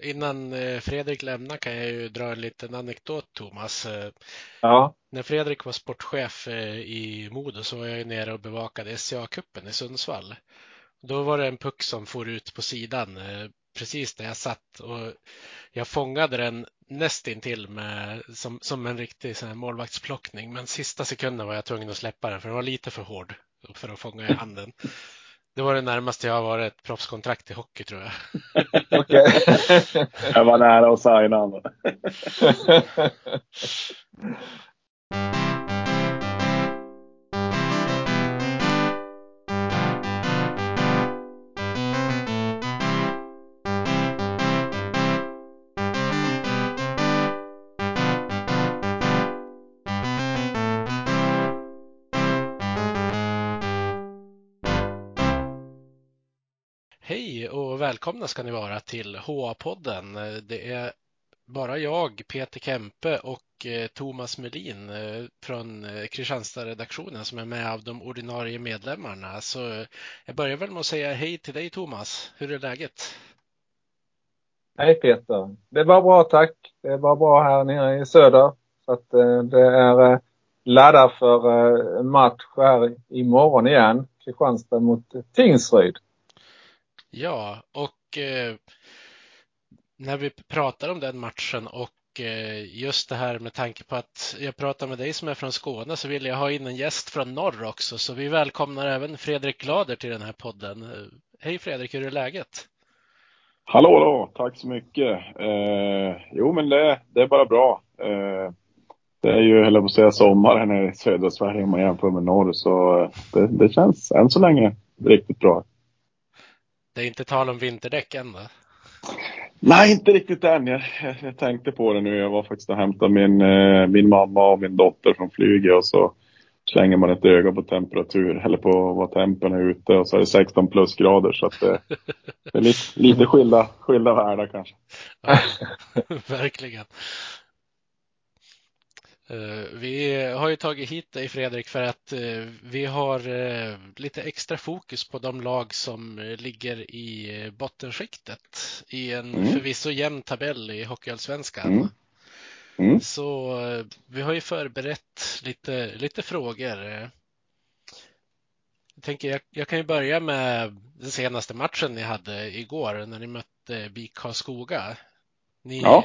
innan eh, Fredrik lämnar kan jag ju dra en liten anekdot Thomas. Ja, När Fredrik var sportchef eh, i Modo så var jag ju nere och bevakade SCA-cupen i Sundsvall. Då var det en puck som for ut på sidan eh, precis där jag satt och jag fångade den nästintill med, som, som en riktig sån här målvaktsplockning. Men sista sekunden var jag tvungen att släppa den för den var lite för hård för att fånga i handen. Det var det närmaste jag har varit ett proffskontrakt i hockey tror jag. okej. Jag var nära att signa välkomna ska ni vara till HA-podden. Det är bara jag, Peter Kempe och eh, Thomas Melin eh, från eh, Kristianstad-redaktionen som är med av de ordinarie medlemmarna. Så jag börjar väl med att säga hej till dig Thomas. Hur är läget? Hej Peter. Det var bra tack. Det var bra här nere i söder. Så att det är laddat för match här imorgon igen. Kristianstad mot Tingsryd. Ja, och och eh, när vi pratar om den matchen och eh, just det här med tanke på att jag pratar med dig som är från Skåne så vill jag ha in en gäst från norr också. Så vi välkomnar även Fredrik Glader till den här podden. Hej Fredrik, hur är läget? Hallå hallå. tack så mycket. Eh, jo men det, det är bara bra. Eh, det är ju, höll jag på att säga, sommar här i södra Sverige om man jämför med norr. Så eh, det, det känns än så länge riktigt bra. Det är inte tal om vinterdäck än va? Nej, inte riktigt än. Jag, jag, tänkte på det nu. Jag var faktiskt och hämtade min, eh, min mamma och min dotter från flyget och så slänger man ett öga på temperatur eller på vad tempen är ute och så är det 16 plusgrader så att det, det är lite, lite skilda, skilda världar kanske. Ja, verkligen. Eh, Vi har ju tagit hit dig Fredrik för att eh, vi har eh, lite extra fokus på de lag som ligger i bottenskiktet i en Mm. förvisso jämn tabell i Hockeyallsvenskan. Mm. Mm. Så vi har ju förberett lite, lite frågor. Jag tänker jag, jag kan ju börja med den senaste matchen ni hade igår när ni mötte BIK Karlskoga. Ni, Ja.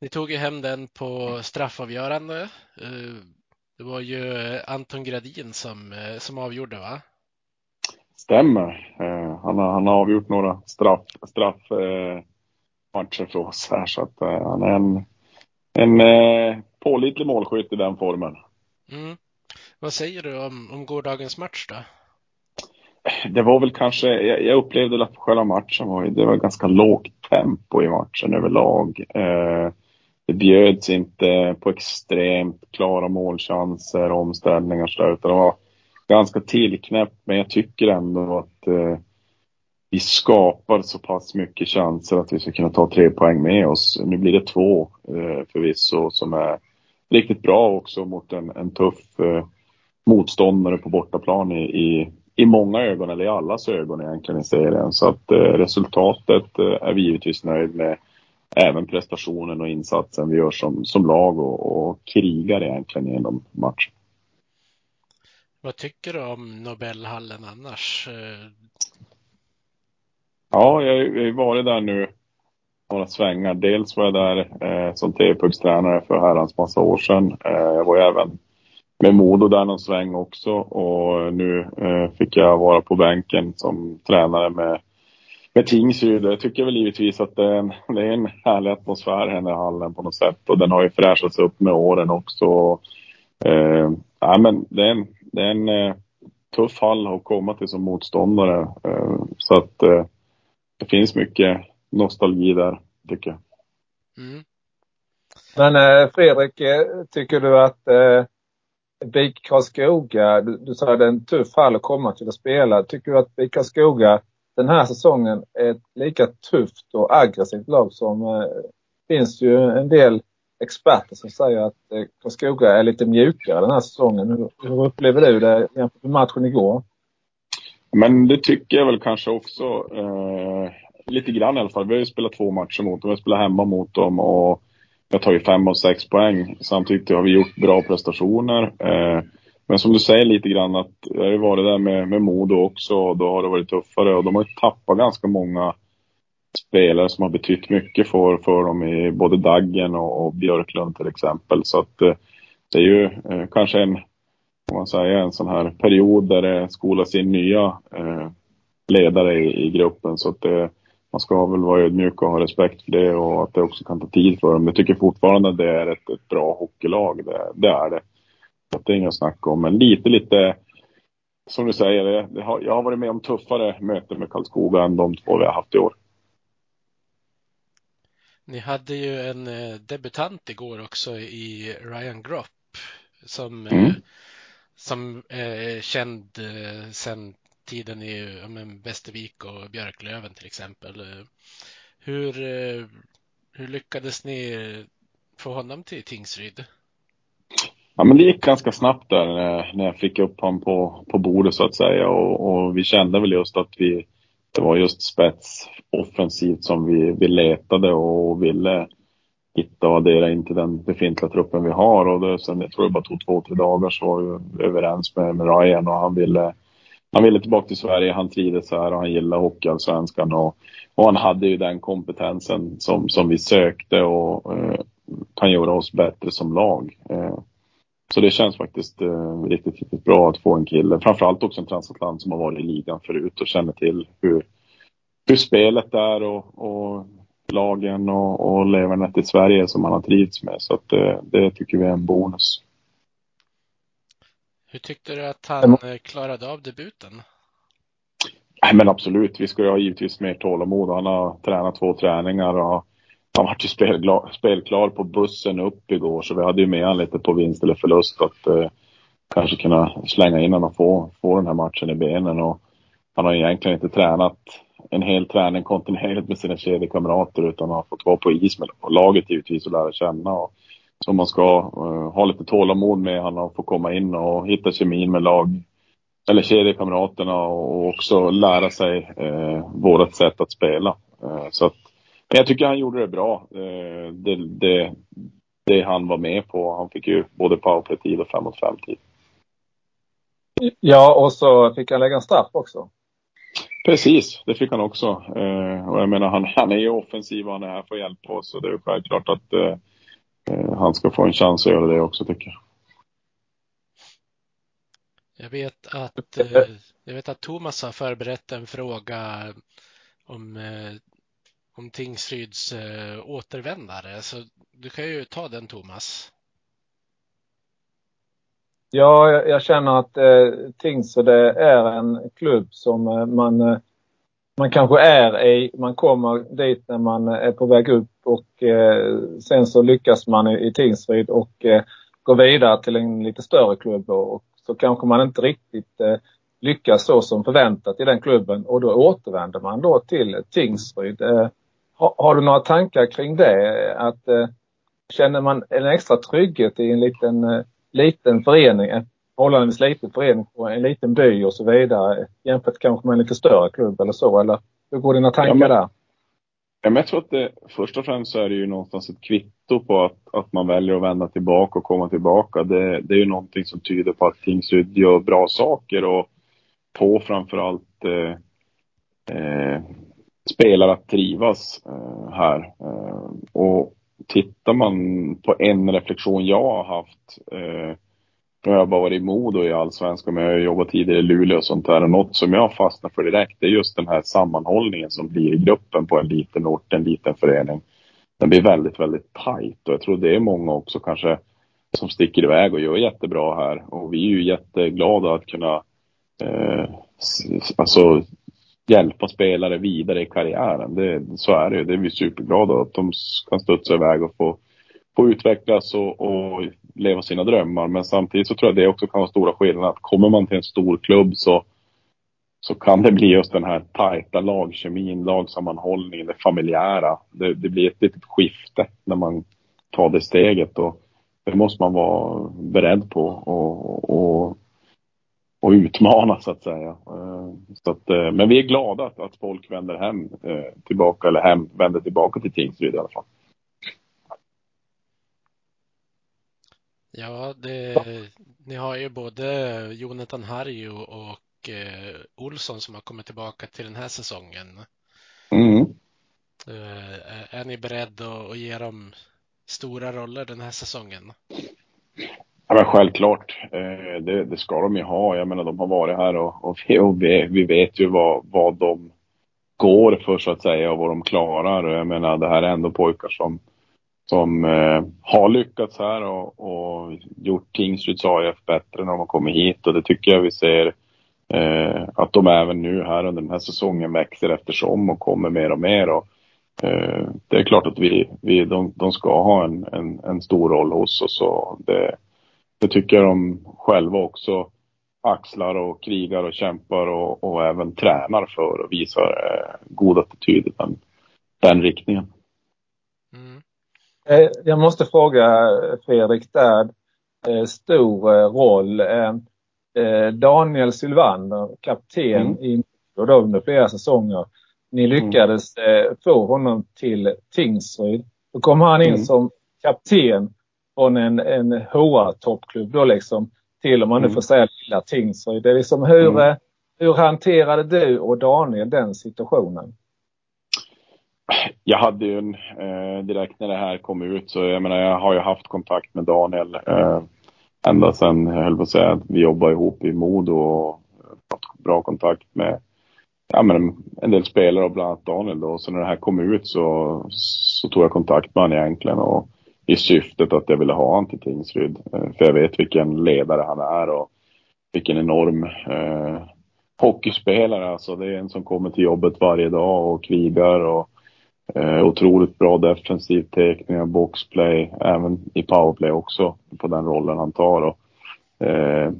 Ni tog ju hem den på straffavgörande. Eh, Det var ju Anton Gradin som, eh, som avgjorde va? Stämmer. Eh, han, har, han har avgjort några straff, straff eh, matcher för oss här så att han är en, en pålitlig målskytt i den formen. Mm. Vad säger du om, om gårdagens match då? Det var väl kanske, jag, jag upplevde att själva matchen var, det var ganska lågt tempo i matchen överlag. Eh, det bjöds inte på extremt klara målchanser, och omställningar så där, utan det var ganska tillknäppt. Men jag tycker ändå att eh, vi skapar så pass mycket chanser att vi ska kunna ta tre poäng med oss. Nu blir det två eh, förvisso som är riktigt bra också mot en, en tuff eh, motståndare på bortaplan i, i, i många ögon, eller i allas ögon egentligen i serien. Så att eh, resultatet eh, är vi givetvis nöjd med. Även prestationen och insatsen vi gör som, som lag och, och krigar egentligen genom matchen. Vad tycker du om Nobelhallen annars? Ja, jag har varit där nu några svängar. Dels var jag där eh, som TV-puckstränare för herrans massa år sedan. Eh, jag var även med Modo där någon sväng också och nu eh, fick jag vara på bänken som tränare med, med Tingsryd. Jag tycker väl givetvis att det är, en, det är en härlig atmosfär här i hallen på något sätt och den har ju fräschats upp med åren också. Eh, ja, men det är en, det är en eh, tuff hall att komma till som motståndare. Eh, så att eh, det finns mycket nostalgi där, tycker jag. Mm. Men eh, Fredrik, eh, tycker du att eh, BIK Karlskoga, du, du sa att det är en tuff hall att komma till att spela. Tycker du att BIK Karlskoga den här säsongen är ett lika tufft och aggressivt lag som eh, finns ju en del experter som säger att eh, Karlskoga är lite mjukare den här säsongen. Hur, hur upplever du det jämfört med matchen igår? Men det tycker jag väl kanske också. Eh, lite grann i alla fall. Vi har ju spelat två matcher mot dem. Vi har spelat hemma mot dem och vi har tagit fem av sex poäng. Samtidigt har vi gjort bra prestationer. Eh, men som du säger lite grann att det har ju varit där med, med Modo också och då har det varit tuffare och de har ju tappat ganska många spelare som har betytt mycket för, för dem i både Daggen och, och Björklund till exempel. Så att eh, det är ju eh, kanske en, om man säger, en sån här period där det skolas in nya eh, ledare i, i, gruppen. Så att det, man ska väl vara ödmjuk och ha respekt för det och att det också kan ta tid för dem. Jag tycker fortfarande att det är ett, ett bra hockeylag. Det, det är det. Det är inget snack om. Men lite, lite som du säger, det, jag har varit med om tuffare möten med Karlskoga än de två vi har haft i år. Ni hade ju en eh, debutant igår också i Ryan Gropp som, mm. som är känd sedan tiden i men Västervik och Björklöven till exempel. Hur, hur lyckades ni få honom till Tingsryd? Ja, men det gick ganska snabbt där eh, när jag fick upp honom på, på bordet så att säga och, och vi kände väl just att vi det var just spets offensivt som vi, vi letade och ville hitta och addera in till den befintliga truppen vi har. Och det, sen, jag tror det bara tog två, tre dagar så var vi överens med, med Ryan och han ville, han ville tillbaka till Sverige. Han trivdes här och han gillade hockeyallsvenskan och, och han hade ju den kompetensen som, som vi sökte och eh, kan göra oss bättre som lag. Eh, så det känns faktiskt eh, riktigt, riktigt bra att få en kille, framförallt också en transatlant som har varit i ligan förut och känner till hur, hur spelet är och, och lagen och, och levernet i Sverige som han har trivts med. Så att det, det tycker vi är en bonus. Hur tyckte du att han eh, klarade av debuten? Nej, men absolut, vi ju ha givetvis mer tålamod. Han har tränat två träningar och han var ju spelklar, spelklar på bussen upp igår så vi hade ju med honom lite på vinst eller förlust att eh, kanske kunna slänga in honom och få, få den här matchen i benen. Och han har egentligen inte tränat en hel träning kontinuerligt med sina kedjekamrater utan har fått vara på is med laget givetvis och lära känna. Och, så man ska uh, ha lite tålamod med honom och få komma in och hitta kemin med lag eller kedjekamraterna och också lära sig eh, uh, vårt sätt att spela. Uh, så att men jag tycker han gjorde det bra. Eh, det, det, det han var med på. Han fick ju både powerplay-tid och 5 mot 5-tid. Ja, och så fick han lägga en straff också. Precis, det fick han också. Eh, och jag menar, han, han är ju offensiv och han är här för att hjälpa oss. Så det är självklart att eh, han ska få en chans att göra det också, tycker jag. Jag vet att, jag vet att Thomas har förberett en fråga om om Tingsryds eh, återvändare. Så du kan ju ta den Thomas. Ja, jag, jag känner att eh, Tingsryd eh, är en klubb som eh, man, eh, man kanske är i. Man kommer dit när man eh, är på väg upp och eh, sen så lyckas man i, i Tingsryd och eh, går vidare till en lite större klubb och, och så kanske man inte riktigt eh, lyckas så som förväntat i den klubben och då återvänder man då till Tingsryd. Eh, har, har, du några tankar kring det? Att, eh, känner man en extra trygghet i en liten, eh, liten förening, en förhållandevis liten förening på en liten by och så vidare jämfört kanske med en lite större klubb eller så? Eller hur går dina tankar ja, men, där? Ja, men jag tror att det, först och främst så är det ju någonstans ett kvitto på att, att man väljer att vända tillbaka och komma tillbaka. Det, det är ju någonting som tyder på att Tingsryd gör bra saker och på framförallt eh, eh, spelare att trivas eh, här. Eh, och tittar man på en reflektion jag har haft eh, nu har jag bara varit i Modo i Allsvenskan, men jag har jobbat tidigare i Luleå och sånt där. Och något som jag fastnar för direkt är just den här sammanhållningen som blir i gruppen på en liten ort, en liten förening. Den blir väldigt, väldigt tajt och jag tror det är många också kanske som sticker iväg och gör jättebra här. Och vi är ju jätteglada att kunna eh, alltså hjälpa spelare vidare i karriären. Det, så är det ju. Det är vi superglada att de kan studsa iväg och få, få utvecklas och, och leva sina drömmar. Men samtidigt så tror jag det också kan vara stora skillnader. Att kommer man till en stor klubb så, så kan det bli just den här tajta lagkemin, lagsammanhållningen, det familjära. Det, det blir ett litet skifte när man tar det steget. Och det måste man vara beredd på. Och, och och utmana så att säga. Eh, så att, eh, men vi är glada att, att folk vänder hem eh, tillbaka, eller hem, vänder tillbaka till Tingsryd i alla fall. Ja, det, ni har ju både Jonathan Harju och eh, Olsson som har kommit tillbaka till den här säsongen. Mm. Eh, är ni beredda att ge dem stora roller den här säsongen? Ja, men självklart, eh, det, det, ska de ju ha. Jag menar, de har varit här och, och, vi, och vi, vi, vet ju vad, vad de går för så att säga och vad de klarar. Jag menar, det här är ändå pojkar som, som eh, har lyckats här och, och gjort Tingsryds AIF bättre när de har kommit hit och det tycker jag vi ser eh, att de även nu här under den här säsongen växer eftersom och kommer mer och mer. Och, eh, det är klart att vi, vi, de, de ska ha en, en, en stor roll hos oss och det, det tycker jag de själva också axlar och krigar och kämpar och, och även tränar för och visar eh, god attityd i den, den riktningen. Mm. Eh, jag måste fråga Fredrik där, eh, stor eh, roll. Daniel Sylvander, kapten mm. i då under flera säsonger. Ni mm. lyckades mm. få honom till Tingsryd. Då kom han in mm. som kapten från en, en HR-toppklubb då liksom till, om man nu mm. får säga lilla Tingsryd. Det är liksom hur, mm. Eh, hur hanterade du och Daniel den situationen? Jag hade ju en, eh, direkt när det här kom ut så jag menar jag har ju haft kontakt med Daniel eh, ända sedan, jag höll på att säga, att vi jobbade ihop i Modo och haft bra kontakt med ja, men en del spelare och bland annat Daniel då. Så när det här kom ut så, så tog jag kontakt med honom egentligen och i syftet att jag ville ha honom till Tingsryd. Eh, för jag vet vilken ledare han är och vilken enorm eh, hockeyspelare. Alltså det är en som kommer till jobbet varje dag och krigar och eh, otroligt bra defensiv tekning boxplay, även i powerplay också på den rollen han tar. Och, eh,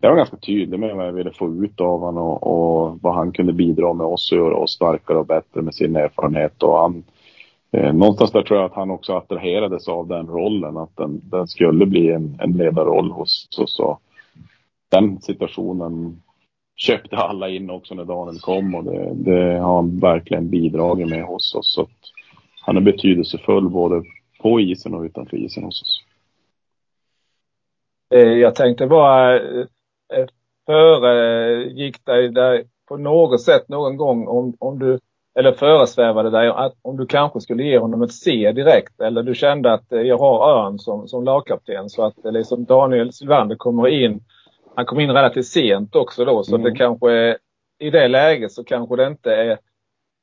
jag var ganska tydlig med vad jag ville få ut av honom och, och vad han kunde bidra med oss och göra oss starkare och bättre med sin erfarenhet. Och han, Eh, någonstans där tror jag att han också attraherades av den rollen, att den, den skulle bli en, en ledarroll hos oss. Den situationen köpte alla in också när Daniel kom och det, det har han verkligen bidragit med hos oss. Så han är betydelsefull både på isen och utanför isen hos oss. Eh, jag tänkte bara, eh, före eh, föregick dig där på något sätt någon gång om, om du eller föresvävade dig att om du kanske skulle ge honom ett C direkt eller du kände att eh, jag har Örn som, som lagkapten så att eh, liksom Daniel Sylvander kommer in. Han kom in relativt sent också då så mm. det kanske är, i det läget så kanske det inte är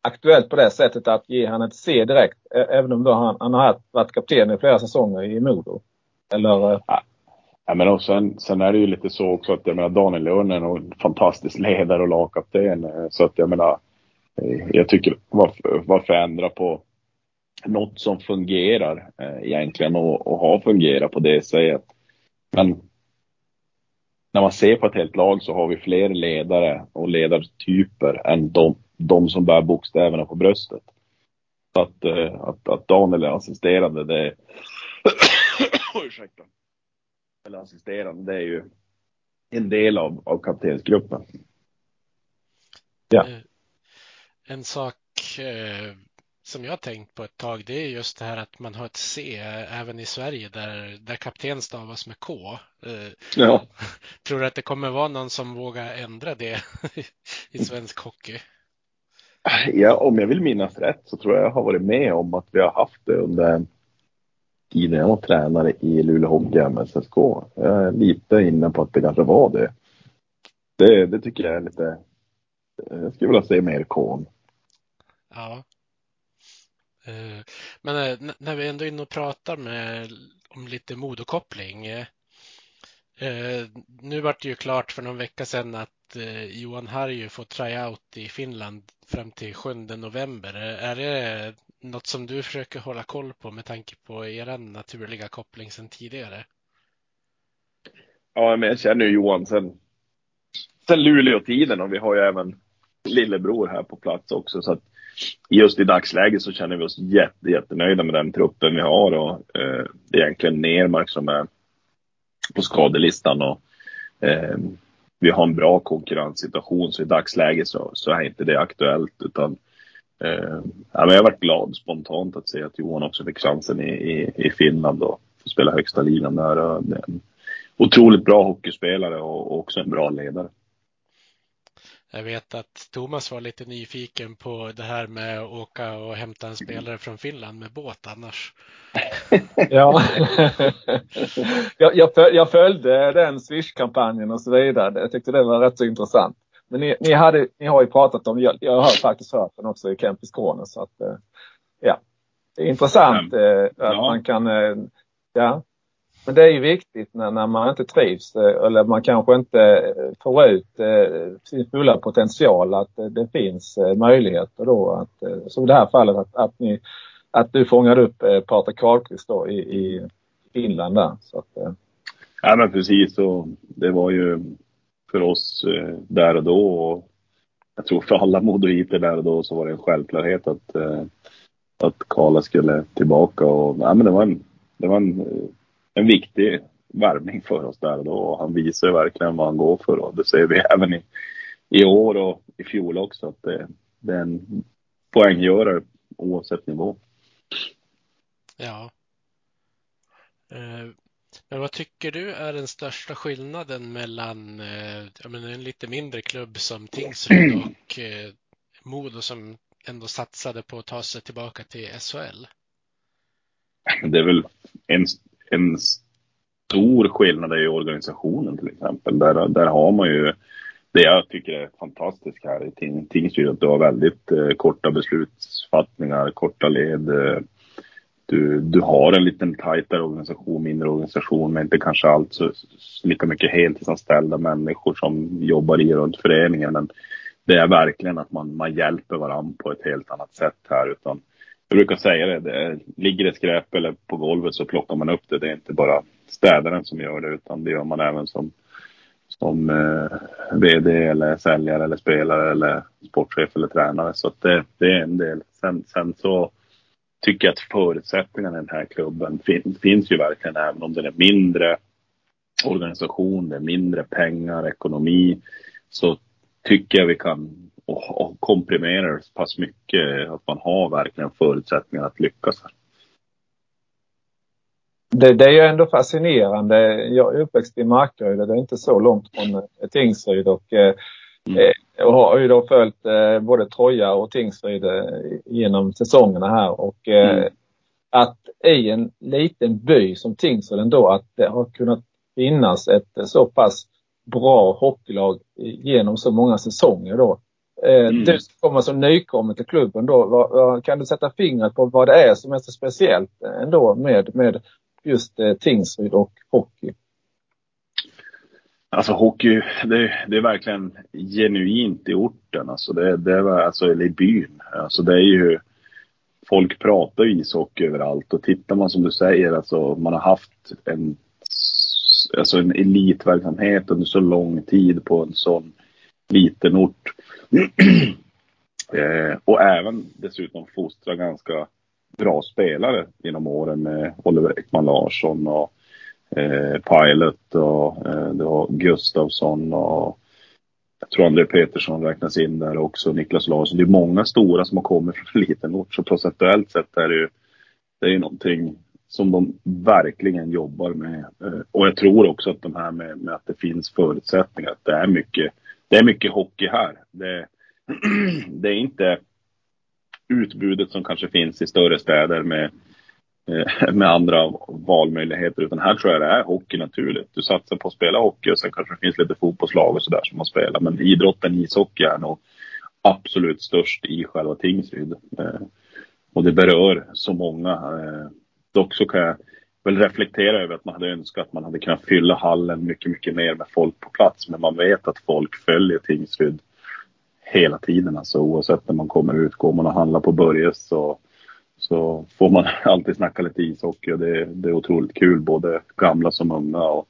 aktuellt på det sättet att ge han ett C direkt. Även om då han, han har varit kapten i flera säsonger i Modo. Eller? Eh, ja. Ja, men och sen, sen är det ju lite så också att jag menar Daniel Örn är en fantastisk ledare och lagkapten. Så att jag menar Eh, jag tycker varför, varför ändra på något som fungerar eh, egentligen och, och har fungerat på det sättet. Men när man ser på ett helt lag så har vi fler ledare och ledartyper än de, de som bär bokstäverna på bröstet. Så att, eh, att, att Daniel är assisterande, det är... Ursäkta. Eller assisterande, det är ju en del av, av kaptensgruppen. Ja. Yeah en sak eh, som jag har tänkt på ett tag, det är just det här att man har ett C även i Sverige där, där kapten stavas med K. Eh, ja. Tror du att det kommer vara någon som vågar ändra det i svensk hockey? Ja, om jag vill minnas rätt så tror jag jag har varit med om att vi har haft det under tiden jag var tränare i Luleå Hockey MSSK. Jag är lite inne på att det kanske var det. Det, det tycker jag är lite... Jag skulle vilja se mer kon. Ja. Eh, men eh, när vi ändå är inne och pratar med, om lite modokoppling. Eh, eh, nu vart det ju klart för någon vecka sedan att eh, Johan Harju får tryout i Finland fram till 7 november. Eh, är det något som du försöker hålla koll på med tanke på er naturliga koppling sedan tidigare? Ja, men jag känner ju Johan sedan, sen Luleå-tiden och vi har ju även lillebror här på plats också. Så att just i dagsläget så känner vi oss jätte, jättenöjda med den truppen vi har och eh, det är egentligen Nermark som är på skadelistan och eh, vi har en bra konkurrenssituation så i dagsläget så, så är inte det aktuellt utan eh, ja, men jag har varit glad spontant att se att Johan också fick chansen i, i, i Finland och spela högsta ligan där. En otroligt bra hockeyspelare och, och också en bra ledare. Jag vet att Thomas var lite nyfiken på det här med att åka och hämta en spelare från Finland med båt annars. ja, jag, jag, jag följde den Swish-kampanjen och så vidare. Jag tyckte det var rätt så intressant. Men ni, ni, hade, ni har ju pratat om, jag, jag har faktiskt hört den också i Kempis Skåne så att eh, ja. Det är intressant eh, att ja. man kan, eh, ja. Men det är ju viktigt när, när man inte trivs eh, eller man kanske inte eh, får ut eh, sin fulla potential att det finns möjligheter då att, som i det här fallet att, att ni att du fångade upp eh, Patrik Karlqvist då i, i Finland där. Så att, eh. Ja men precis och det var ju för oss eh, där och då och jag tror för alla modoiter där och då så var det en självklarhet att, eh, att Karla skulle tillbaka och ja, men det var en, det var en, en viktig värvning för oss där och då och han visar verkligen vad han går för och det ser vi även i, i år och i fjol också att det, det är en poänggörare oavsett nivå. Ja. Eh, men vad tycker du är den största skillnaden mellan eh, menar, en lite mindre klubb som Tingsryd och eh, Modo som ändå satsade på att ta sig tillbaka till SHL? Det är väl en, en stor skillnad i organisationen till exempel. Där, där har man ju det jag tycker är fantastiskt här i Tingsryd att du har väldigt eh, korta beslutsfattningar, korta led. Eh, du, du har en liten tajtare organisation, mindre organisation Men inte kanske allt så, lika mycket heltidsanställda människor som jobbar i runt föreningen. Men det är verkligen att man, man hjälper varandra på ett helt annat sätt här. Utan jag brukar säga det, det ligger det skräp eller på golvet så plockar man upp det. Det är inte bara städaren som gör det utan det gör man även som, som eh, VD eller säljare eller spelare eller sportchef eller tränare. Så det, det är en del. Sen, sen så tycker jag att förutsättningarna i den här klubben fin, finns ju verkligen även om den är mindre organisation, det är mindre pengar, ekonomi. Så tycker jag vi kan och, och komprimera så pass mycket att man har verkligen förutsättningar att lyckas. Här. Det, det, är ju ändå fascinerande. Jag är uppväxt i Markaryd, det är inte så långt från Tingsryd och eh, Mm. Eh, och har ju då följt eh, både Troja och Tingsryd eh, genom säsongerna här och mm. att i en liten by som Tingsryd ändå att det har kunnat finnas ett så pass bra hockeylag genom så många säsonger då. Mm. Du som kommer som nykommen till klubben då, vad, vad, kan du sätta fingret på vad det är som är så speciellt ändå med, med just Tingsryd och hockey? Alltså hockey, det, det, är verkligen genuint i orten. Alltså det, det var, alltså, eller i byn. Alltså det är ju, folk pratar ju ishockey överallt och tittar man som du säger, alltså man har haft en, alltså en elitverksamhet under så lång tid på en sån liten ort. eh, och även dessutom fostra ganska bra spelare genom åren med Oliver Ekman Larsson och eh, Pilot och eh, det var Gustavsson och jag tror André Petersson räknas in där också, Niklas Larsson. Det är många stora som har kommit från en liten ort så procentuellt sett är det ju det är någonting som de verkligen jobbar med. Eh, och jag tror också att de här med, med, att det finns förutsättningar, att det är mycket, det är mycket hockey här. Det, det är inte utbudet som kanske finns i större städer med eh, med andra valmöjligheter. Utan här tror jag det är hockey naturligt. Du satsar på att spela hockey och sen kanske det finns lite fotbollslag och sådär som man spelar. Men idrotten ishockey är nog absolut störst i själva Tingsryd. Eh, och det berör så många. Eh, dock så kan jag väl reflektera över att man hade önskat att man hade kunnat fylla hallen mycket, mycket mer med folk på plats. Men man vet att folk följer Tingsryd hela tiden. Alltså oavsett när man kommer ut. Går man och handlar på Börjes så så får man alltid snacka lite ishockey och det, det är otroligt kul, både gamla som unga. Och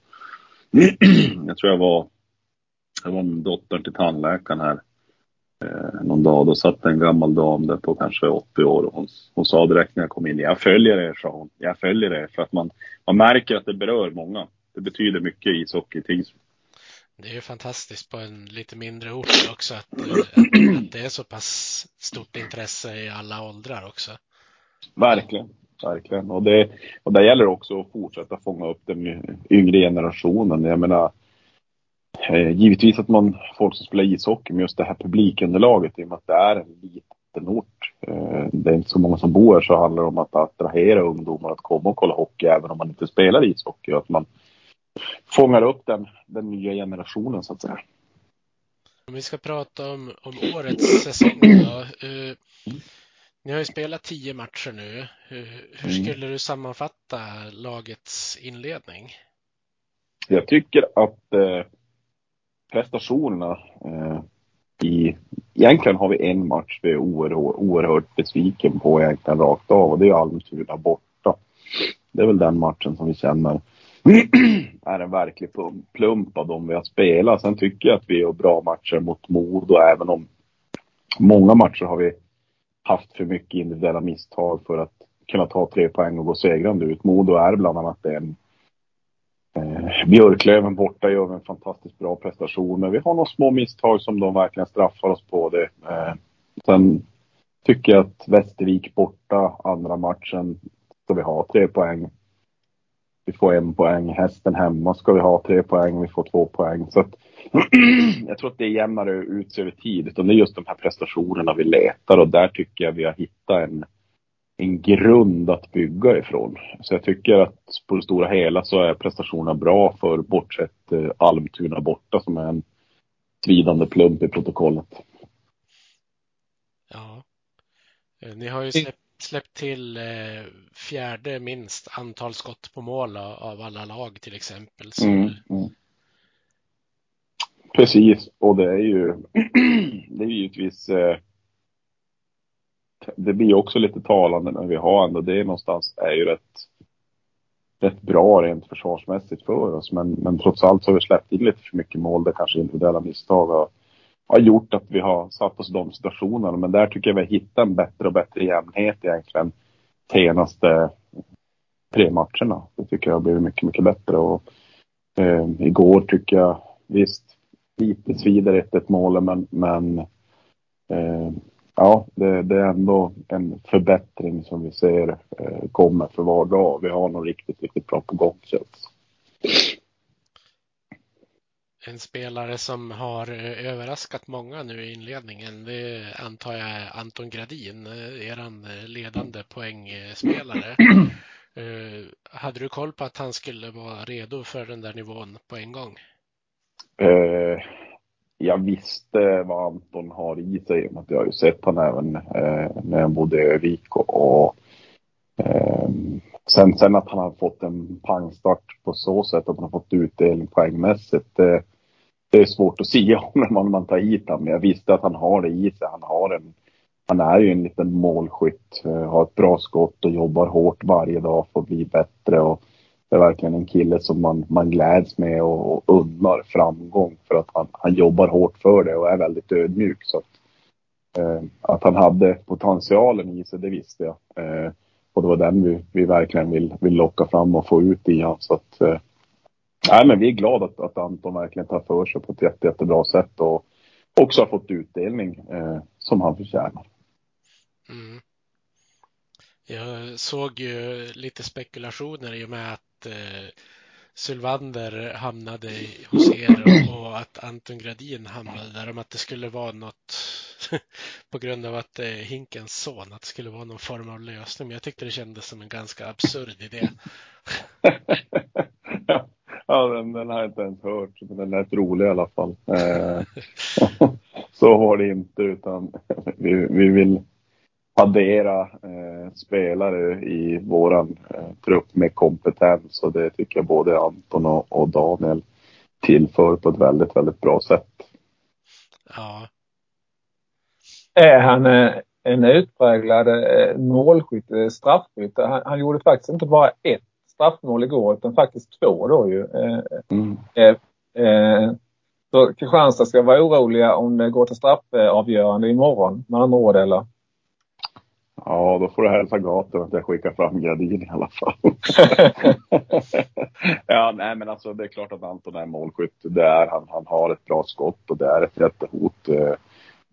jag tror jag var, jag var med dottern till tandläkaren här eh, någon dag. Då satt en gammal dam där på kanske 80 år och hon, hon sa direkt när jag kom in, jag följer er, sa hon. Jag följer er för att man, man märker att det berör många. Det betyder mycket ishockey i Tingsryd. Det är ju fantastiskt på en lite mindre ort också att, att, att det är så pass stort intresse i alla åldrar också. Verkligen, verkligen. Och det, och det gäller också att fortsätta fånga upp den yngre generationen. Jag menar, eh, givetvis att man, folk som spelar ishockey, med just det här publikunderlaget i och med att det är en liten ort. Eh, det är inte så många som bor här så handlar det om att attrahera ungdomar att komma och kolla hockey även om man inte spelar ishockey. Att man fångar upp den, den nya generationen så att säga. Om vi ska prata om, om årets säsong då. Uh, ni har ju spelat tio matcher nu. Hur, hur mm. skulle du sammanfatta lagets inledning? Jag tycker att eh, prestationerna eh, i... Egentligen har vi en match vi är oerhört, oerhört besviken på egentligen rakt av och det är Almtuna borta. Det är väl den matchen som vi känner är en verklig plump av de vi har spelat. Sen tycker jag att vi gör bra matcher mot Modo även om många matcher har vi haft för mycket individuella misstag för att kunna ta tre poäng och gå segrande ut. Modo är bland annat en Björklöven borta gör en fantastiskt bra prestation, men vi har några små misstag som de verkligen straffar oss på. Det. Eh, sen tycker jag att Västervik borta, andra matchen, ska vi ha tre poäng. Vi får en poäng. Hästen hemma ska vi ha tre poäng. Vi får två poäng. Så att, jag tror att det är jämnare ut sig över tid. Utan det är just de här prestationerna vi letar och där tycker jag vi har hittat en, en grund att bygga ifrån. Så jag tycker att på det stora hela så är prestationerna bra för bortsett eh, Almtuna borta som är en svidande plump i protokollet. Ja. Eh, ni har ju släppt släppt till eh, fjärde minst antal skott på mål av alla lag till exempel. Så... Mm, mm. Precis, och det är ju det är givetvis eh, det blir också lite talande när vi har ändå det någonstans är ju rätt, rätt bra rent försvarsmässigt för oss. Men, men trots allt så har vi släppt in lite för mycket mål. Det kanske individuella misstag har har gjort att vi har satt oss i de situationerna. Men där tycker jag vi har hittat en bättre och bättre jämnhet egentligen senaste tre matcherna. Det tycker jag har blivit mycket, mycket bättre. Och, eh, igår tycker jag visst lite svider ett, ett mål men, men eh, ja, det, det, är ändå en förbättring som vi ser eh, kommer för var dag. Vi har något riktigt, riktigt bra på gång känns en spelare som har eh, överraskat många nu i inledningen. Det antar jag Anton Gradin, eh, eran eh, ledande poängspelare. Hade du koll på att han skulle vara redo för den där nivån på en gång? Jag visste vad Anton har i sig. Jag har ju sett honom även eh, när jag bodde i Övik. Och, ehm, sen, sen att han har fått en pangstart på så sätt att han har fått utdelning poängmässigt det är svårt att säga om när man, man tar hit honom. Men jag visste att han har det i sig. Han, har en, han är ju en liten målskytt, eh, har ett bra skott och jobbar hårt varje dag för att bli bättre. Och det är verkligen en kille som man, man gläds med och, och unnar framgång för att han, han jobbar hårt för det och är väldigt ödmjuk. Så att, eh, att han hade potentialen i sig, det visste jag. Eh, och det var den vi, vi verkligen vill, vill locka fram och få ut i honom. Så att, eh, Nej, men vi är glada att, att Anton verkligen tar för sig på ett jätte, jättebra sätt och också har fått utdelning eh, som han förtjänar. Mm. Jag såg ju lite spekulationer i och med att eh, Sylvander hamnade hos er och, att Anton Gradin hamnade där om att det skulle vara något på grund av att det är Hinkens son, att det skulle vara någon form av lösning. Men jag tyckte det kändes som en ganska absurd idé. Ja, den, den har jag inte ens hört, men den lät rolig i alla fall. Eh, så var det inte, utan vi, vi vill addera eh, spelare i våran eh, trupp med kompetens och det tycker jag både Anton och, och Daniel tillför på ett väldigt, väldigt bra sätt. Ja. Är han eh, en utpräglad eh, målskytt, eh, straffskytt? Han, han gjorde faktiskt inte bara ett straffmål igår utan faktiskt två då ju. Eh, mm. Eh, eh, så Kristianstad ska vara oroliga om det går till straffavgörande imorgon med andra ord eller? Ja, då får du hälsa gator att jag skickar fram Gradin i alla fall. ja, nej men alltså det är klart att Anton är målskytt. Det är han. Han har ett bra skott och det är ett jättehot. Eh,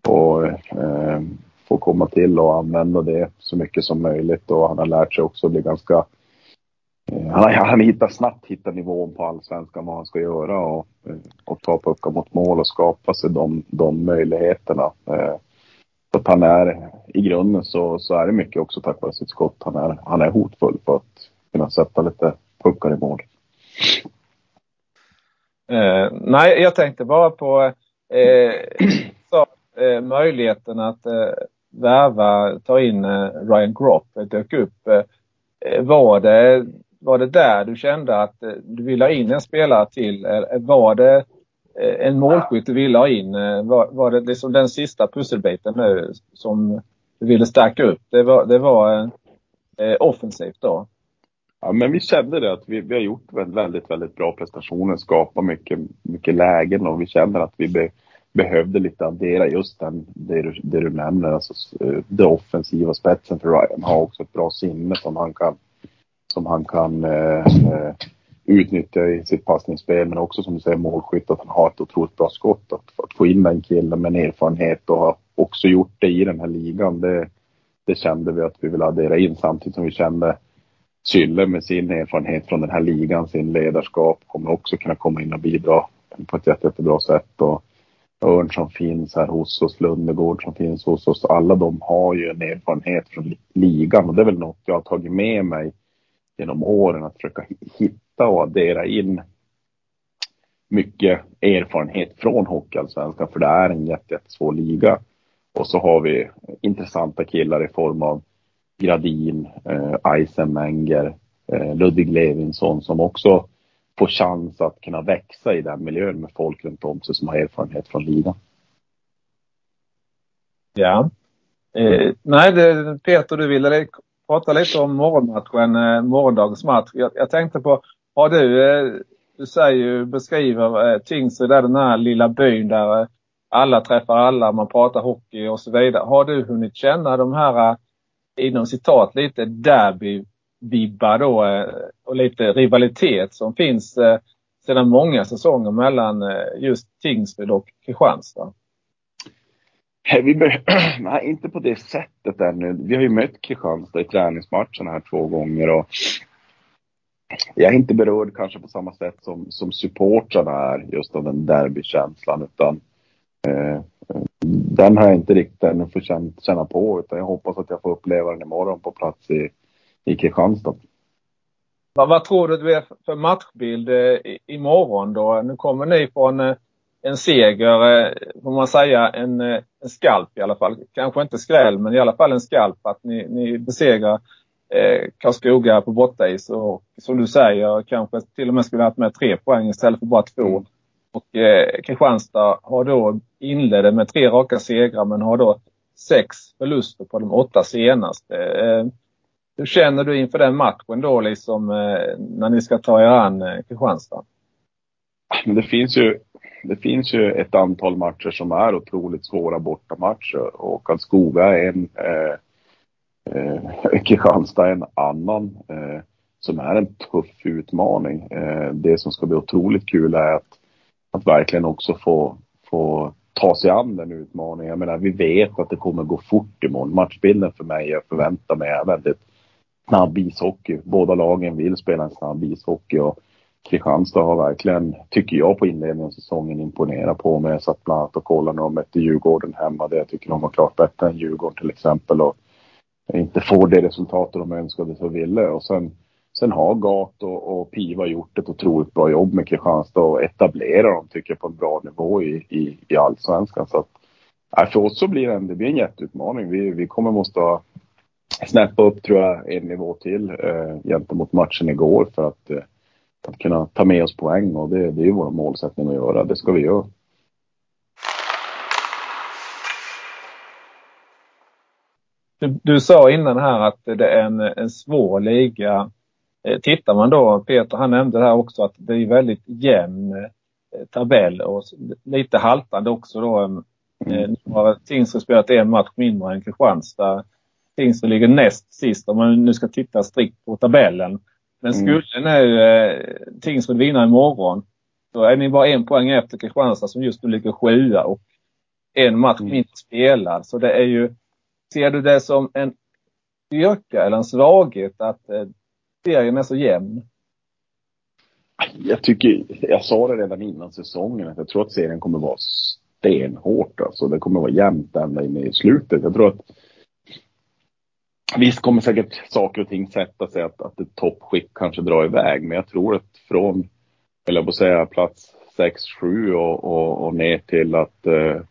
och eh, få komma till och använda det så mycket som möjligt och han har lärt sig också att bli ganska eh, han han hittar snabbt hittat nivån på allsvenskan vad han ska göra och, eh, och ta puckar mot mål och skapa sig de, de möjligheterna. Eh, så att han är, i grunden så, så är det mycket också tack vare sitt skott. Han är, han är hotfull för att kunna sätta lite puckar i mål. Eh, nej, jag tänkte bara på eh, så, eh, möjligheten att eh, värva, ta in eh, Ryan Gropp dök upp. Eh, eh, var, det, var det där du kände att eh, du ville ha in en spelare till? Eh, eh, var det en målskytt du ville ha in? Var, var det liksom den sista pusselbiten nu som ville stärka upp? Det var, det var eh, offensivt då? Ja, men vi kände det att vi, vi har gjort väldigt, väldigt bra prestationer, skapat mycket, mycket lägen och vi känner att vi be, behövde lite addera just den, det du, det du nämner, alltså eh, det offensiva spetsen för Ryan har också ett bra sinne som han kan, som han kan eh, eh utnyttja i sitt passningsspel men också som du säger målskytt att han har ett otroligt bra skott. Att, att få in den killen med en erfarenhet och ha också gjort det i den här ligan det, det kände vi att vi ville addera in samtidigt som vi kände Sylle med sin erfarenhet från den här ligan, sin ledarskap kommer också kunna komma in och bidra på ett jätte, jättebra sätt. Och Örn som finns här hos oss, Lundegård som finns hos oss. Alla de har ju en erfarenhet från ligan och det är väl något jag har tagit med mig genom åren att försöka hitta och addera in mycket erfarenhet från Hockeyallsvenskan för det är en jättesvår liga. Och så har vi intressanta killar i form av Gradin, eh, Eisenmenger, eh, Ludvig Levinsson som också får chans att kunna växa i den miljön med folk runt om sig som har erfarenhet från ligan. Ja. Eh, nej, det, Peter, du ville prata lite om morgonmatchen, eh, morgondagens match. Jag, jag, tänkte på, har du, eh, du säger ju, beskriver eh, Tingsryd, den här lilla byn där eh, alla träffar alla, man pratar hockey och så vidare. Har du hunnit känna de här, eh, inom citat, lite derby vibbar då eh, och lite rivalitet som finns eh, sedan många säsonger mellan just Tingsryd och Kristianstad? Vi Nej, inte på det sättet ännu. Vi har ju mött Kristianstad i träningsmatcherna här två gånger och jag är inte berörd kanske på samma sätt som, som supportrarna är just av den derbykänslan utan eh, den har jag inte riktigt ännu fått känna, känna på utan jag hoppas att jag får uppleva den imorgon på plats i, i Kristianstad. Vad, vad tror du det är för matchbild eh, imorgon då? Nu kommer ni från eh, en seger, eh, får man säga, en, en skalp i alla fall. Kanske inte skräll, men i alla fall en skalp att ni, ni besegrar eh, Karlskoga på bortais och som du säger kanske till och med skulle haft med tre poäng istället för bara två. Mm. Och eh, Kristianstad har då inledde med tre raka segrar men har då sex förluster på de åtta senaste. Eh, hur känner du inför den matchen då liksom eh, när ni ska ta er an eh, Kristianstad? Ah, men det finns ju det finns ju ett antal matcher som är otroligt svåra bortamatcher och Karlskoga är en, eh, eh, Kristianstad är en annan eh, som är en tuff utmaning. Eh, det som ska bli otroligt kul är att, att verkligen också få, få ta sig an den utmaningen. Jag menar, vi vet att det kommer gå fort imorgon. Matchbilden för mig, jag förväntar mig, är väldigt snabb ishockey. Båda lagen vill spela en snabb ishockey och Kristianstad har verkligen, tycker jag, på inledningen av säsongen imponerat på mig. Jag satt bland annat och kollade när de mötte Djurgården hemma. Där jag tycker de var klart bättre än Djurgården till exempel. Och inte får det resultatet de önskade och ville. Och sen, sen har Gat och, och, Piva gjort ett otroligt bra jobb med Kristianstad och etablerar dem, tycker jag, på en bra nivå i, i, i allsvenskan. Så att, för oss så blir det en, det blir en jätteutmaning. Vi, vi kommer måste snäppa upp, tror jag, en nivå till eh, gentemot matchen igår för att eh, att kunna ta med oss poäng och det, det är ju vår målsättning att göra. Det ska vi göra. Du, du sa innan här att det är en, en svår liga. Eh, tittar man då, Peter han nämnde det här också att det är väldigt jämn eh, tabell och lite haltande också då. Mm. Nu har Tingsryd spelat en match mindre än Kristianstad. Tingsryd ligger näst sist om man nu ska titta strikt på tabellen. Men mm. skulle nu eh, Tingsryd vinna imorgon då är ni bara en poäng efter Kristianstad som just nu ligger sjua och en match mm. mindre spelad. Så det är ju, ser du det som en styrka eller en svaghet att eh, serien är så jämn? Jag tycker, jag sa det redan innan säsongen att jag tror att serien kommer vara stenhårt alltså. Det kommer vara jämnt ända in i slutet. Jag tror att Visst kommer säkert saker och ting sätta sig att, att ett toppskick kanske drar iväg. Men jag tror att från, eller på att säga plats 6-7 och, och, och, ner till att eh,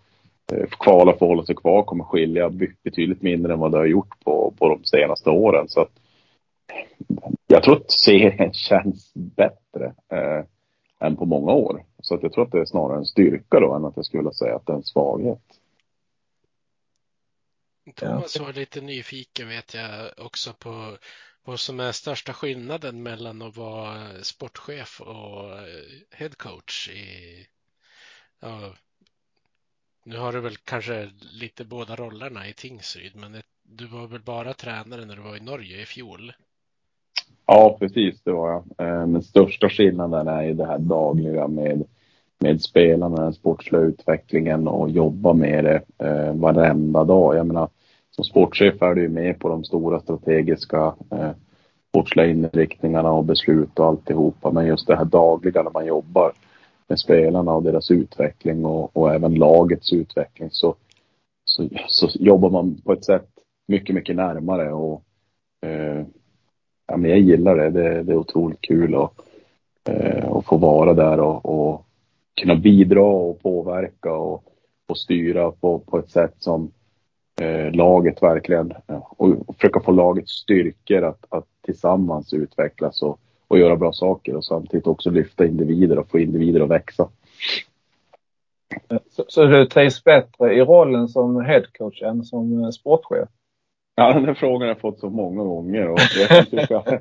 eh kvala för att hålla sig kvar kommer skilja betydligt mindre än vad det har gjort på, på de senaste åren. Så att, jag tror att serien känns bättre eh, än på många år. Så att jag tror att det är snarare en styrka då än att jag skulle säga att det är en svaghet. Thomas var lite nyfiken vet jag också på vad som är största skillnaden mellan att vara sportchef och headcoach i ja, nu har du väl kanske lite båda rollerna i Tingsryd, men du var väl bara tränare när du var i Norge i fjol? Ja, precis, det var jag. Eh, den största skillnaden är ju det här dagliga med, med spelarna, den sportsliga utvecklingen och jobba med det eh, varenda dag. Jag menar, som sportchef är du ju med på de stora strategiska eh, sportsliga inriktningarna och beslut och alltihopa. Men just det här dagliga när man jobbar med spelarna och deras utveckling och, och även lagets utveckling så, så, så, jobbar man på ett sätt mycket, mycket närmare och eh, ja, men jag gillar det. det. Det är otroligt kul att, eh, att få vara där och, och kunna bidra och påverka och, och styra på, på ett sätt som eh, laget verkligen och, och försöka få lagets styrkor att, att tillsammans utvecklas och, och göra bra saker och samtidigt också lyfta individer och få individer att växa. Så, så du trivs bättre i rollen som headcoach än som sportchef? Ja, den här frågan har jag fått så många gånger och jag tycker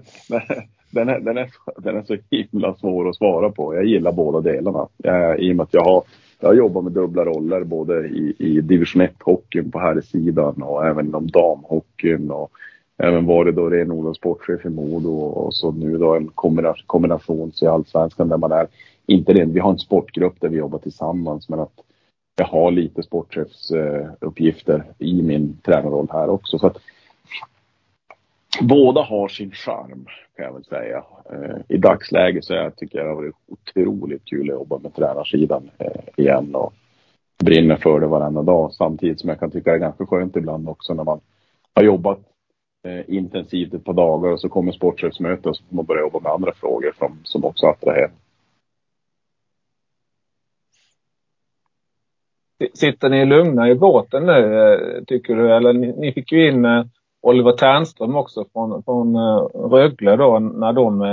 den, är, den, är, den är så himla svår att svara på. Jag gillar båda delarna. Jag, I och med att jag har, jag har jobbat med dubbla roller både i, i division 1-hockeyn på här sidan och även inom damhockeyn och även varit då renodlad sportchef i Modo och så nu då en kombination, kombination i Allsvenskan där man är, inte det, vi har en sportgrupp där vi jobbar tillsammans men att jag har lite sportchefsuppgifter i min tränarroll här också. Så att, båda har sin charm kan jag väl säga. Eh, I dagsläget så jag, tycker jag det har varit otroligt kul att jobba med tränarsidan eh, igen och brinner för det varenda dag. Samtidigt som jag kan tycka det är ganska skönt ibland också när man har jobbat eh, intensivt ett par dagar och så kommer sportchefsmöte och så får man börja jobba med andra frågor som, som också attraherar. Sitter ni lugna i båten nu eh, tycker du? Eller ni, ni fick ju in eh, Oliver Ternström också från, från eh, Rögle då när de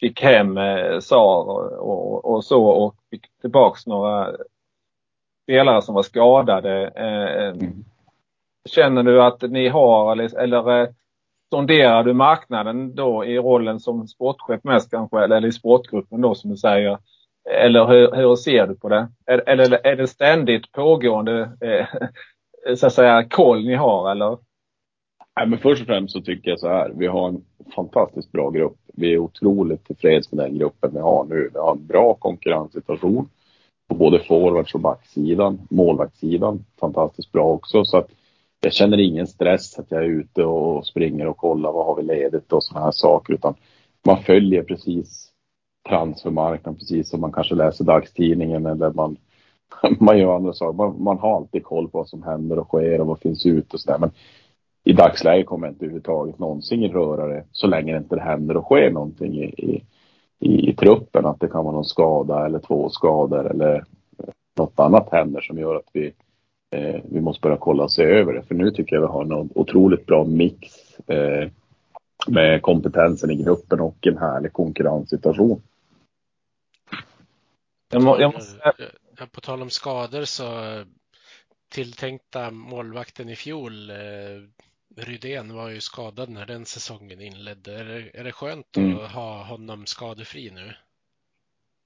fick hem SAR och, och, så och fick tillbaks några spelare som var skadade. Mm. Känner du att ni har eller, eller sonderar du marknaden då i rollen som sportchef mest kanske eller i sportgruppen då som du säger? Eller hur, hur ser du på det? Eller är det ständigt pågående eh, så att säga koll ni har eller? Nej, men först och främst så tycker jag så här. Vi har en fantastiskt bra grupp. Vi är otroligt tillfreds med den gruppen vi har nu. Vi har en bra konkurrenssituation på både forwards och backsidan. Målvaktssidan fantastiskt bra också. Så att jag känner ingen stress att jag är ute och springer och kollar vad har vi ledigt och sådana här saker. Utan man följer precis transfermarknaden precis som man kanske läser dagstidningen eller man, man gör andra saker. Man, man har alltid koll på vad som händer och sker och vad finns ute och sådär. Men i dagsläget kommer jag inte överhuvudtaget någonsin röra det så länge det inte händer och sker någonting i, i, i, i truppen. Att det kan vara någon skada eller två skador eller något annat händer som gör att vi, eh, vi måste börja kolla och se över det. För nu tycker jag vi har en otroligt bra mix eh, med kompetensen i gruppen och en härlig konkurrenssituation. Jag må, jag måste... På tal om skador så tilltänkta målvakten i fjol, eh, Rydén, var ju skadad när den säsongen inledde. Är det, är det skönt mm. att ha honom skadefri nu?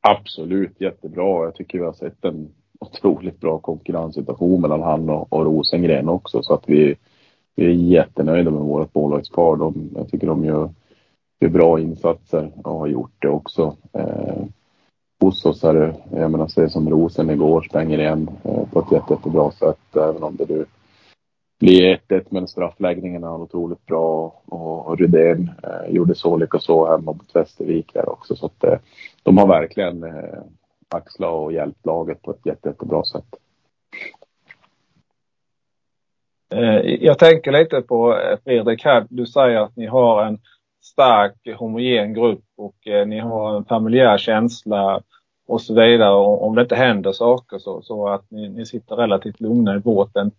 Absolut, jättebra. Jag tycker vi har sett en otroligt bra konkurrenssituation mellan han och, och Rosengren också så att vi vi är jättenöjda med vårt målvaktspar. De, jag tycker de gör, gör bra insatser och har gjort det också. Eh, hos oss är det, jag menar, se som Rosen igår stänger igen eh, på ett jätte, jättebra sätt. Även om det nu blir 1-1 men straffläggningen är otroligt bra och, och Rydén eh, gjorde så lyckas så hemma mot Västervik där också. Så att eh, de har verkligen eh, axlat och hjälpt laget på ett jätte, jättebra sätt. Eh, jag tänker lite på eh, Fredrik här. Du säger att ni har en stark homogen grupp och eh, ni har en familjär känsla och så vidare. Om det inte händer saker så, så att ni, ni sitter relativt lugna i båten.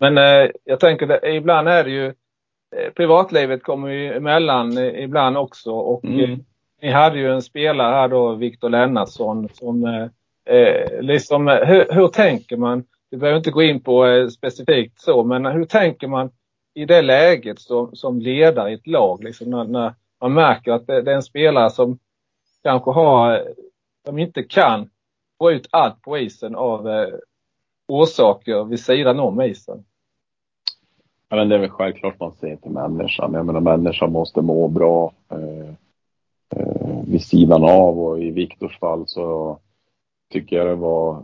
Men jag tänker ibland är det ju privatlivet kommer ju emellan ibland också och mm. ni hade ju en spelare här då, Viktor Lennartsson, som eh, liksom, hur, hur tänker man vi behöver inte gå in på eh, specifikt så, men hur tänker man i det läget som, som ledare i ett lag? Liksom när, när man märker att det, det, är en spelare som kanske har, som inte kan få ut allt på isen av eh, orsaker vid sidan om isen. Ja, men det är väl självklart man ser till människan. Jag menar människan måste må bra eh, eh, vid sidan av och i Viktors fall så tycker jag det var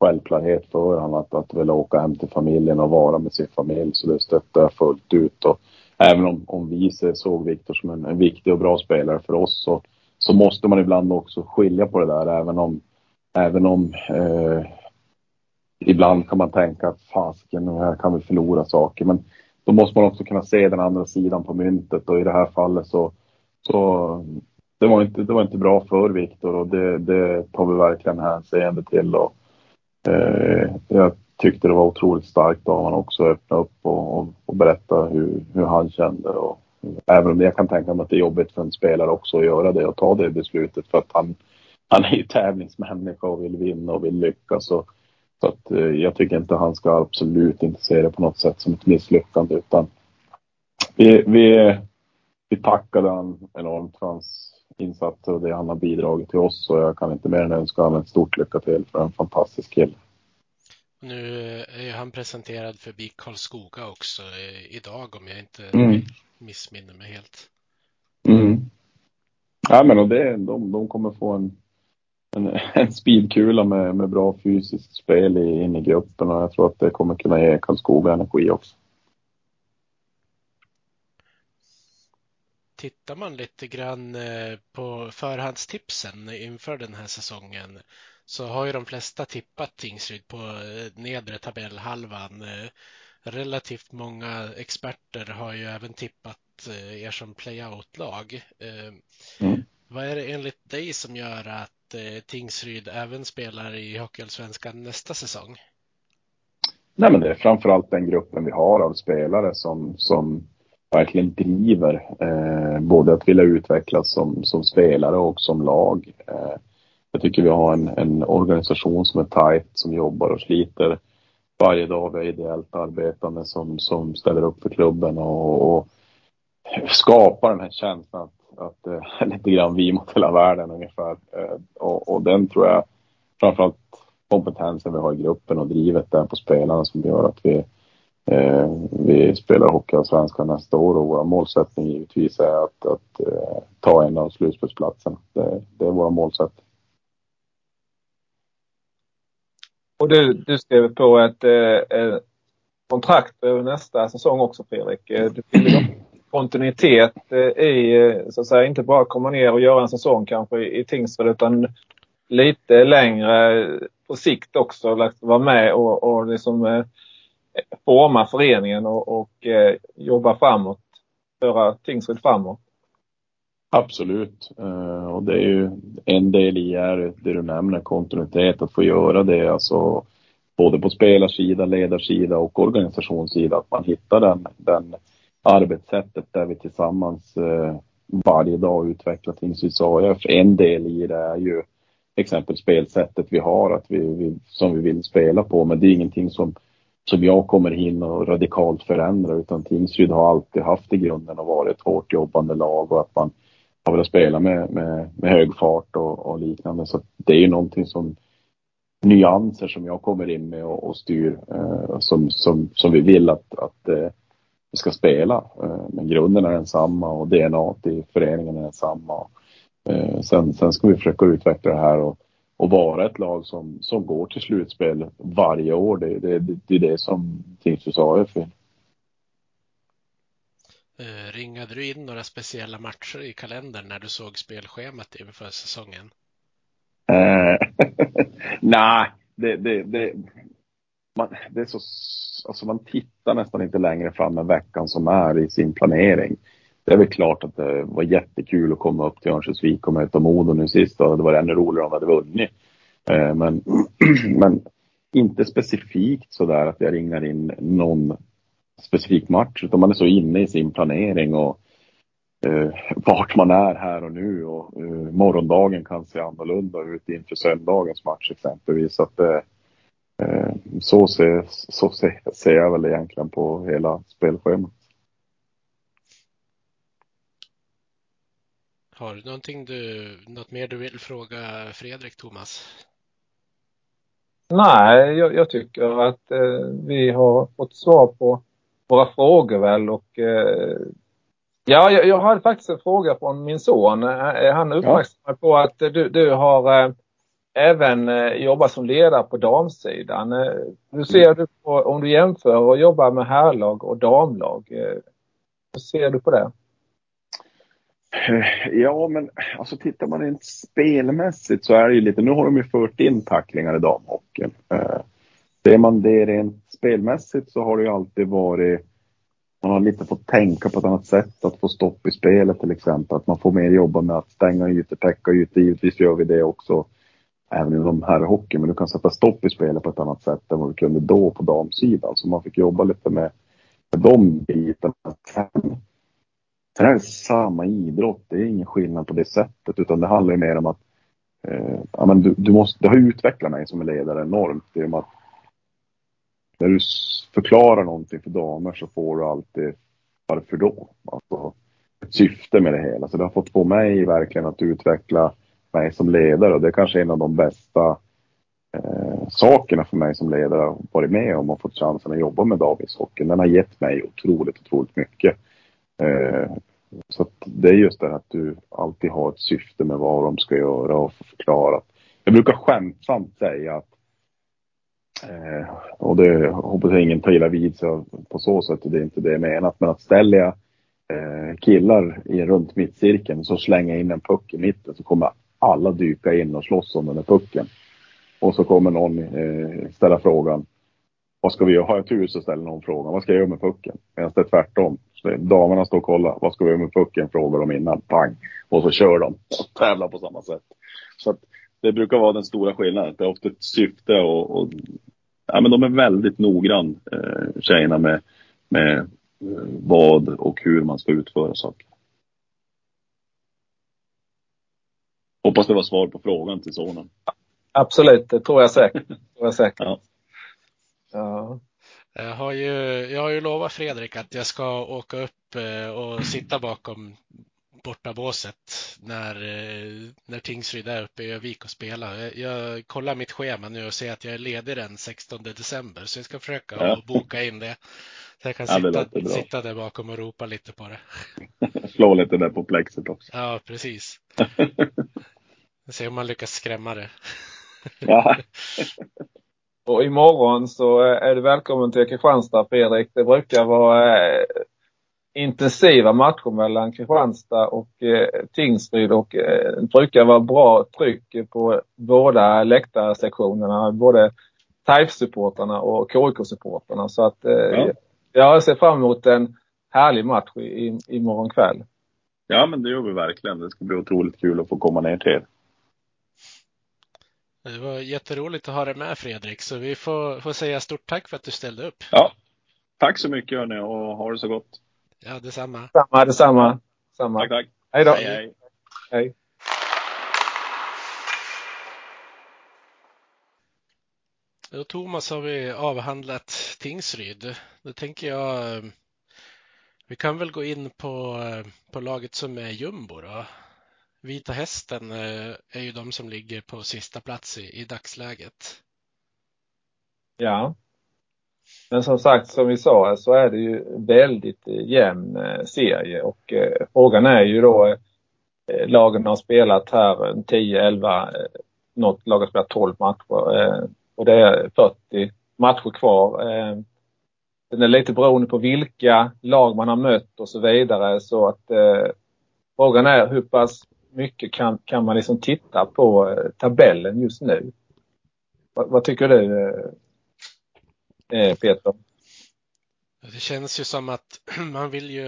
självklarhet för honom att, att vilja åka hem till familjen och vara med sin familj. Så det stöttar jag fullt ut. Och även om, om vi såg Viktor som en, en, viktig och bra spelare för oss så, så måste man ibland också skilja på det där. Även om, även om eh, ibland kan man tänka att fasiken, här kan vi förlora saker. Men då måste man också kunna se den andra sidan på myntet och i det här fallet så, så det var inte, det var inte bra för Viktor och det, det tar vi verkligen hänseende till. Och, Eh, jag tyckte det var otroligt starkt av honom också att öppna upp och, och, och, berätta hur, hur han kände. Och, även om jag kan tänka mig att det är jobbigt för en spelare också att göra det och ta det beslutet för att han, han är ju tävlingsmänniska och vill vinna och vill lyckas. Och, så att, eh, jag tycker inte han ska absolut inte se det på något sätt som ett misslyckande utan vi, vi, vi tackade han enormt för hans insatser och det han har bidragit till oss. Och jag kan inte mer än önska honom ett stort lycka till för en fantastisk kille. Nu är han presenterad för BIK Karlskoga också idag om jag inte mm. missminner mig helt. Mm. Ja, men och det, de, de kommer få en, en, en speedkula med, med bra fysiskt spel in i gruppen och jag tror att det kommer kunna ge Karlskoga energi också. tittar man lite grann eh, på förhandstipsen inför den här säsongen så har ju de flesta tippat Tingsryd på eh, nedre tabellhalvan. Eh, relativt många experter har ju även tippat er som playout-lag. Mm. Vad är det enligt dig som gör att Eh, Tingsryd även spelar i Hockeyallsvenskan nästa säsong? Nej, men det är framförallt den gruppen vi har av spelare som, som verkligen driver eh, både att vilja utvecklas som, som spelare och som lag. Eh, jag tycker vi har en, en organisation som är tajt, som jobbar och sliter varje dag. Vi har ideellt arbetande som, som ställer upp för klubben och, och skapar den här känslan att, att eh, lite grann vi mot hela världen ungefär. Eh, och, och den tror jag framförallt kompetensen vi har i gruppen och drivet där på spelarna som gör att vi Eh, vi spelar Hockeyallsvenskan nästa år och vår målsättning givetvis är att, att eh, ta en av slutspelsplatserna. Det, det är vår målsättning. Och du, du skrev på ett eh, eh kontrakt över nästa säsong också Fredrik. Eh, du vill kontinuitet eh, i, eh, så att säga, inte bara komma ner och göra en säsong kanske i, i Tingsryd utan lite längre på sikt också vara med och, och liksom eh, forma föreningen och, och eh, jobba framåt, föra Tingsryd framåt. Absolut. Uh, och det är ju en del i är det du nämner, kontinuitet, att få göra det. Alltså, både på spelarsida, ledarsida och organisationssida. Att man hittar den, den arbetssättet där vi tillsammans eh, varje dag utvecklar Tingsryds AIF. En del i det är ju exempel spelsättet vi har, att vi, vi, som vi vill spela på. Men det är ingenting som som jag kommer in och radikalt förändra utan Tingsryd har alltid haft i grunden och varit ett hårt jobbande lag och att man har velat spela med, med, med hög fart och, och liknande. Så det är ju någonting som nyanser som jag kommer in med och, och styr eh, som, som, som vi vill att, att eh, ska spela. Eh, men grunden är densamma och DNA i föreningen är densamma. Eh, sen, sen ska vi försöka utveckla det här och, och vara ett lag som, som går till slutspel varje år. Det, det, det är det som Tingsryd AF vill. Ringade du in några speciella matcher i kalendern när du såg spelschemat inför säsongen? Eh, Nej, det, det, det, man, det är så, alltså man tittar nästan inte längre fram än veckan som är i sin planering. Det är väl klart att det var jättekul att komma upp till Örnsköldsvik och möta Modo nu sist och det var ännu roligare om vi hade vunnit. Eh, men, men inte specifikt så där att jag ringar in någon specifik match utan man är så inne i sin planering och eh, vart man är här och nu och eh, morgondagen kan se annorlunda ut inför söndagens match exempelvis. Så, att, eh så, ser, så ser, ser jag väl egentligen på hela spelschemat. Har du någonting du, något mer du vill fråga Fredrik, Thomas? Nej, jag, jag tycker att eh, vi har fått svar på våra frågor väl och eh, Ja, jag, jag hade faktiskt en fråga från min son. Eh, han uppmärksammade ja. på att du, du har eh, även eh, jobbat som ledare på damsidan. Hur ser du på, om du jämför och jobbar med herrlag och damlag, hur ser du på det? Ja, men alltså tittar man rent spelmässigt så är det ju lite, nu har de ju fört in tacklingar i damhockeyn. Ser man det rent spelmässigt så har det ju alltid varit man har lite fått tänka på ett annat sätt, att få stopp i spelet till exempel. Att man får mer jobba med att stänga ytor, täcka ytor. Givetvis gör vi det också även inom herrhockey, men du kan sätta stopp i spelet på ett annat sätt än vad vi kunde då på damsidan. Så man fick jobba lite med, med de bitarna. Sen, sen är det samma idrott, det är ingen skillnad på det sättet, utan det handlar ju mer om att eh, ja, men du, du måste, det har utvecklat mig som ledare enormt. genom att när du förklarar någonting för damer så får du alltid varför då? Alltså ett syfte med det hela. Så det har fått få mig verkligen att utveckla mig som ledare och det är kanske en av de bästa eh, sakerna för mig som ledare har varit med om och fått chansen att jobba med damishockeyn. Den har gett mig otroligt, otroligt mycket. Eh, så det är just det att du alltid har ett syfte med vad de ska göra och förklara. Jag brukar skämtsamt säga att Eh, och det hoppas jag ingen tar illa vid sig på så sätt. Det är inte det jag menat. Men att ställer jag eh, killar i runt mittcirkeln så slänger jag in en puck i mitten så kommer alla dyka in och slåss om den där pucken. Och så kommer någon eh, ställa frågan. Vad ska vi göra? Har jag tur så ställer någon frågan. Vad ska jag göra med pucken? Medan det är tvärtom. Så damerna står och kollar. Vad ska vi göra med pucken? Frågar de innan. Pang! Och så kör de och tävlar på samma sätt. Så att det brukar vara den stora skillnaden. Det är ofta ett syfte och, och ja, men de är väldigt noggrann eh, tjejerna med, med eh, vad och hur man ska utföra saker. Hoppas det var svar på frågan till sonen. Absolut, det tror jag säkert. tror jag säkert. Ja. ja. Jag har, ju, jag har ju lovat Fredrik att jag ska åka upp eh, och sitta bakom bortabåset när, eh, när Tingsryd är uppe i Övik och spelar. Jag, jag kollar mitt schema nu och ser att jag är ledig den 16 december så jag ska försöka ja. boka in det. Så jag kan ja, sitta, sitta där bakom och ropa lite på det. Slå lite där på plexet också. Ja, precis. Se om man lyckas skrämma det. ja. Och imorgon så är du välkommen till Kristianstad Fredrik. Det brukar vara eh, intensiva matcher mellan Kristianstad och eh, Tingsryd och eh, brukar vara bra tryck på båda läktarsektionerna. Både TIFE-supportrarna och KIK-supportrarna. Så att eh, ja. jag ser fram emot en härlig match i, imorgon kväll. Ja men det gör vi verkligen. Det ska bli otroligt kul att få komma ner till er. Det var jätteroligt att ha dig med Fredrik, så vi får, får säga stort tack för att du ställde upp. Ja, tack så mycket hörni och ha det så gott. Ja, detsamma. Samma, detsamma. Samma. Tack, tack. Hej då. Hej, hej. hej. Då Thomas har vi avhandlat Tingsryd. Då tänker jag vi kan väl gå in på, på laget som är jumbo då. Vita Hästen eh, är ju de som ligger på sista plats i, i dagsläget. Ja. Men som sagt, som vi sa, så är det ju väldigt eh, jämn eh, serie och eh, frågan är ju då lagen har spelat här 10, 11, något lag har spelat 12 matcher och det är 40 matcher kvar. Den är lite beroende på vilka lag man har mött och så vidare så att frågan är hur pass mycket kan, kan man liksom titta på tabellen just nu? Vad, vad tycker du eh, Peter? Det känns ju som att man vill ju,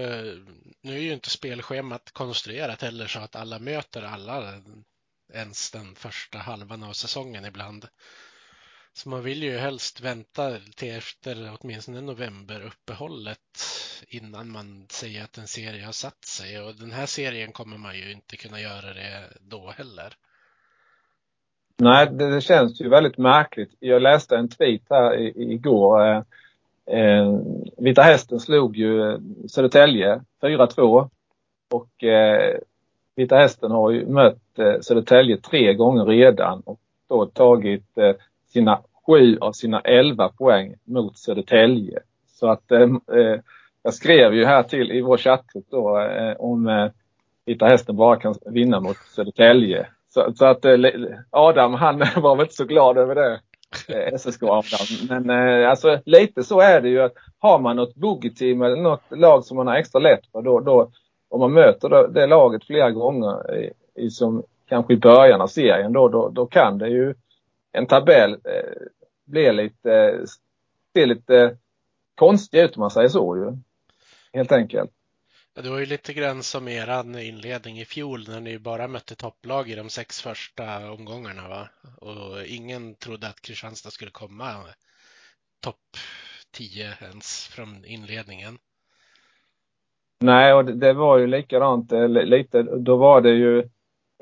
nu är ju inte spelschemat konstruerat heller så att alla möter alla ens den första halvan av säsongen ibland. Så man vill ju helst vänta till efter åtminstone novemberuppehållet innan man säger att en serie har satt sig och den här serien kommer man ju inte kunna göra det då heller. Nej, det, det känns ju väldigt märkligt. Jag läste en tweet här i, igår. Eh, eh, Vita Hästen slog ju eh, Södertälje 4-2 och eh, Vita Hästen har ju mött eh, Södertälje tre gånger redan och då tagit eh, sina sju av sina elva poäng mot Södertälje. Så att eh, eh, jag skrev ju här till i vår chattgrupp då eh, om eh, Vita Hästen bara kan vinna mot Södertälje. Så, så att eh, Adam han var väl inte så glad över det. Eh, SSK Adam. Men eh, alltså lite så är det ju att har man något boogie-team eller något lag som man har extra lätt för då, då om man möter det, laget flera gånger i, i, som kanske i början av serien då, då, då kan det ju en tabell eh, bli lite, se lite konstig ut om man säger så ju. Helt enkelt. Ja, det var ju lite grann som er inledning i fjol när ni bara mötte topplag i de sex första omgångarna va? Och ingen trodde att Kristianstad skulle komma topp 10 ens från inledningen. Nej, och det, det var ju likadant eh, lite. Då var det ju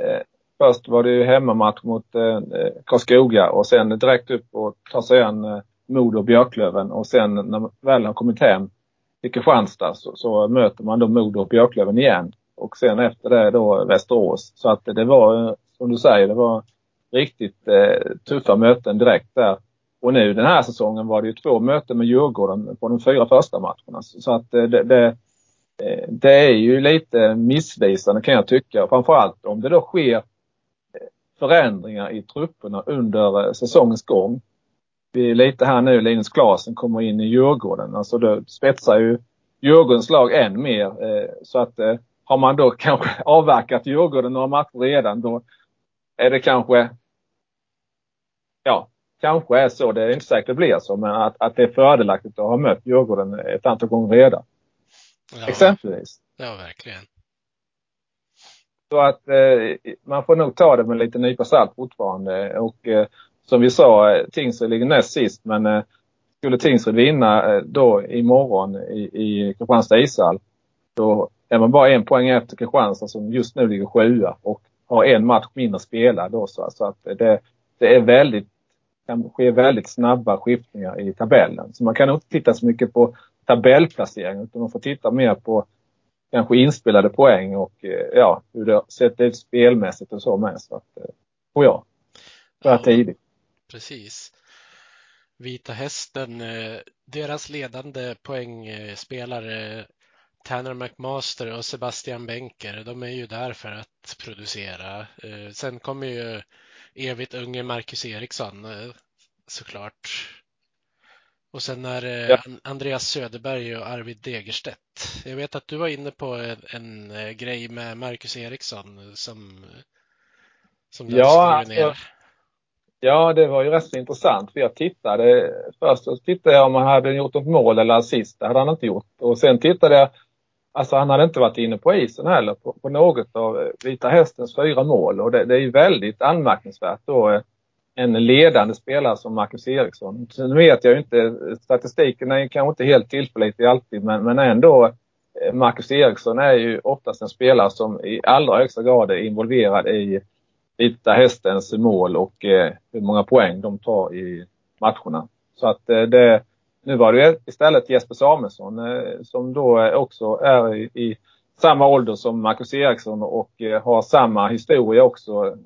eh, Först var det ju hemmamatch mot eh, eh, Karlskoga och sen direkt upp och ta sig an eh, Modo och Björklöven och sen när man väl har kommit hem till Kristianstad så, så möter man då Modo och Björklöven igen. Och sen efter det då Västerås. Så att det var, som du säger, det var riktigt eh, tuffa möten direkt där. Och nu den här säsongen var det ju två möten med Djurgården på de fyra första matcherna. Så att eh, det, det, eh, det är ju lite missvisande kan jag tycka. Framförallt om det då sker eh, förändringar i trupperna under säsongens gång. Vi är lite här nu, Linus Klasen kommer in i Djurgården. Alltså då spetsar ju Djurgårdens lag än mer. Eh, så att eh, har man då kanske avverkat Djurgården några matcher redan då är det kanske ja, kanske är så. Det är inte säkert det blir så, men att, att det är fördelaktigt att ha mött Djurgården ett antal gånger redan. Ja, Exempelvis. Ja, verkligen. Så att eh, man får nog ta det med lite nypa salt fortfarande. Och eh, som vi sa, eh, Tingsryd ligger näst sist men eh, skulle Tingsryd vinna eh, då imorgon i, i Kristianstad ishall då är man bara en poäng efter Kristianstad som just nu ligger sjua och har en match mindre spelad då. Så, så att det, det är väldigt, kan ske väldigt snabba skiftningar i tabellen. Så man kan inte titta så mycket på tabellplaceringen utan man får titta mer på kanske inspelade poäng och eh, ja, hur det har sett ut spelmässigt och så med. Så att, eh, tror jag. För tidigt. Precis. Vita Hästen, eh, deras ledande poängspelare Tanner McMaster och Sebastian Benker, de är ju där för att producera. Sen kommer ju evigt unge Marcus Eriksson såklart och sen är ja. Andreas Söderberg och Arvid Degerstedt. Jag vet att du var inne på en, en eh, grej med Marcus Eriksson som, som du ja, alltså, ner. Ja, det var ju rätt så intressant. För jag tittade, först så tittade jag om han hade gjort något mål eller assist. Det hade han inte gjort. Och sen tittade jag, alltså han hade inte varit inne på isen heller på, på något av eh, Vita Hästens fyra mål. Och det, det är ju väldigt anmärkningsvärt då eh, en ledande spelare som Marcus Eriksson. Nu vet jag ju inte, statistiken är kanske inte helt tillförlitlig alltid men, men ändå eh, Marcus Eriksson är ju oftast en spelare som i allra högsta grad är involverad i Vita Hästens mål och eh, hur många poäng de tar i matcherna. Så att eh, det, nu var det istället Jesper Samuelsson eh, som då eh, också är i, i, samma ålder som Marcus Eriksson och eh, har samma historia också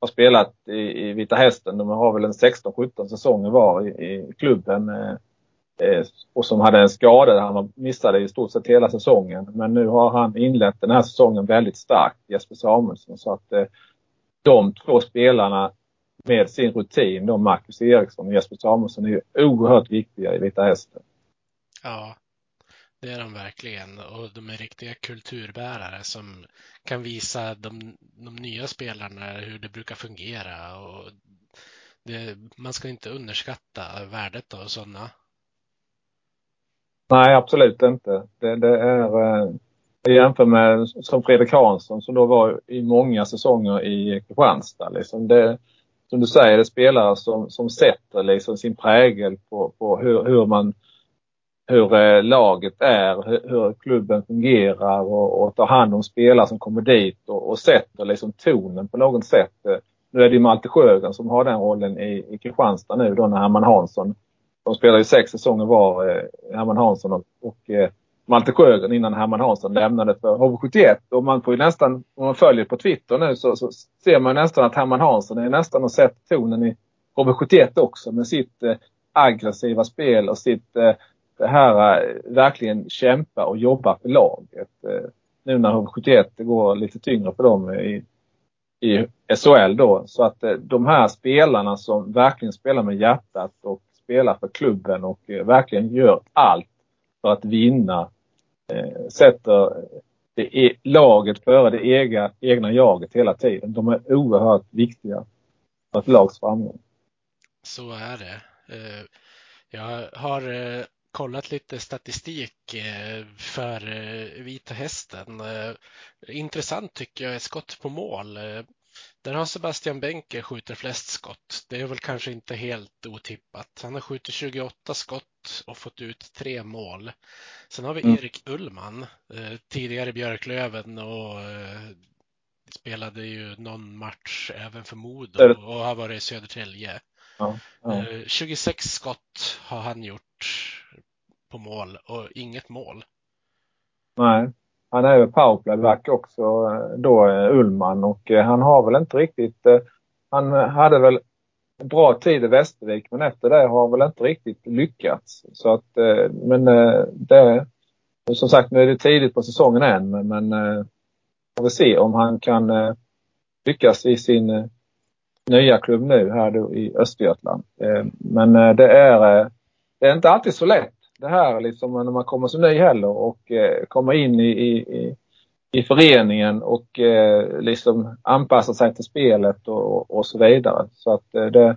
har spelat i, i Vita Hästen. De har väl en 16-17 säsonger var i, i klubben. Eh, och som hade en skada där han missade i stort sett hela säsongen. Men nu har han inlett den här säsongen väldigt starkt, Jesper Samuelsson. Så att eh, de två spelarna med sin rutin, då Marcus Eriksson och Jesper Samuelsson, är ju oerhört viktiga i Vita Hästen. Ja, det är de verkligen och de är riktiga kulturbärare som kan visa de, de nya spelarna hur det brukar fungera. Och det, man ska inte underskatta värdet av sådana. Nej, absolut inte. Det, det är eh, jag jämför med som Fredrik Hansson som då var i många säsonger i Kristianstad. Liksom det, som du säger, det är spelare som, som sätter liksom sin prägel på, på hur, hur man hur eh, laget är, hur, klubben fungerar och, och tar hand om spelare som kommer dit och, och sätter liksom tonen på något sätt. Nu är det ju Malte Sjögren som har den rollen i, i Kristianstad nu då när Herman Hansson, de spelar ju sex säsonger var, eh, Herman Hansson och, och eh, Malte Sjögren innan Herman Hansson lämnade för HV71. Och man får ju nästan, om man följer på Twitter nu så, så ser man nästan att Herman Hansson är nästan och sett tonen i HV71 också med sitt eh, aggressiva spel och sitt eh, det här eh, verkligen kämpa och jobba för laget. Eh, nu när HV71 det går lite tyngre för dem i, i SHL då. Så att eh, de här spelarna som verkligen spelar med hjärtat och spelar för klubben och eh, verkligen gör allt för att vinna. Eh, sätter det e-, laget före det egna, egna jaget hela tiden. De är oerhört viktiga för ett lags framgång. Så är det. Eh, jag har eh, kollat lite statistik eh, för Vita Hästen. Intressant tycker jag är skott på mål. Där har Sebastian Benke skjuter flest skott. Det är väl kanske inte helt otippat. Han har skjutit 28 skott och fått ut tre mål. Sen har vi mm. Erik Ullman, eh, tidigare Björklöven och eh, spelade ju någon match även för Modo och har varit i Södertälje. Ja, ja. 26 eh, skott har han gjort på mål och inget mål. Nej. Han är ju powerplayback också då, eh, Ullman och eh, han har väl inte riktigt, eh, han hade väl bra tid i Västervik men efter det har han väl inte riktigt lyckats. Så att, men det, som sagt nu är det tidigt på säsongen än men, men får vi se om han kan lyckas i sin nya klubb nu här då i Östergötland. Men det är, det är inte alltid så lätt det här liksom när man kommer som ny heller och eh, kommer in i, i, i föreningen och eh, liksom anpassa sig till spelet och, och så vidare. Så att eh, det,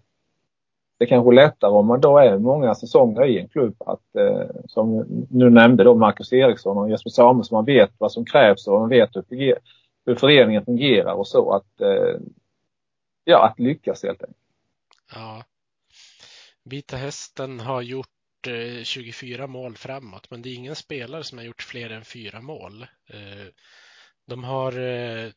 det kanske är lättare om man då är många säsonger i en klubb att, eh, som nu nämnde då Marcus Eriksson och Jesper Samuelsson, man vet vad som krävs och man vet hur, hur föreningen fungerar och så att, eh, ja, att lyckas helt enkelt. Ja. Vita Hästen har gjort 24 eh, mål framåt, men det är ingen spelare som har gjort fler än fyra mål. Eh, de har, eh,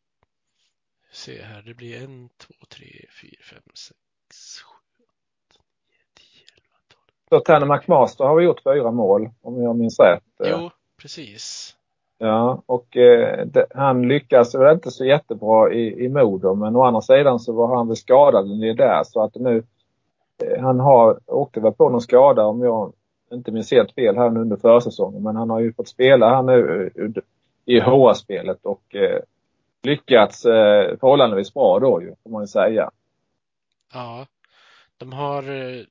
se här, det blir en, två, tre, fyra, fem, sex, sju, åtta, nio, tio, elva, tolv. Så Tanne McMaster har vi gjort fyra mål, om jag minns rätt. Jo, precis. Ja, och eh, det, han lyckas väl inte så jättebra i, i Modo, men å andra sidan så var han väl skadad när det där så att nu han har, åkte väl på någon skada om jag inte minns helt fel här nu under försäsongen. Men han har ju fått spela här nu i HA-spelet och eh, lyckats eh, förhållandevis bra då ju, får man ju säga. Ja, de har eh,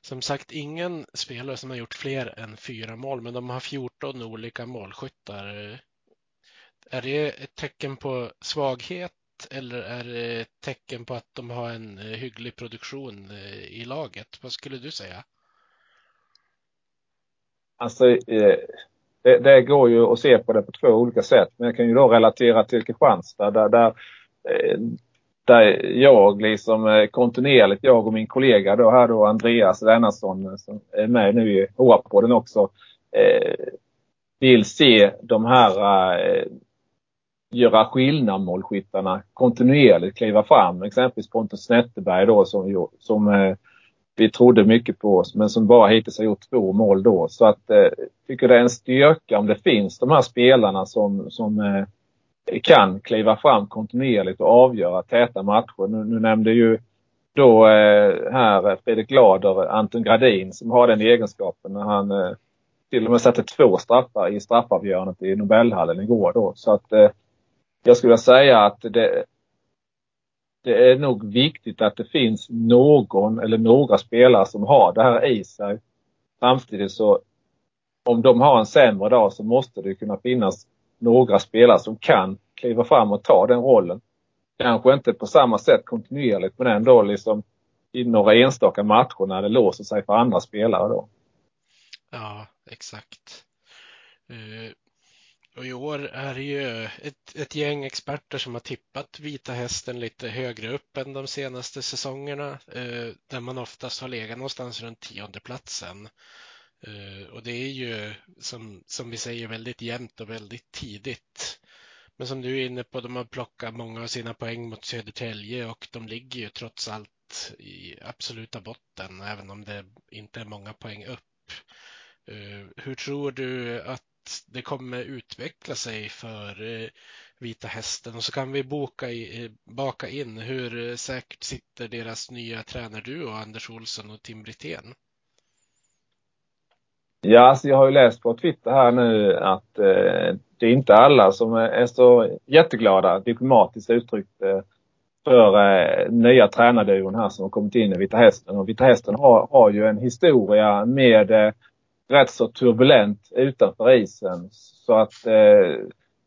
som sagt ingen spelare som har gjort fler än fyra mål, men de har 14 olika målskyttar. Är det ett tecken på svaghet eller är det ett tecken på att de har en eh, hygglig produktion eh, i laget? Vad skulle du säga? Alltså, eh, det, det, går ju att se på det på två olika sätt. Men jag kan ju då relatera till Kristianstad där, där, eh, där jag liksom eh, kontinuerligt, jag och min kollega då här då Andreas Lennartsson eh, som är med nu i HR-podden också, eh, vill se de här göra skillnad målskyttarna kontinuerligt kliva fram. Exempelvis Pontus Snetterberg då som, som vi trodde mycket på oss men som bara hittills har gjort två mål då. Så att eh, tycker det är en styrka om det finns de här spelarna som, som eh, kan kliva fram kontinuerligt och avgöra täta matcher. Nu, nu nämnde ju då eh, här Fredrik Glader Anton Gradin som har den egenskapen när han eh, till och med satte två straffar i straffavgörandet i Nobelhallen igår då. Så att eh, jag skulle säga att det, det är nog viktigt att det finns någon eller några spelare som har det här i sig. Samtidigt så om de har en sämre dag så måste det kunna finnas några spelare som kan kliva fram och ta den rollen. Kanske inte på samma sätt kontinuerligt men ändå liksom i några enstaka matcher när det låser sig för andra spelare då. Ja, exakt. Eh, och i år är det ju ett, ett gäng experter som har tippat Vita Hästen lite högre upp än de senaste säsongerna, eh, där man oftast har legat någonstans runt tionde platsen. Eh, och det är ju som, som vi säger väldigt jämnt och väldigt tidigt. Men som du är inne på, de har plockat många av sina poäng mot Södertälje och de ligger ju trots allt i absoluta botten, även om det inte är många poäng upp. Eh, hur tror du att det kommer utveckla sig för eh, Vita Hästen? Och så kan vi boka i, eh, baka in hur eh, säkert sitter deras nya tränarduo Anders Olsson och Tim Brithén? Ja, alltså jag har ju läst på Twitter här nu att eh, det är inte alla som är så jätteglada, diplomatiskt uttryckt, eh, för eh, nya tränarduon här som har kommit in i Vita Hästen. Och Vita Hästen har, har ju en historia med eh, rätt så turbulent utanför isen. Så att eh,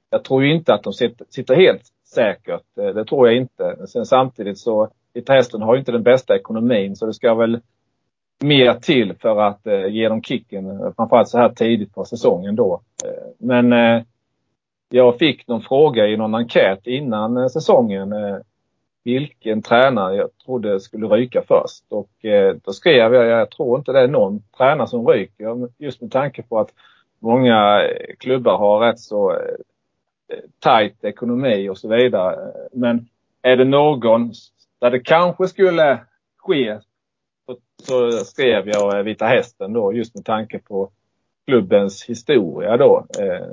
jag tror inte att de sitter, sitter helt säkert. Eh, det tror jag inte. Sen samtidigt så, Vita Hästen har ju inte den bästa ekonomin så det ska väl mer till för att eh, ge dem kicken. Framförallt så här tidigt på säsongen då. Eh, men eh, jag fick någon fråga i någon enkät innan eh, säsongen eh, vilken tränare jag trodde skulle ryka först. Och eh, då skrev jag, jag tror inte det är någon tränare som ryker just med tanke på att många eh, klubbar har rätt så eh, eh, tajt ekonomi och så vidare. Men är det någon där det kanske skulle ske så, så skrev jag eh, Vita Hästen då just med tanke på klubbens historia då. Eh,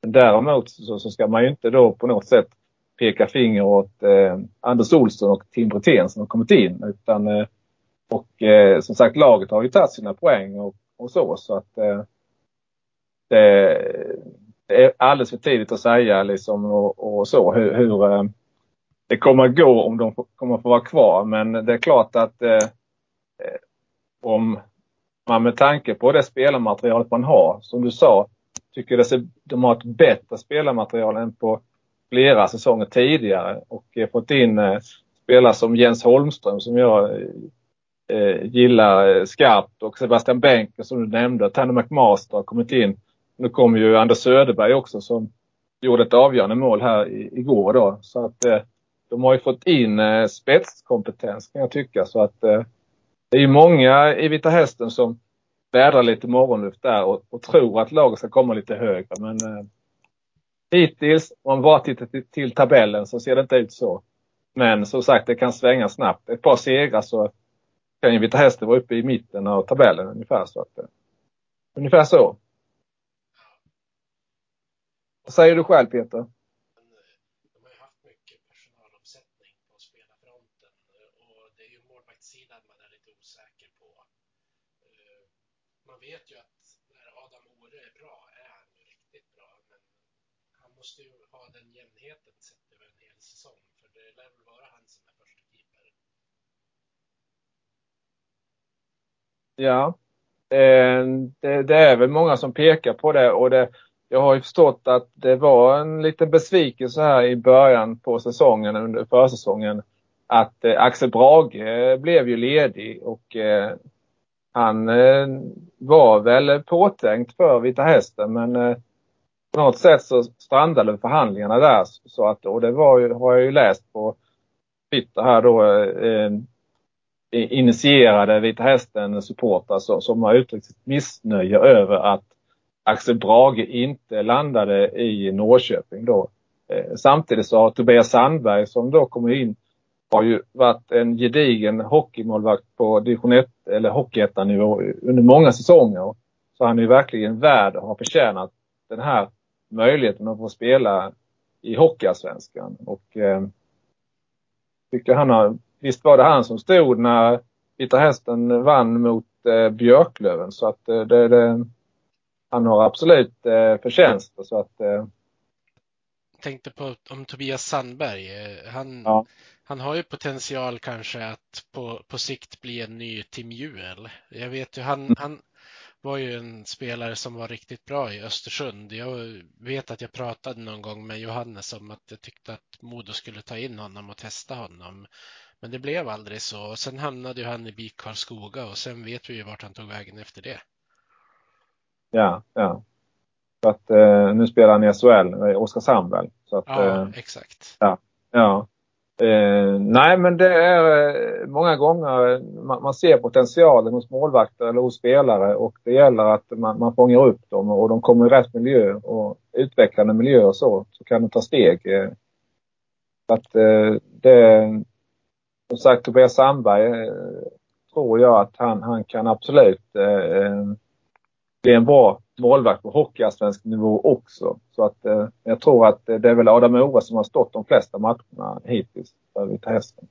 däremot så, så ska man ju inte då på något sätt peka finger åt eh, Anders Olsson och Tim Brithén som har kommit in. Utan, eh, och eh, som sagt laget har ju tagit sina poäng och, och så. så att eh, det, det, är alldeles för tidigt att säga liksom och, och så hur, hur eh, det kommer att gå om de kommer att få vara kvar. Men det är klart att eh, eh, om man med tanke på det spelarmaterialet man har, som du sa, tycker det, de har ett bättre spelarmaterial än på flera säsonger tidigare och eh, fått in eh, spelare som Jens Holmström som jag eh, gillar eh, skarpt och Sebastian Benker som du nämnde. Tanne McMaster har kommit in. Nu kommer ju Anders Söderberg också som gjorde ett avgörande mål här i, igår då. Så att eh, de har ju fått in eh, spetskompetens kan jag tycka. Så att eh, det är ju många i Vita Hästen som vädrar lite morgonluft där och, och tror att laget ska komma lite högre. Men eh, Hittills, om man bara tittar till, till, tabellen så ser det inte ut så. Men som sagt, det kan svänga snabbt. Ett par segrar så kan ju Vita Hästen vara uppe i mitten av tabellen ungefär. Så att, eh, ungefär så. Vad säger du själv Peter? Man vet ju att när Adam Ore är bra är han ju riktigt bra. Men måste ju ha den jämnheten sett över en hel säsong. För det lär väl vara han som är första keeper. Ja, eh, det, det, är väl många som pekar på det och det, jag har ju förstått att det var en liten besvikelse här i början på säsongen, under försäsongen, att eh, Axel Brage eh, blev ju ledig och han var väl påtänkt för Vita Hästen men på något sätt så strandade förhandlingarna där. Så att, och det var ju, har jag ju läst på Twitter här då, initierade Vita Hästen supportrar som, som har uttryckt sitt missnöje över att Axel Brage inte landade i Norrköping då. Eh, samtidigt så har Tobias Sandberg som då kommer in har ju varit en gedigen hockeymålvakt på division 1 eller hockeyettanivå under många säsonger. Så han är ju verkligen värd och har förtjänat den här möjligheten att få spela i Hockeyallsvenskan. Och eh, tycker han har, visst var det han som stod när Vita Hästen vann mot eh, Björklöven så att eh, det, det, han har absolut eh, förtjänster så att eh, tänkte på om Tobias Sandberg. Eh, han, ja. han har ju potential kanske att på, på sikt bli en ny Tim Juel. Jag vet ju, han, mm. han var ju en spelare som var riktigt bra i Östersund. Jag vet att jag pratade någon gång med Johannes om att jag tyckte att Modo skulle ta in honom och testa honom. Men det blev aldrig så. Sen hamnade ju han i BIK Karlskoga och sen vet vi ju vart han tog vägen efter det. Ja, ja. Så att eh, nu spelar han i SHL, Oskarshamn väl? Så att, ja, eh, exakt. Ja. ja. Eh, nej, men det är eh, många gånger man, man, ser potentialen hos målvakter eller hos spelare och det gäller att man, man fångar upp dem och de kommer i rätt miljö och utvecklande miljö och så, så kan de ta steg. Eh, så att eh, det, som sagt Tobias Sandberg tror jag att han, han kan absolut eh, bli en bra målvakt på hockeyallsvensk nivå också. Så att eh, jag tror att det är väl Adam Ore som har stått de flesta matcherna hittills för Vita Hästen.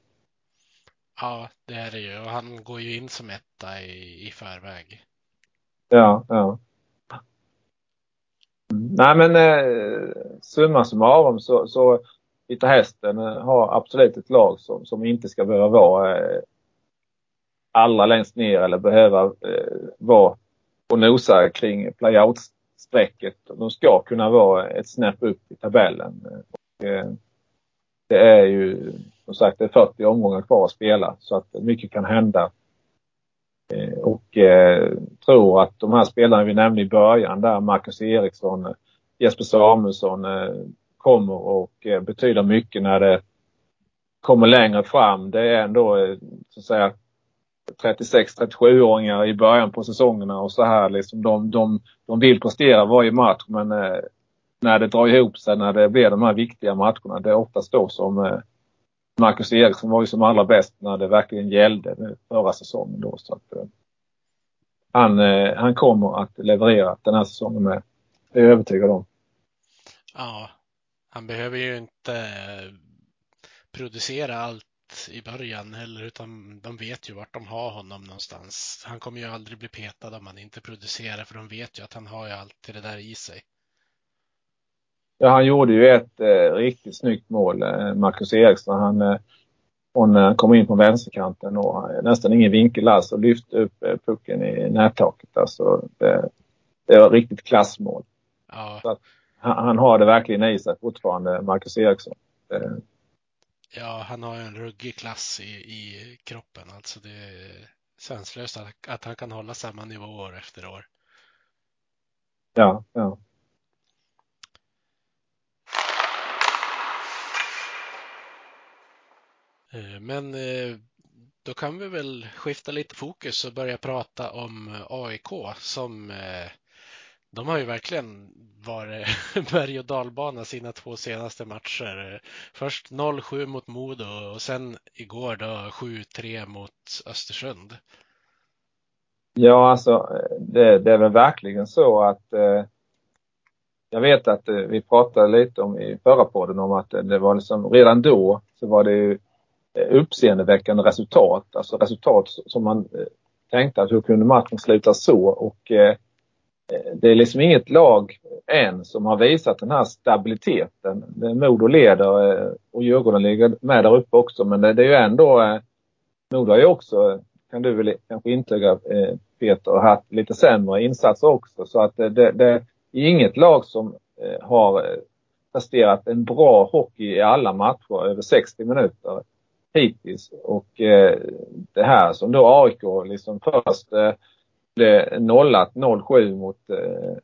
Ja, det är det ju och han går ju in som etta i, i förväg. Ja, ja. Nej men eh, summa summarum så, så Vita Hästen eh, har absolut ett lag som, som inte ska behöva vara eh, allra längst ner eller behöva eh, vara och nosa kring playout-strecket. De ska kunna vara ett snäpp upp i tabellen. Och, det är ju som sagt det är 40 omgångar kvar att spela så att mycket kan hända. Och eh, tror att de här spelarna vi nämnde i början där, Marcus Eriksson, Jesper Samuelsson, eh, kommer och eh, betyder mycket när det kommer längre fram. Det är ändå eh, så att säga 36-37-åringar i början på säsongerna och så här liksom. De, de, de vill prestera varje match men eh, när det drar ihop sig, när det blir de här viktiga matcherna, det är oftast då som eh, Marcus Eriksson var ju som allra bäst när det verkligen gällde förra säsongen då. Så att, eh, han, eh, han kommer att leverera den här säsongen med. Det är jag övertygad om. Ja, han behöver ju inte producera allt i början heller, utan de vet ju vart de har honom någonstans. Han kommer ju aldrig bli petad om han inte producerar, för de vet ju att han har ju alltid det där i sig. Ja, han gjorde ju ett eh, riktigt snyggt mål, eh, Marcus Eriksson. Han, eh, hon eh, kom in på vänsterkanten och eh, nästan ingen vinkel alls och lyfte upp eh, pucken i nättaket. Alltså, det, det var riktigt klassmål. Ja. Så att, han, har det verkligen i sig fortfarande, Marcus Eriksson. Det, Ja, han har en ruggig klass i, i kroppen. Alltså det är sanslöst att, att han kan hålla samma nivå år efter år. Ja, ja. Eh, men eh, då kan vi väl skifta lite fokus och börja prata om AIK som eh, de har ju verkligen varit berg och dalbana sina två senaste matcher. Först 0-7 mot Modo och sen igår då 7-3 mot Östersund. Ja, alltså det, det, är väl verkligen så att eh, jag vet att eh, vi pratade lite om i förra podden om att det var liksom redan då så var det ju eh, uppseendeväckande resultat. Alltså resultat som man eh, tänkte att hur kunde matchen sluta så och eh, Eh, det är liksom inget lag än som har visat den här stabiliteten. Modo leder eh, och Djurgården ligger med där uppe också men det, är ju ändå eh, Modo har ju också, kan du väl kanske intyga Peter, haft lite sämre insatser också så att det, det, är inget lag som har presterat en bra hockey i alla matcher över 60 minuter hittills. Och det här som då AIK liksom först Eh, nollat 0-7 mot eh,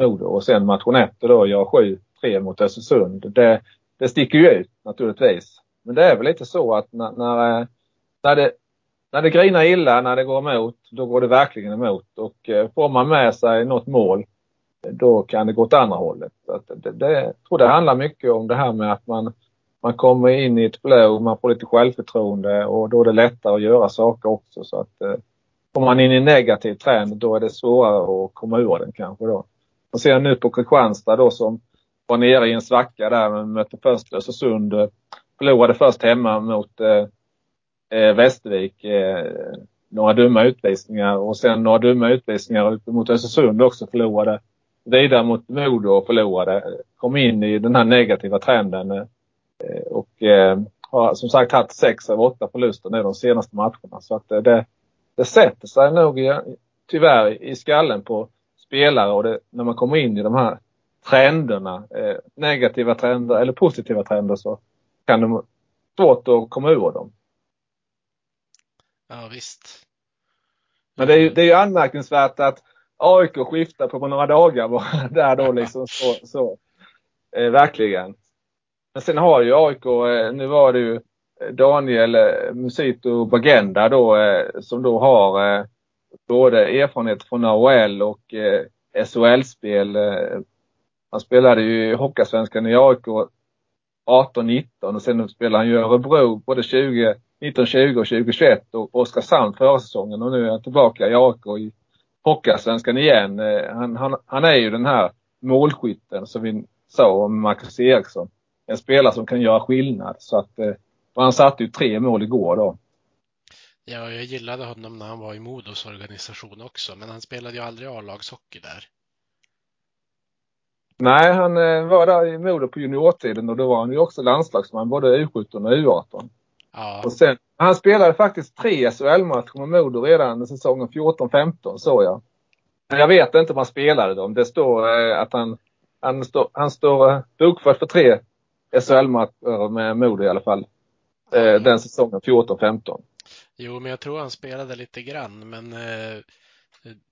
Modo och sen matchen efter då gör 7-3 mot Östersund. Det, det sticker ju ut naturligtvis. Men det är väl lite så att när, när, eh, när, det, när det grinar illa, när det går emot, då går det verkligen emot. Och eh, får man med sig något mål, då kan det gå åt andra hållet. Så att det, det, jag tror det handlar mycket om det här med att man, man kommer in i ett flow, man får lite självförtroende och då är det lättare att göra saker också. Så att eh, Kommer man in i negativ trend då är det svårare att komma ur den kanske då. Och sen nu på Kristianstad då som var nere i en svacka där. Men mötte först Östersund. Eh, förlorade först hemma mot eh, eh, Västervik. Eh, några dumma utvisningar och sen några dumma utvisningar mot Östersund också förlorade. Vidare mot Modo och förlorade. Kom in i den här negativa trenden. Eh, och eh, har som sagt haft sex av åtta förluster nu de senaste matcherna. Så att eh, det, det sätter sig nog tyvärr i skallen på spelare och det, när man kommer in i de här trenderna, eh, negativa trender eller positiva trender så kan det vara svårt att komma ur dem. Ja visst. Men det är ju det är anmärkningsvärt att AIK skiftar på några dagar bara där då liksom så. så. Eh, verkligen. Men sen har ju AIK, eh, nu var det ju Daniel eh, Musito Bagenda då eh, som då har eh, både erfarenhet från AHL och SHL-spel. Han spelade ju i Hockeysvenskan i AIK 18-19 och sen spelade han ju Örebro både 20, och 2021 och Oskarshamn förra säsongen och nu är han tillbaka i AIK i Hockeysvenskan igen. Han, han, han är ju den här målskytten som vi sa om Marcus Eriksson. En spelare som kan göra skillnad så att och han satte ju tre mål igår då. Ja, jag gillade honom när han var i Modos organisation också, men han spelade ju aldrig A-lagshockey där. Nej, han eh, var där i Modo på juniortiden och då var han ju också landslagsman både U17 och U18. Ja. Och sen, han spelade faktiskt tre SHL-matcher med Modo redan säsongen 14-15 såg jag. Men jag vet inte om han spelade dem. Det står eh, att han, han, stå, han står eh, bokförd för tre SHL-matcher med Modo i alla fall. Eh, den säsongen 14-15. Jo, men jag tror han spelade lite grann, men eh,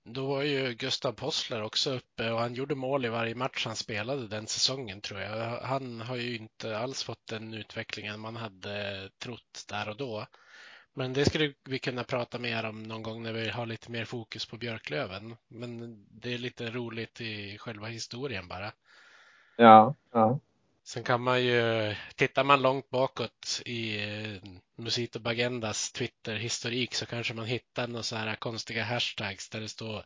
då var ju Gustav Possler också uppe och han gjorde mål i varje match han spelade den säsongen tror jag. Han har ju inte alls fått den utvecklingen man hade trott där och då. Men det skulle vi kunna prata mer om någon gång när vi har lite mer fokus på Björklöven. Men det är lite roligt i själva historien bara. Ja, ja. Sen kan man ju, tittar man långt bakåt i eh, Musito Bagendas Twitter-historik så kanske man hittar några så här konstiga hashtags där det står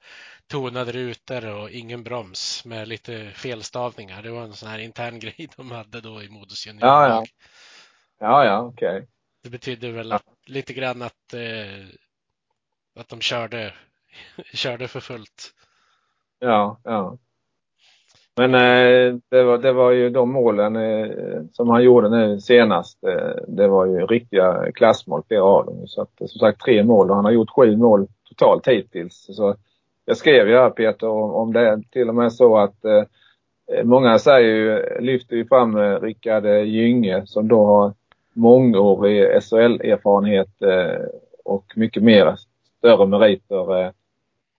tonade rutor och ingen broms med lite felstavningar. Det var en sån här intern grej de hade då i Modus Junior. Ja, ja. Ja, ja, okej. Okay. Det betyder väl ja. lite grann att, eh, att de körde, körde för fullt. Ja, ja. Men eh, det, var, det var ju de målen eh, som han gjorde nu senast. Eh, det var ju riktiga klassmål, flera av dem. Så att, eh, som sagt tre mål och han har gjort sju mål totalt hittills. Så jag skrev ju här Peter om, om det till och med så att eh, eh, många säger ju, lyfter ju fram Rickard Gynge som då har mångårig SHL-erfarenhet och mycket mer större meriter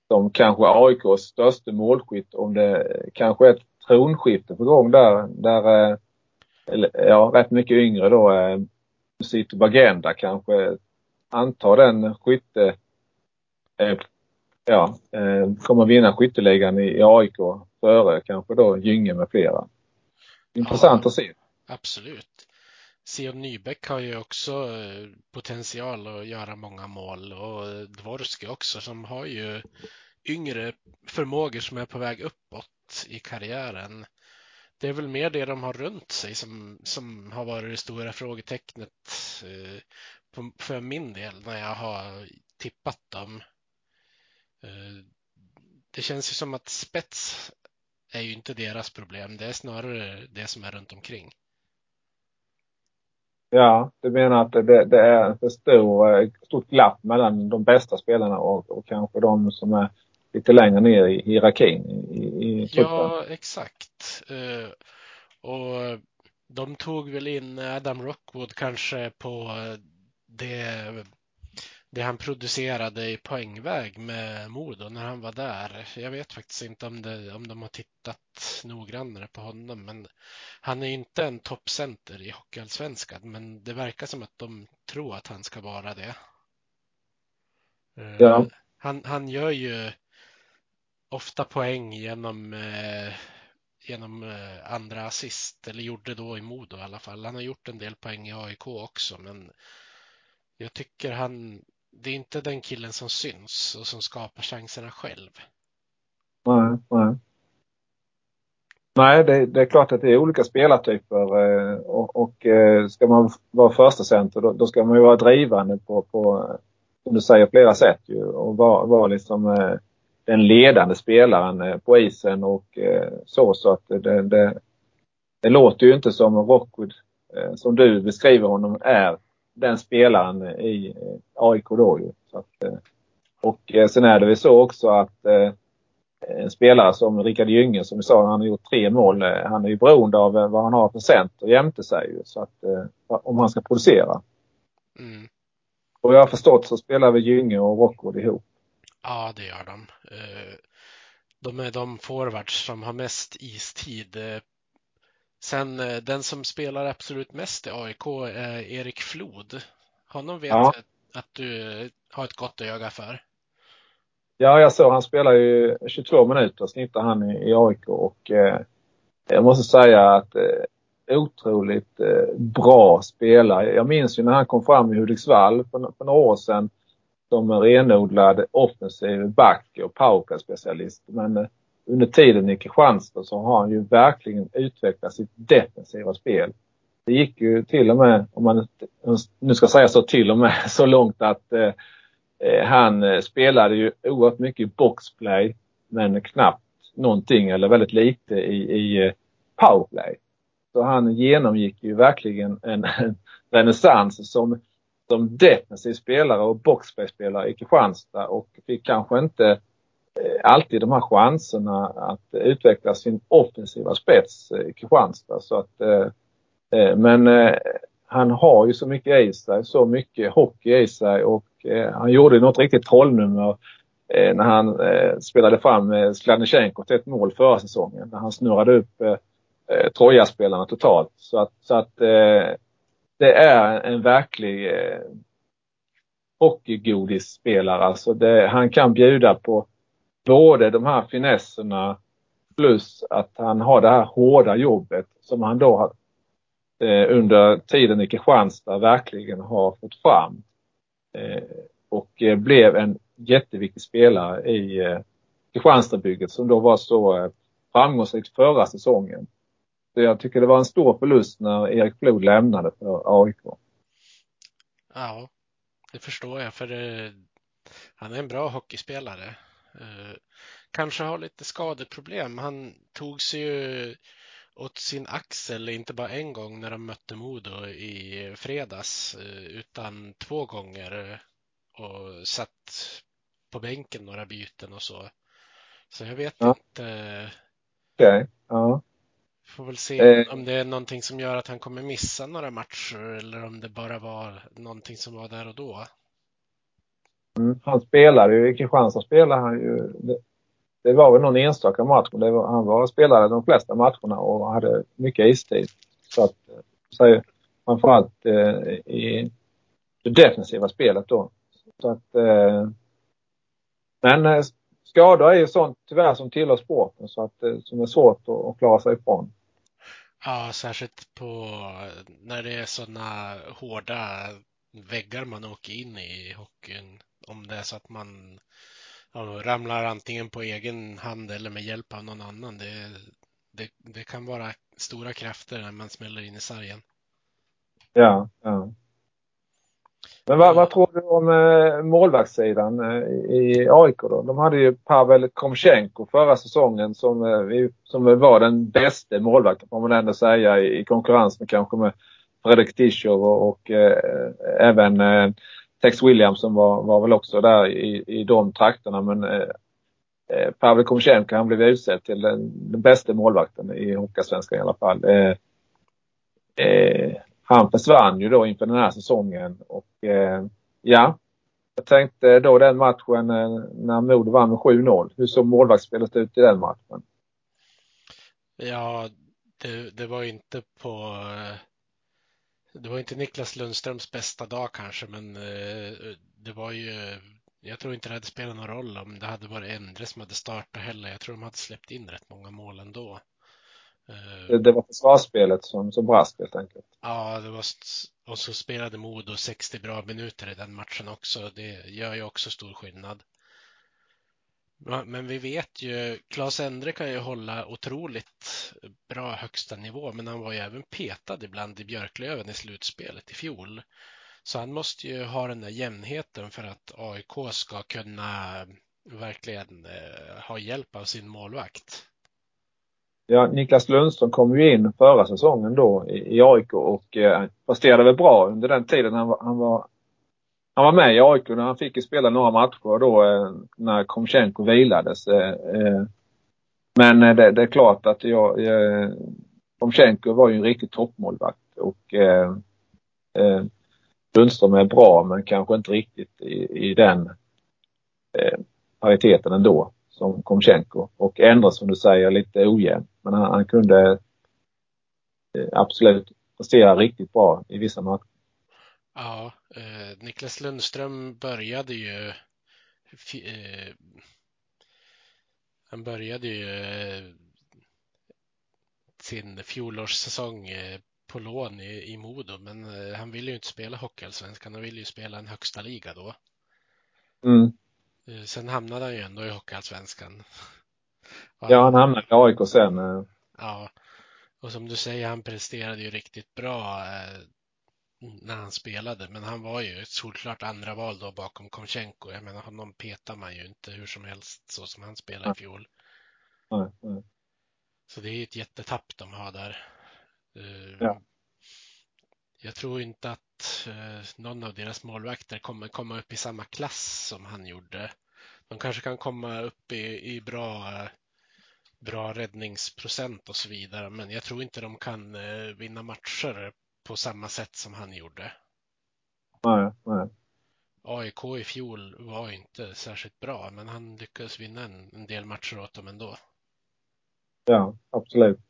som kanske AIKs största målskytt om det kanske är ett tronskifte på gång där. Där eh, ja, rätt mycket yngre då eh, Sito Bagenda kanske antar den skytte eh, ja, kommer vinna skytteligan i AIK före kanske då Gynge med flera. Intressant ja, att se. Absolut. Sion Nybeck har ju också eh, potential att göra många mål och eh, Dvorski också som har ju yngre förmågor som är på väg uppåt i karriären. Det är väl mer det de har runt sig som, som har varit det stora frågetecknet eh, för min del när jag har tippat dem. Det känns ju som att spets är ju inte deras problem. Det är snarare det som är runt omkring. Ja, du menar att det, det är ett stor, eh, stort glapp mellan de bästa spelarna och, och kanske de som är lite längre ner i hierarkin i, i Ja, exakt. Eh, och de tog väl in Adam Rockwood kanske på eh, det, det han producerade i poängväg med Modo när han var där. Jag vet faktiskt inte om, det, om de har tittat noggrannare på honom, men han är inte en toppcenter i Hockeyallsvenskan, men det verkar som att de tror att han ska vara det. Ja. Han, han gör ju ofta poäng genom, eh, genom eh, andra assist, eller gjorde då i Modo i alla fall. Han har gjort en del poäng i AIK också, men jag tycker han, det är inte den killen som syns och som skapar chanserna själv. Nej, nej. Nej, det, det, är klart att det är olika spelartyper eh, och, och eh, ska man vara första center då, då, ska man ju vara drivande på, på som du säger, flera sätt ju och vara, vara liksom eh, den ledande spelaren på isen och så. Så att det, det, det låter ju inte som Rockwood, som du beskriver honom, är den spelaren i AIK då ju. Så att, och sen är det väl så också att en spelare som Rickard Gynge som vi sa, han har gjort tre mål. Han är ju beroende av vad han har för center jämte sig ju. Så att om han ska producera. Mm. Och jag har förstått så spelar vi Gynge och Rockwood ihop. Ja, det gör de. De är de forwards som har mest istid Sen eh, den som spelar absolut mest i AIK är Erik Flod. Honom vet ja. jag att du har ett gott öga för. Ja, jag såg han spelar ju 22 minuter snittar han i, i AIK och eh, jag måste säga att eh, otroligt eh, bra spelare. Jag minns ju när han kom fram i Hudiksvall för, för några år sedan som en renodlad offensiv back och powerplay-specialist. Men eh, under tiden i Kristianstad så har han ju verkligen utvecklat sitt defensiva spel. Det gick ju till och med, om man nu ska säga så till och med, så långt att eh, eh han eh, spelade ju oerhört mycket boxplay men knappt någonting eller väldigt lite i, i eh, powerplay. Så han genomgick ju verkligen en, en renässans som, som defensiv spelare och boxplayspelare i Kristianstad och fick kanske inte Eh, alltid de här chanserna att utveckla sin offensiva spets eh, i Kristianstad. Så att, eh, men han har ju så mycket i sig, så mycket hockey i sig och han gjorde något riktigt trollnummer när han spelade fram Skladnysjenko till ett mål förra säsongen. När han snurrade upp Troja-spelarna totalt. Så att, så att det är en verklig hockeygodisspelare. Alltså det, han kan bjuda på både de här finesserna plus att han har det här hårda jobbet som han då eh, under tiden i Kristianstad verkligen har fått fram. Eh, och eh, blev en jätteviktig spelare i eh, Kristianstadbygget som då var så eh, framgångsrikt förra säsongen. Så jag tycker det var en stor förlust när Erik Flod lämnade för AIK. Ja, det förstår jag för eh, han är en bra hockeyspelare. Eh, kanske har lite skadeproblem. Han tog sig ju åt sin axel, inte bara en gång när de mötte Modo i fredags, eh, utan två gånger och satt på bänken några byten och så. Så jag vet ja. inte. Okay. ja. Får väl se eh. om det är någonting som gör att han kommer missa några matcher eller om det bara var någonting som var där och då. Mm. Han spelade ju, i Kristianstad spelade han ju, det, det var väl någon enstaka match, men var, han var, spelade de flesta matcherna och hade mycket istid. Så att, eh, så, framförallt eh, i det defensiva spelet då. Så att, eh, men eh, skador är ju sånt tyvärr som tillhör sporten så att, eh, som är svårt att, att klara sig ifrån. Ja, särskilt på eh, när det är sådana hårda väggar man åker in i hockeyn om det är så att man ja, ramlar antingen på egen hand eller med hjälp av någon annan. Det, det, det kan vara stora krafter när man smäller in i sargen. Ja, ja. Men vad, vad tror du om eh, målvaktssidan eh, i AIK då? De hade ju Pavel Komchenko förra säsongen som, eh, som var den bästa målvakten får man ändå säga i, i konkurrens med kanske med Fredrik Tischer och, och även Tex Williamson var, var väl också där i, i de trakterna men eh, eh Pavel Komtjenko han blev utsedd till den, den bästa målvakten i Hockeysvenskan i alla fall. Eh, eh, han försvann ju då inför den här säsongen och eh, ja, jag tänkte då den matchen eh, när Modo vann med 7-0. Hur såg målvaktsspelet ut i den matchen? Ja, det, det var inte på eh, det var inte Niklas Lundströms bästa dag kanske, men eh, det var ju jag tror inte det hade spelat någon roll om det hade varit Endre som hade startat heller. Jag tror de hade släppt in rätt många mål ändå. Eh, det, det var försvarsspelet som, som brast helt enkelt. Ja, det var, och så spelade Modo 60 bra minuter i den matchen också. Det gör ju också stor skillnad. Men vi vet ju, Claes Endre kan ju hålla otroligt bra högsta nivå, men han var ju även petad ibland i Björklöven i slutspelet i fjol. Så han måste ju ha den där jämnheten för att AIK ska kunna verkligen eh, ha hjälp av sin målvakt. Ja, Niklas Lundström kom ju in förra säsongen då i, i AIK och eh, presterade väl bra under den tiden han var, han var han var med i AIK när han fick spela några matcher då eh, när Komchenko vilades. Eh, eh. Men det, det, är klart att jag, Komtjenko Komchenko var ju en riktig toppmålvakt och eh, eh, Lundström är bra men kanske inte riktigt i, i den eh, pariteten ändå som Komchenko. Och Endre som du säger lite ojämn. Men han, han kunde eh, absolut prestera riktigt bra i vissa matcher. Ja, eh, Niklas Lundström började ju eh, han började ju eh, sin fjolårssäsong eh, på lån i, i Modo, men eh, han ville ju inte spela Hockeyallsvenskan, han ville ju spela en högsta liga då. Mm. Eh, sen hamnade han ju ändå i Hockeyallsvenskan. Ja, han hamnade i AIK sen. Ja, och som du säger, han presterade ju riktigt bra när han spelade, men han var ju ett solklart andra val då bakom Konchenko. Jag menar, honom petar man ju inte hur som helst så som han spelade i fjol. Nej, nej. Så det är ett jättetapp de har där. Eh, ja. Jag tror inte att eh, någon av deras målvakter kommer komma upp i samma klass som han gjorde. De kanske kan komma upp i, i bra, bra räddningsprocent och så vidare, men jag tror inte de kan eh, vinna matcher på samma sätt som han gjorde. Nej, nej. AIK i fjol var inte särskilt bra, men han lyckades vinna en, en del matcher åt dem ändå. Ja, absolut.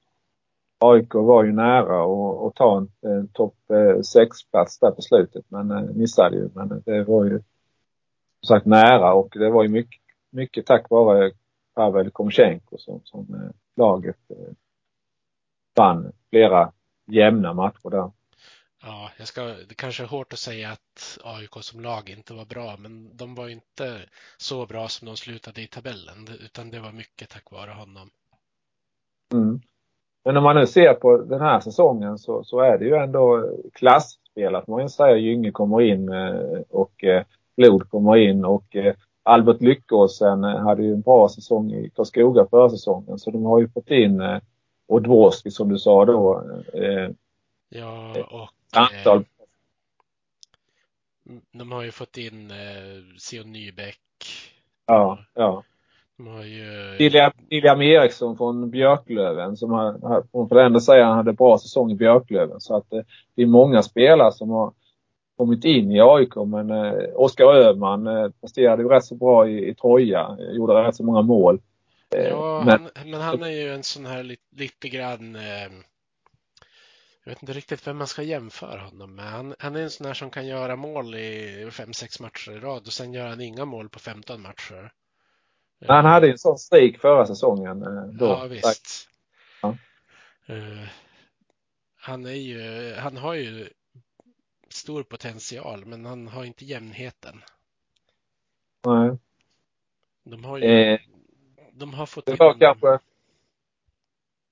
AIK var ju nära att ta en, en topp 6-plats eh, där på slutet, men eh, missade ju. Men det var ju som sagt nära och det var ju mycket, mycket tack vare Pavel Komchenko som, som eh, laget vann flera jämna matcher där. Ja, jag ska, det kanske är hårt att säga att AIK som lag inte var bra, men de var inte så bra som de slutade i tabellen, utan det var mycket tack vare honom. Mm. Men om man nu ser på den här säsongen så, så är det ju ändå klassspel. Att man kan säga Gynge kommer in eh, och eh, Blod kommer in och eh, Albert Lyckåsen hade ju en bra säsong i Karlskoga förra säsongen. Så de har ju fått in och Dvorski som du sa då. ja, och antal. De har ju fått in Sion Nybäck. Ja, ja. De har ju... William, Eriksson från Björklöven som har, hon får ändå säga han hade bra säsong i Björklöven. Så att det är många spelare som har kommit in i AIK men eh, Oskar Öhman eh, presterade ju rätt så bra i, i Troja, gjorde rätt så många mål. Eh, ja, men han, men han är ju en sån här lite, lite grann eh, jag vet inte riktigt vem man ska jämföra honom med. Han, han är en sån här som kan göra mål i fem sex matcher i rad och sen gör han inga mål på 15 matcher. Han hade en sån streak förra säsongen. Eh, då. Ja, visst. Ja. Uh, han, är ju, han har ju stor potential, men han har inte jämnheten. Nej. De har ju eh, de har fått det var, kanske,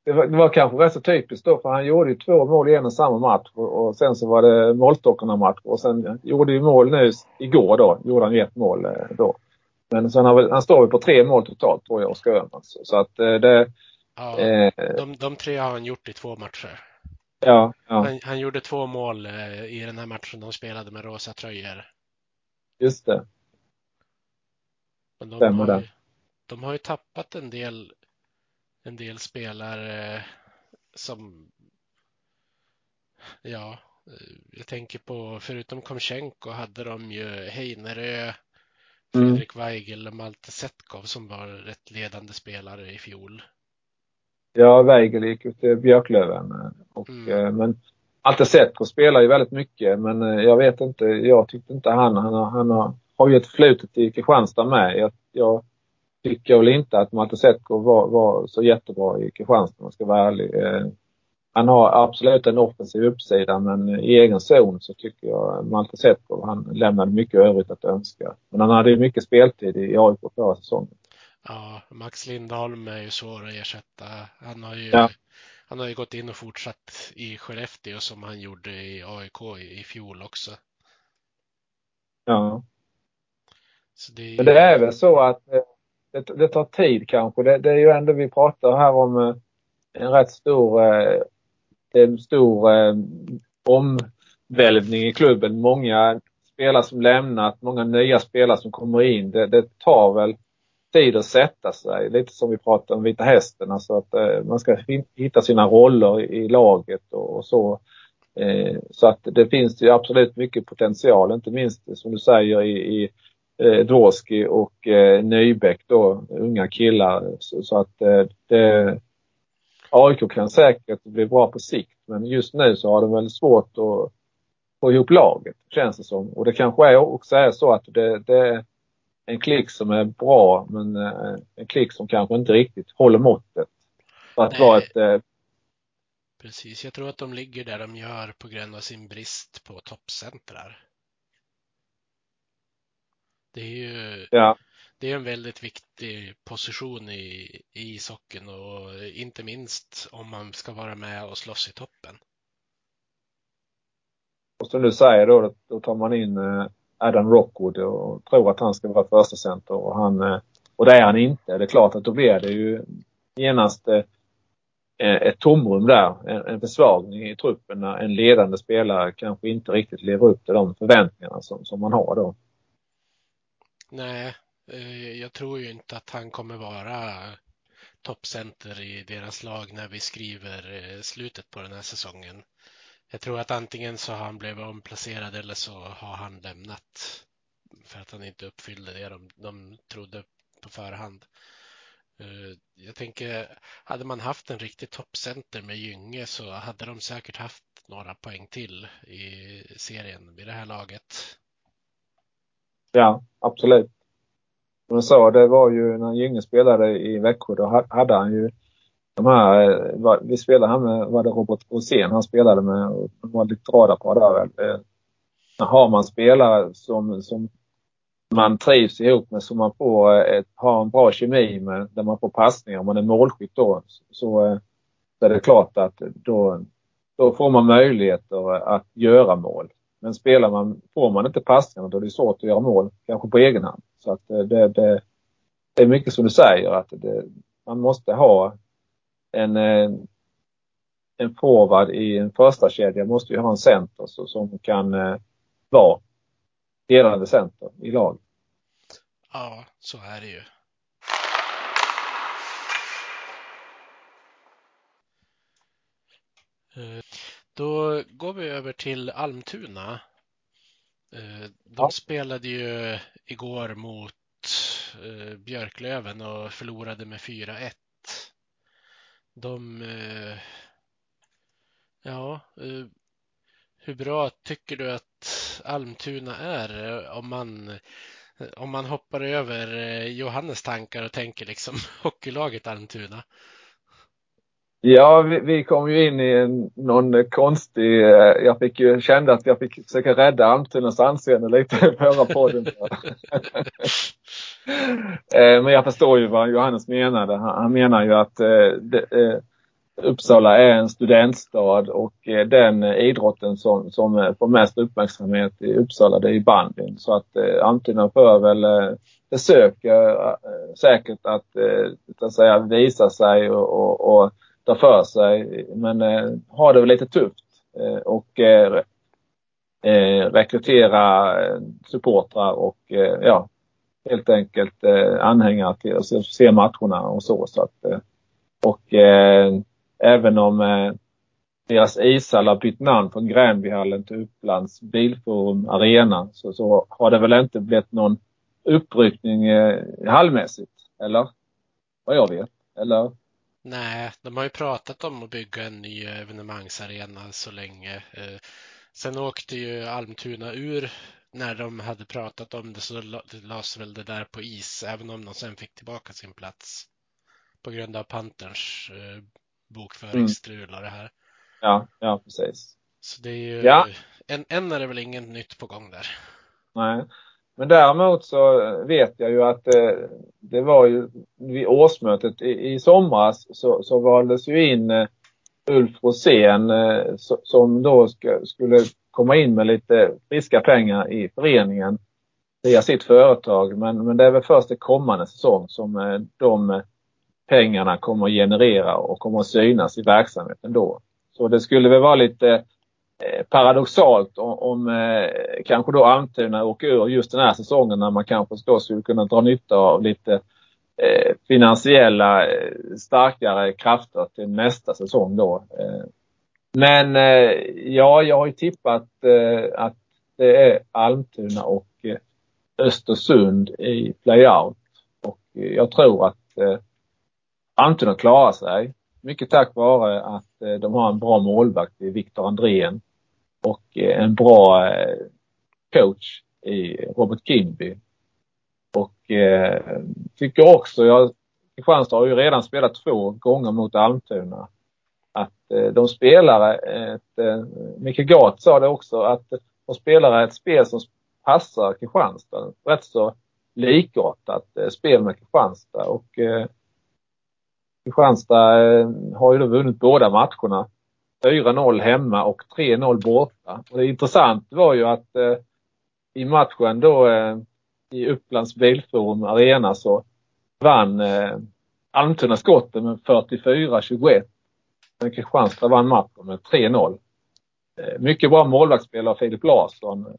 det, var, det var kanske rätt så typiskt då, för han gjorde ju två mål i en och samma match och, och sen så var det målstockarna match och sen gjorde ju mål nu igår då, gjorde han ju ett mål eh, då. Men sen har han står väl på tre mål totalt tror jag, Oskar Öhman. Så att eh, det... Ja, eh, de, de tre har han gjort i två matcher. Ja, ja. Han, han, gjorde två mål eh, i den här matchen de spelade med rosa tröjor. Just det. Men de, Stämmer har ju, de har ju tappat en del, en del spelare som, ja, jag tänker på, förutom Komchenko hade de ju Heinerö, Mm. Fredrik mm. Weigel och Malte Setkov som var rätt ledande spelare i fjol. Ja, Weigel gick ut till Björklöven. Eh, och, mm. Eh, men Malte Setkov spelar ju väldigt mycket men eh, jag vet inte, jag tyckte inte han, han, har, han har, har ju ett flutet i Kristianstad med. Jag, jag tycker väl inte att Malte Setkov var, var så jättebra i Kristianstad om jag ska vara ärlig han har absolut en offensiv uppsida men i egen zon så tycker jag Malte Setkov han lämnade mycket övrigt att önska. Men han hade ju mycket speltid i AIK förra säsongen. Ja, Max Lindholm är ju svår att ersätta. Han har ju, Ja. han har ju gått in och fortsatt i Skellefteå som han gjorde i AIK i, i fjol också. Ja. Så det är, Men det är väl så att eh, det, det tar tid kanske. Det, det är ju ändå, vi pratar här om eh, en rätt stor, eh, en stor eh, omvälvning i klubben. Många spelare som lämnat, många nya spelare som kommer in. Det, det tar väl tid att sätta sig. Lite som vi pratade om Vita Hästen. Alltså att eh, man ska hitta sina roller i, i laget och, och så. Eh, så att det finns ju absolut mycket potential, inte minst som du säger i, i eh, Dvorski och eh, Nybäck då, unga killar. Så, så att eh, det, AIK kan säkert bli bra på sikt men just nu så har de väl svårt att få ihop laget känns det som. Och det kanske är också är så att det, det är en klick som är bra men eh, en klick som kanske inte riktigt håller måttet. För att Nej. vara ett eh, Precis, jag tror att de ligger där de gör på grund av sin brist på toppcentrar. Det är ju ja, det är en väldigt viktig position i, i ishockeyn och inte minst om man ska vara med och slåss i toppen. Och som du säger då, då tar man in eh, Adam Rockwood och tror att han ska vara första center och han eh, och det är han inte. Det är klart att då blir det ju genast eh, ett tomrum där, en, en försvagning i truppen när en ledande spelare kanske inte riktigt lever upp till de förväntningarna som, som man har då. Nej, eh, jag tror ju inte att han kommer vara toppcenter i deras lag när vi skriver eh, slutet på den här säsongen. Jag tror att antingen så har han blivit omplacerad eller så har han lämnat för att han inte uppfyllde det de, de trodde på förhand. Eh, jag tänker, hade man haft en riktig toppcenter med Gynge så hade de säkert haft några poäng till i serien vid det här laget. Ja, absolut. Som jag sa, det var ju när Gynge spelade i Växjö, då hade han ju de här, eh, vi spelade han med, var det Robert Rosén han spelade med och de var lite radarpar där väl. Eh, Har man spelare som, som man trivs ihop med, som man får eh, ett, har en bra kemi med, där man får passningar, om man är målskytt då, så, eh, så är det klart att då, då får man möjligheter att göra mål. Men spelar man, får man inte passningarna då är det svårt att göra mål, kanske på egen hand. Så att eh, det, det, det är mycket som du säger att det, man måste ha en, eh, en forward i en första kedja måste ju ha en center så, som kan eh, vara delande center i lag. Ja, så är det ju. Eh, då går vi över till Almtuna. Eh, De Ja. spelade ju igår mot eh, Björklöven och förlorade med 4-1. De, eh, ja, hur bra tycker du att Almtuna är om man om man hoppar över Johannes tankar och tänker liksom hockeylaget Almtuna? Ja, vi, vi kom ju in i en, någon konstig... eh, Jag fick ju, kände att jag fick försöka rädda Almtunas anseende lite i förra podden. Eh, Men jag förstår ju vad Johannes menade. Han, han menar ju att eh, eh, Uppsala är en studentstad och den idrotten som, som får mest uppmärksamhet i Uppsala det är bandyn. Så att eh, Almtuna bör väl försöka eh, säkert att, att säga, visa sig och, och, och ta för sig. Men eh, har det väl lite tufft. Eh, och eh, eh rekrytera eh, supportrar och eh, ja, helt enkelt eh, anhängare till att se, se matcherna och så. så att, eh, och eh, även om eh, deras ishall har bytt namn från Gränbyhallen till Upplands Bilforum Arena så, så har det väl inte blivit någon uppryckning eh, hallmässigt. Eller? Vad jag vet. Eller? Nej, de har ju pratat om att bygga en ny evenemangsarena så länge. Eh, Sen åkte ju Almtuna ur när de hade pratat om det så la- lades väl det där på is, även om de sen fick tillbaka sin plats på grund av Panterns eh, bokföringsstrul och det här. Ja, ja precis. Så det är ju, Ja. än, än är det väl inget nytt på gång där. Nej. Men däremot så vet jag ju att det, det var ju vid årsmötet i, i somras så, så valdes ju in eh, Ulf Rosén eh, som då ska, skulle komma in med lite friska pengar i föreningen via sitt företag. Men, men det är väl först i kommande säsong som de pengarna kommer att generera och kommer att synas i verksamheten då. Så det skulle väl vara lite eh, Eh, paradoxalt om, om eh, kanske då Almtuna åker ur just den här säsongen när man kanske då skulle kunna dra nytta av lite eh, finansiella eh, starkare krafter till nästa säsong då. Eh, men eh, ja, jag har ju tippat eh, att det är Almtuna och Östersund i playout. Och jag tror att Almtuna klarar sig. Mycket tack vare att eh, de har en bra målvakt i Viktor Andrén och eh, en bra eh, coach i Robert Kimby. Och eh, tycker också, jag, Kristianstad har ju redan spelat två gånger mot Almtuna. Att eh, de spelar ett, eh, Micke Gat sa det också, att de spelar ett spel som passar Kristianstad. Rätt så likartat eh, spel med Kristianstad och eh, Kristianstad eh, har ju då vunnit båda matcherna. 4-0 hemma och 3-0 borta. Och det intressanta var ju att eh, i matchen då eh, i Upplands Bilforum Arena så vann eh, Almtuna skotten med 44-21. Men Kristianstad vann matchen med 3-0. Eh, mycket bra målvaktsspel av Filip Larsson.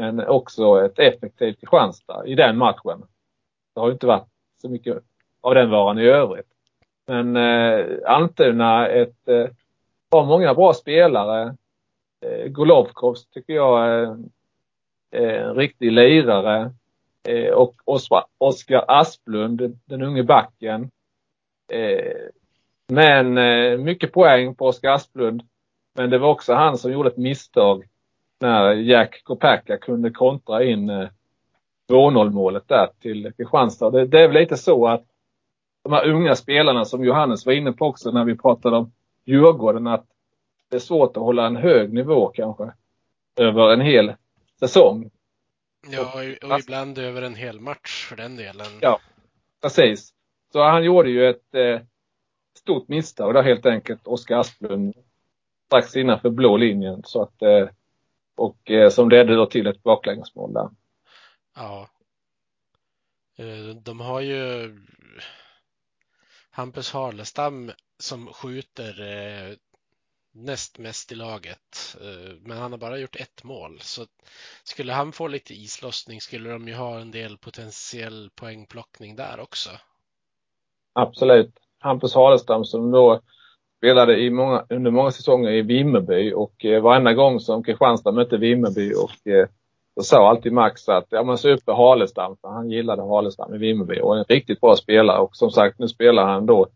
Men också ett effektivt Kristianstad i den matchen. Det har ju inte varit så mycket av den varan i övrigt. Men eh, Almtuna ett, eh, har många bra spelare. Eh, Golovkov tycker jag är en riktig lirare. Eh, och Oskar Asplund, den unge backen. Eh, men eh, mycket poäng på Oskar Asplund. Men det var också han som gjorde ett misstag när Jack Kopacka kunde kontra in eh, 2-0 målet där till Kristianstad. Det, det är väl lite så att de här unga spelarna som Johannes var inne på också när vi pratade om Djurgården att det är svårt att hålla en hög nivå kanske över en hel säsong. Ja, och ibland över en hel match för den delen. Ja, precis. Så han gjorde ju ett eh, stort misstag där helt enkelt, Oskar Asplund, strax innanför blå linjen. Så att, eh, och eh, som ledde då till ett baklängesmål där. Ja. Eh, de har ju Hampus Harlestam som skjuter eh, näst mest i laget. Eh, men han har bara gjort ett mål. Så skulle han få lite islossning skulle de ju ha en del potentiell poängplockning där också. Absolut. Hampus Harlestam som då spelade i många, under många säsonger i Vimmerby och eh, varenda gång som Kristianstad mötte Vimmerby och eh, så sa alltid Max att ja, man ser upp för Halestam för han gillade Halestam i Vimmerby och en riktigt bra spelare och som sagt nu spelar han då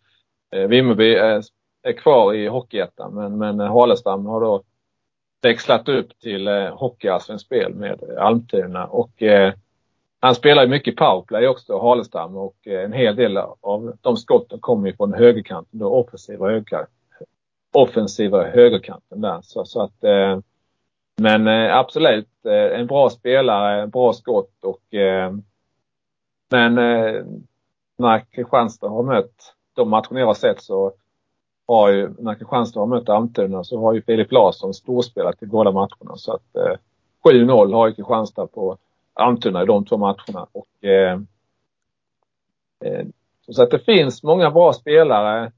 eh, Vimmerby är, är kvar i Hockeyettan men, men eh, Halestam har då växlat upp till eh, Hockeyallsvenskt spel med eh, Almtuna och eh, han spelar mycket powerplay också, Halestam och eh, en hel del av de skotten kommer ju från högerkanten då, offensiva, höger, offensiva högerkanten där. Så, så att eh, men eh, absolut, eh, en bra spelare, bra skott och eh, men eh, när Kristianstad har mött de matcherna jag har sett så har ju, när Kristianstad har mött Almtuna så har ju Filip Larsson storspelat i båda matcherna. Så att eh, 7-0 har ju Kristianstad på Almtuna i de två matcherna och eh, eh, så att det finns många bra spelare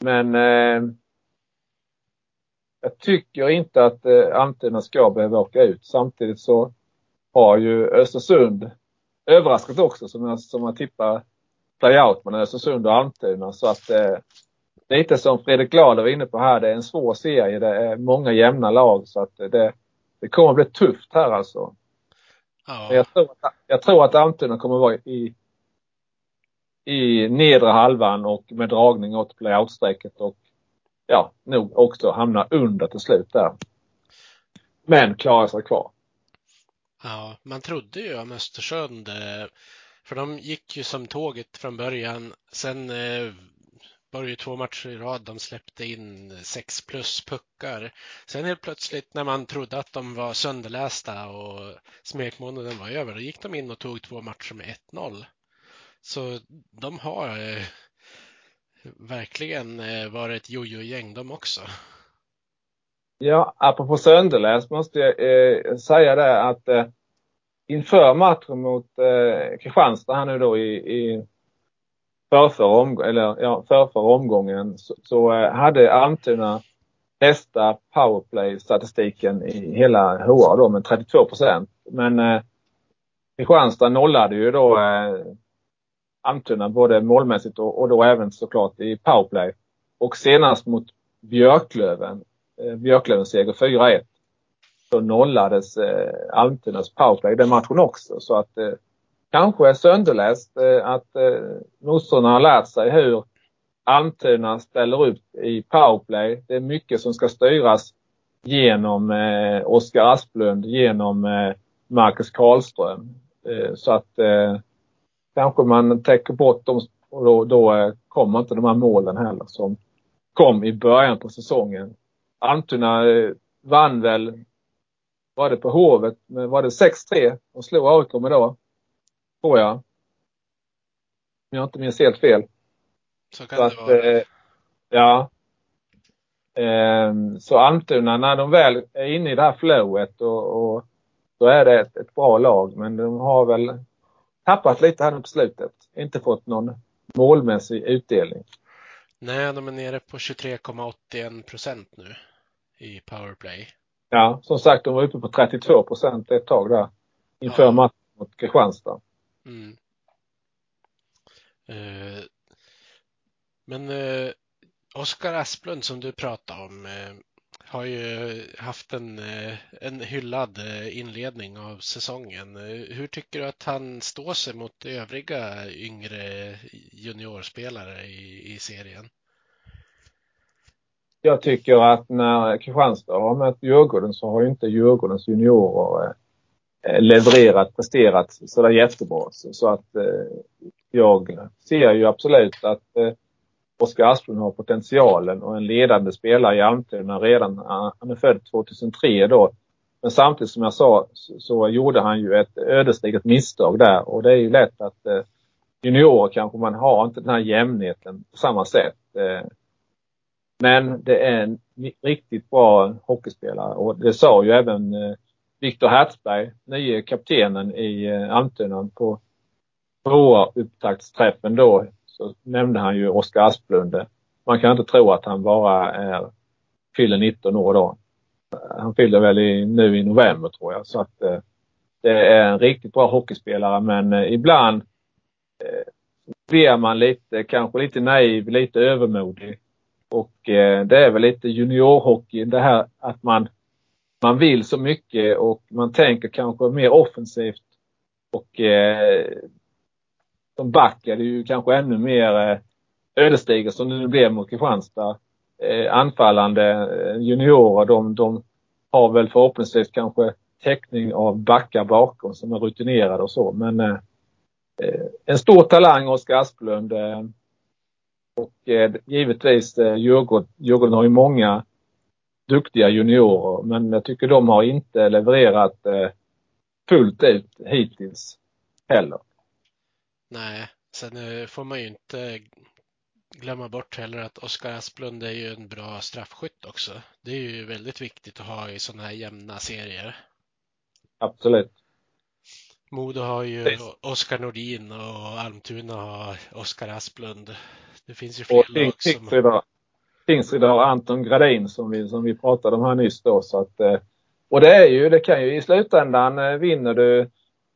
men eh, jag tycker inte att eh, Almtuna ska behöva åka ut. Samtidigt så har ju Östersund överraskat också som jag, som jag tippar playout mellan Östersund och Almtuna. Så att eh, lite som Fredrik Glader var inne på här, det är en svår serie. Det är många jämna lag så att det, det kommer att bli tufft här alltså. Ja. Jag, tror att, jag tror att Almtuna kommer att vara i, i nedre halvan och med dragning åt playoutstrecket och ja, nog också hamna under till slut där. Men klara sig kvar. Ja, man trodde ju om Östersund, eh, för de gick ju som tåget från början. Sen eh, var det ju två matcher i rad de släppte in sex plus puckar. Sen helt plötsligt när man trodde att de var sönderlästa och smekmånaden var över, då gick de in och tog två matcher med 1-0. Så de har eh, verkligen eh, var varit ett jojo-gäng de också. Ja, apropå sönderläst måste jag eh, säga det att eh, inför matchen mot eh, Kristianstad här nu då i, i förrför, omg eller, ja, förrför omgången så, så eh, hade Almtuna bästa powerplay-statistiken i hela HR då med 32 procent. Men eh, Kristianstad nollade ju då eh, Almtuna både målmässigt och, och då även såklart i powerplay. Och senast mot Björklöven, eh, Björklövens seger 4-1. Så nollades eh, Almtunas powerplay den matchen också. Så att eh, kanske är sönderläst eh, att eh, motståndarna har lärt sig hur Almtuna ställer upp i powerplay. Det är mycket som ska styras genom eh, Oskar Asplund, genom eh, Marcus Karlström. Eh, så att eh, kanske man täcker bort dem och då, då eh, kommer inte de här målen heller som kom i början på säsongen. Almtuna eh, vann väl, var det på Hovet, var det 6-3 och slog AIK med då? Tror jag. Om jag inte minns helt fel. Så kan så det vara. Eh, ja. Eh, så Almtuna, när de väl är inne i det här flowet och, och då är det ett, ett bra lag. Men de har väl tappat lite här nu på slutet. Inte fått någon målmässig utdelning. Nej, de är nere på 23,81 procent nu i powerplay. Ja, som sagt, de var uppe på 32 procent ett tag där inför ja. matchen mot Kristianstad. Mm. Uh, men uh, Oskar Asplund som du pratade om, uh, har ju haft en, eh, en hyllad eh, inledning av säsongen. Eh, hur tycker du att han står sig mot övriga yngre juniorspelare i, i serien? Jag tycker att när Kristianstad har mött Djurgården så har ju inte Djurgårdens juniorer levererat, presterat sådär jättebra. Så att jag ser ju absolut att Oskar Asplund har potentialen och en ledande spelare i Almtuna redan. Han är född 2003 då. Men samtidigt som jag sa så, gjorde han ju ett ödesdigert misstag där och det är ju lätt att eh, juniorer kanske man har inte den här jämnheten på samma sätt. Eh, men det är en riktigt bra hockeyspelare och det sa ju även eh, Viktor Hertzberg, nye kaptenen i eh, Almtuna på upptaktsträffen då så nämnde han ju Oskar Asplund. Man kan inte tro att han bara är, fyller 19 år då. Han fyller väl i, nu i november tror jag. Så att eh, det är en riktigt bra hockeyspelare men eh, ibland eh, blir man lite, kanske lite naiv, lite övermodig. Och eh, det är väl lite juniorhockey det här att man, man vill så mycket och man tänker kanske mer offensivt. Och eh, som back är det ju kanske ännu mer eh, ödesdigert som det nu blev mot Kristianstad. Eh, anfallande eh, juniorer, de, de har väl förhoppningsvis kanske täckning av backar bakom som är rutinerade och så. Men eh, eh en stor talang, Oskar Asplund. Eh, och eh, givetvis eh, Djurgården, Djurgården har ju många duktiga juniorer men jag tycker de har inte levererat eh, fullt ut hittills heller. Nej, sen eh, får man ju inte glömma bort heller att Oskar Asplund är ju en bra straffskytt också. Det är ju väldigt viktigt att ha i sådana här jämna serier. Absolut. Modo har ju Oskar Nordin och Almtuna har Oskar Asplund. Det finns ju fler och lag som... Tingsryd har Anton Gradin som vi, som vi pratade om här nyss då så att eh, och det är ju, det kan ju i slutändan eh, vinner du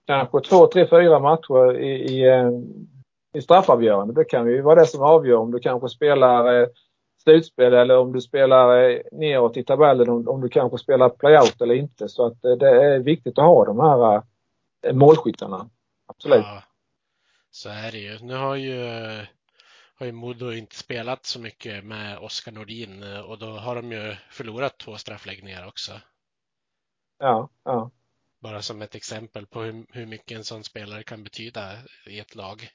kanske två, tre, fyra matcher i, i, eh, i straffavgörande. Det kan ju vara det som avgör om du kanske spelar eh, slutspel eller om du spelar eh, neråt i tabellen, om, om du kanske spelar playout eller inte. Så att det är viktigt att ha de här målskyttarna. Absolut. Ja, så är det ju. Nu har ju har ju Modo inte spelat så mycket med Oskar Nordin och då har de ju förlorat två straffläggningar också. Ja, ja. Bara som ett exempel på hur, hur mycket en sån spelare kan betyda i ett lag.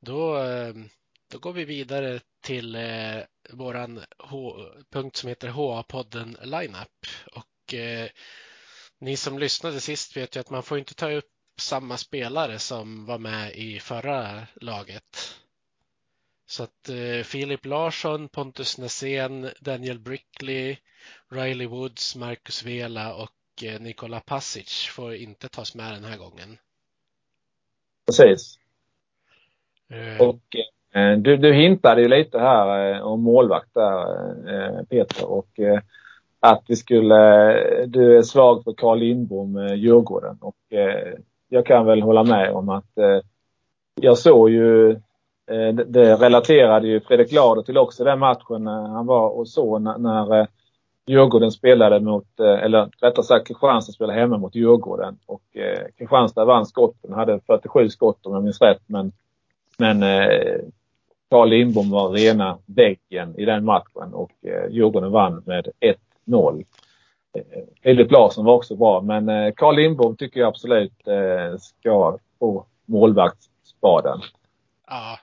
Då, eh, då går vi vidare till eh, våran punkt som heter HA-podden Lineup. Och eh, ni som lyssnade sist vet ju att man får inte ta upp samma spelare som var med i förra laget. Så att eh, Filip Larsson, Pontus Nässén, Daniel Brickley, Riley Woods, Marcus Vela och eh, Nikola Pasic får inte tas med den här gången. Precis. Eh. Och eh, du, du hintade ju lite här eh, om målvakt där eh, Peter och att vi skulle, du är svag för Carl Lindbom, Djurgården och jag kan väl hålla med om att jag såg ju Eh, det relaterade ju Fredrik Lader till också den matchen eh, han var och så när, eh, Djurgården spelade mot, eller rättare sagt Kristianstad spelade hemma mot Djurgården och Kristianstad vann skotten, hade 47 skott om jag minns rätt men men Carl Lindbom var rena väggen i den matchen och Djurgården vann med 1-0. Filip Larsson var också bra men Carl Lindbom tycker jag absolut ska få målvaktsspaden. Ja,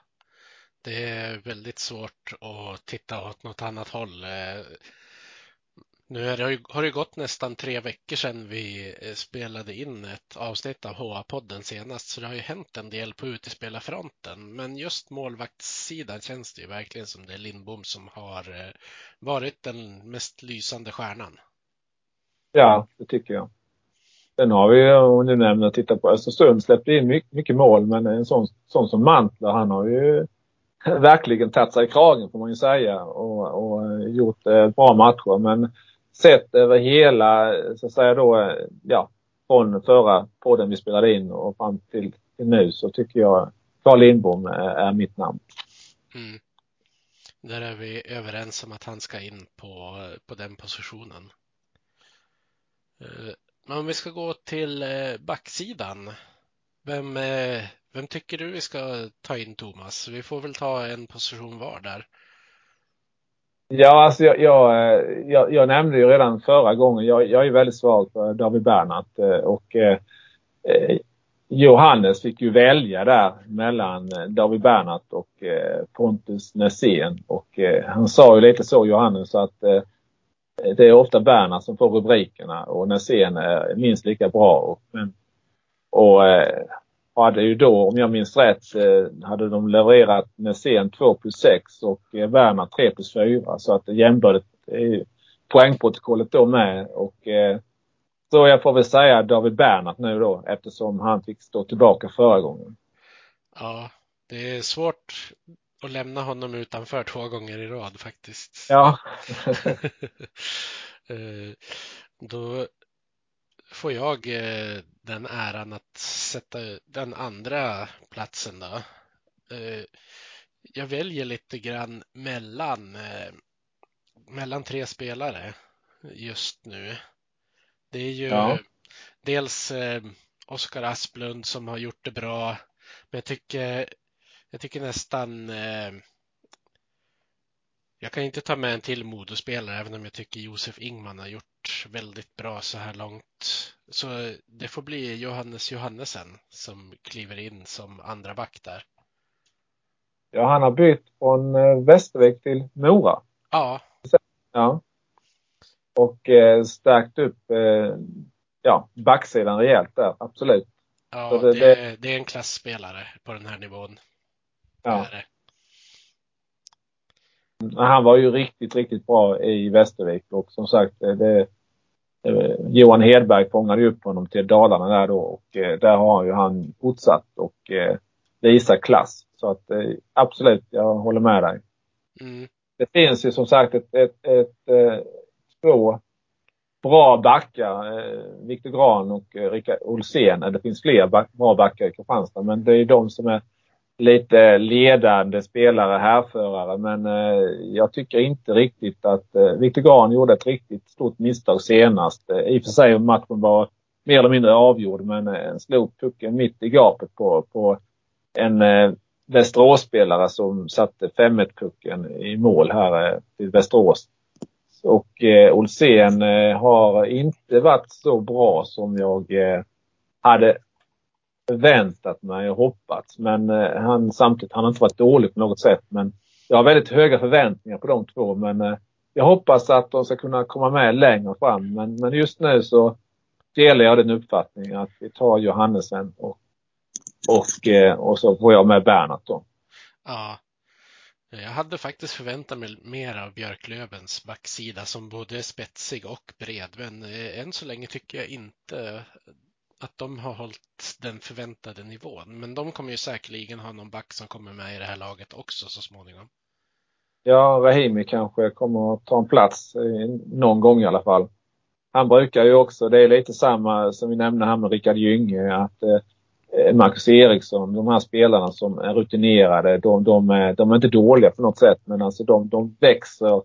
det är väldigt svårt att titta åt något annat håll. Eh, nu det, har det gått nästan tre veckor sedan vi eh, spelade in ett avsnitt av HA-podden senast, så det har ju hänt en del på utespelarfronten. Men just målvaktssidan känns det ju verkligen som det är Lindbom som har eh, varit den mest lysande stjärnan. Ja, det tycker jag. Sen har vi, om du nämner, att titta på alltså Östersund, släppte in mycket, mycket mål, men en sån, sån som Mantler, han har ju verkligen tagit sig i kragen får man ju säga och, och eh, gjort eh, bra matcher. Men sett över hela, så att säga då, eh, ja, från förra podden vi spelade in och fram till, till nu så tycker jag Carl Lindbom är, är mitt namn. Mm. Där är vi överens om att han ska in på, på den positionen. Men om vi ska gå till backsidan. Vem, vem tycker du vi ska ta in Thomas? Vi får väl ta en position var där. Ja, alltså jag, jag, eh, jag, jag, nämnde ju redan förra gången, jag, jag är väldigt svag för David Bernhardt eh, och eh, eh, Johannes fick ju välja där mellan David Bernhardt och eh, Pontus Nässén och eh, han sa ju lite så Johannes att det är ofta Bernhardt som får rubrikerna och Nässén är minst lika bra. Och, men, och hade ju då, om jag minns rätt, eh, hade de levererat Nässén 2 plus 6 och eh, Werner 3 plus 4. Så att jämnbördigt är poängprotokollet då med. Och, eh, så jag får väl säga David Bernhardt nu då eftersom han fick stå tillbaka förra gången. Ja, det är svårt att lämna honom utanför två gånger i rad faktiskt. Ja. då får jag den äran att sätta den andra platsen då. Eh, jag väljer lite grann mellan, eh, mellan tre spelare just nu. Det är ju ja. dels eh, Oskar Asplund som har gjort det bra. Men jag tycker, jag tycker nästan jag kan inte ta med en till Modospelare även om jag tycker Josef Ingman har gjort väldigt bra så här långt. Så det får bli Johannes Johannesen som kliver in som andra back där. Ja, han har bytt från eh, Västervik till Mora. Ja. Ja. Och eh, stärkt upp eh, ja, backsidan rejält där, absolut. Ja, det, det, det, är en klassspelare på den här nivån. Ja. Det han var ju riktigt, riktigt bra i Västervik och som sagt det, det Johan Hedberg fångade upp honom till Dalarna där då och eh, där har ju han fortsatt och eh, visar klass. Så att eh, absolut, jag håller med dig. Mm. Det finns ju som sagt ett, ett, ett, ett två bra backar, Viktor Gran och Rickard Olsén. Det finns fler bra backar i Kristianstad men det är de som är lite ledande spelare, härförare. Men eh, jag tycker inte riktigt att eh, Viktor Grahn gjorde ett riktigt stort misstag senast. Eh, I och för sig matchen var mer eller mindre avgjord men eh, slog pucken mitt i gapet på, på en eh, Västeråsspelare som satte 5-1 pucken i mål här eh, till Västerås. Och eh, Olsén eh, har inte varit så bra som jag eh, hade förväntat mig och hoppats. Men eh, han samtidigt, han har inte varit dålig på något sätt. Men jag har väldigt höga förväntningar på de två. Men eh, jag hoppas att de ska kunna komma med längre fram. Men, men just nu så delar jag den uppfattningen att vi tar Johannesen och, och, eh, och så får jag med Bernhardt då. Ja, jag hade faktiskt förväntat mig mer av Björklövens backsida som både är spetsig och bred, men eh, än så länge tycker jag inte att de har hållit den förväntade nivån. Men de kommer ju säkerligen ha någon back som kommer med i det här laget också så småningom. Ja, Rahimi kanske kommer att ta en plats någon gång i alla fall. Han brukar ju också, det är lite samma som vi nämnde här med Rickard Gynge, att eh, Marcus Eriksson, de här spelarna som är rutinerade, de, de, är, de är inte dåliga på något sätt men alltså de, de växer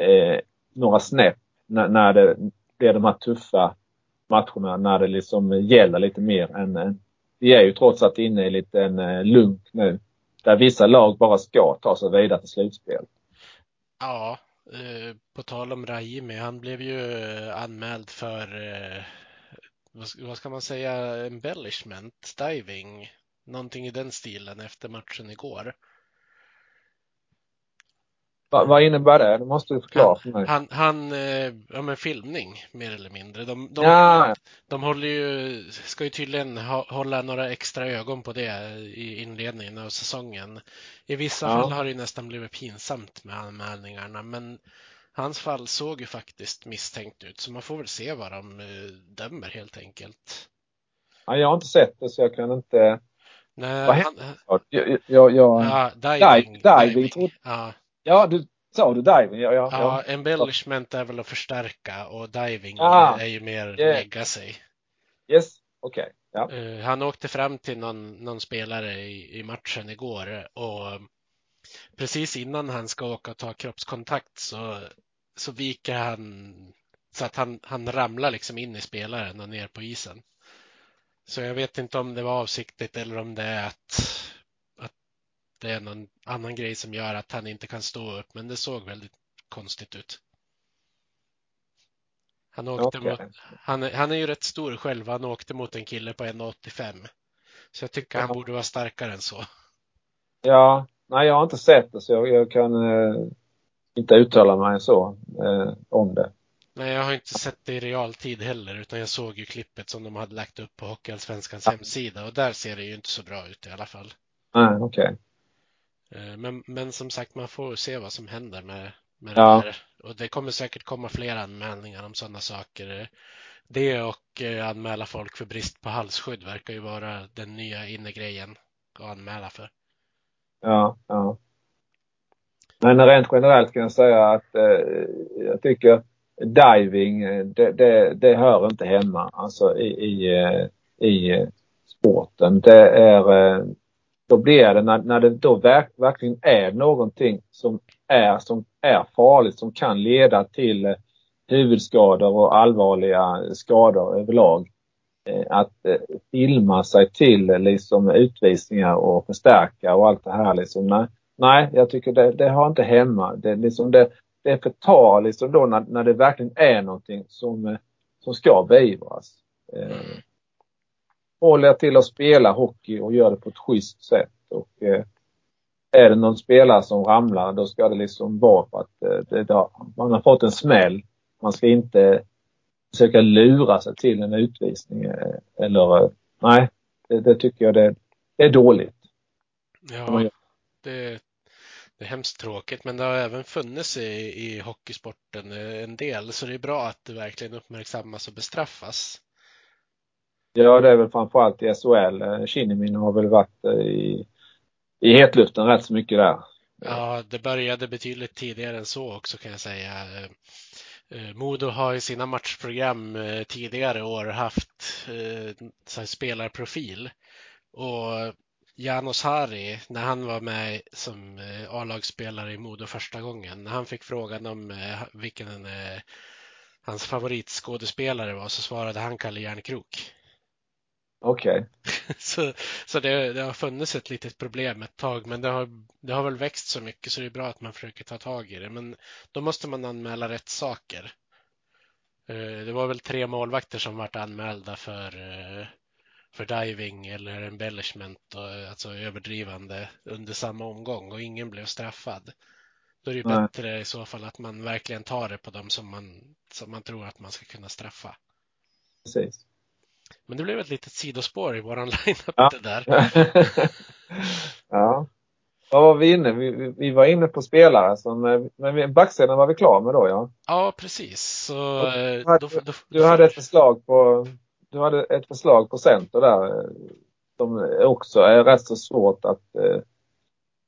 eh, några snäpp när, när det blir de här tuffa matcherna när det liksom gäller lite mer än, vi är ju trots allt inne i lite en eh, lunk nu. Där vissa lag bara ska ta sig vidare till slutspel. Ja, eh, på tal om Rahimi, han blev ju eh, anmäld för vad ska man säga, embellishment, diving, någonting i den stilen efter matchen igår. Va, vad innebär det? Du måste förklara för mig. Han, han eh, ja men filmning mer eller mindre. De, de, ja. de håller ju, ska ju tydligen hålla några extra ögon på det i inledningen av säsongen. I vissa ja. fall har det nästan blivit pinsamt med anmälningarna, men Hans fall såg ju faktiskt misstänkt ut, så man får väl se vad de eh, dömer helt enkelt. Ja, jag har inte sett det, så jag kan inte... Nej, vad han... jag, jag, jag... Ja, diving. diving. diving. Ja. Ja, du sa du diving? Ja, ja, ja, embellishment är väl att förstärka och diving ah, är ju mer yeah. lägga sig. Yes, okej. Okay. Ja. Uh, han åkte fram till någon, någon spelare i, i matchen igår och precis innan han ska åka och ta kroppskontakt så, så viker han så att han, han ramlar liksom in i spelaren och ner på isen. Så jag vet inte om det var avsiktligt eller om det är att, att det är någon annan grej som gör att han inte kan stå upp, men det såg väldigt konstigt ut. Han, åkte okay. mot, han, han är ju rätt stor själv. Han åkte mot en kille på 1,85. Så jag tycker ja. han borde vara starkare än så. Ja, nej jag har inte sett det så jag, jag kan eh, inte uttala mig så eh, om det. Nej, jag har inte sett det i realtid heller utan jag såg ju klippet som de hade lagt upp på Hockeyallsvenskans ja. hemsida och där ser det ju inte så bra ut i alla fall. Nej, okej. Okay. Eh, men, men som sagt, man får se vad som händer med, med ja. det här. Och det kommer säkert komma fler anmälningar om sådana saker. Det och eh, anmäla folk för brist på halsskydd verkar ju vara den nya innegrejen att anmäla för. Ja, ja. Men rent generellt kan jag säga att eh, jag tycker diving, eh, det, det, det, hör inte hemma alltså i, i, i sporten. Det är, då blir det när, när det då verk, verkligen är någonting som är, som är farligt, som kan leda till eh, huvudskador och allvarliga skador överlag. Eh, att eh, filma sig till liksom utvisningar och förstärka och allt det här liksom. Nej, nej jag tycker det, det har inte hemma. Det, liksom det, det förtar liksom då när, när det verkligen är någonting som, som ska beivras. Eh, håller jag till att spela hockey och gör det på ett schysst sätt och eh, är det någon spelare som ramlar då ska det liksom vara för att eh, det, det, man har fått en smäll. Man ska inte försöka lura sig till en utvisning eh, eller nej, det, det tycker jag det, det, är dåligt. Ja, det det är hemskt tråkigt, men det har även funnits i, i hockeysporten eh, en del, så det är bra att det verkligen uppmärksammas och bestraffas. Ja, det är väl framförallt i SHL. Eh, Kinnimin har väl varit eh, i, i hetluften rätt så mycket där. Ja, det började betydligt tidigare än så också kan jag säga. Eh, Modo har i sina matchprogram tidigare år haft spelarprofil och Janos Hari, när han var med som A-lagsspelare i Modo första gången, när han fick frågan om vilken hans favoritskådespelare var så svarade han Kalle Järnkrok. Okej. Okay. så så det, det, har funnits ett litet problem ett tag, men det har, det har väl växt så mycket så det är bra att man försöker ta tag i det. Men då måste man anmäla rätt saker. Det var väl tre målvakter som vart anmälda för för diving eller embellishment, och, alltså överdrivande under samma omgång och ingen blev straffad. Då är det ju bättre i så fall att man verkligen tar det på dem som man, som man tror att man ska kunna straffa. Precis. Men det blev ett litet sidospår i våran line-up Ja. det där. ja. Vad var vi inne? Vi, vi, var inne på spelare som, eh, men backsidan var vi klar med då ja. Ja, precis. Så eh, hade- då, då, Du hade ett förslag på, du hade ett förslag på center där eh, som också är rätt så svårt att eh,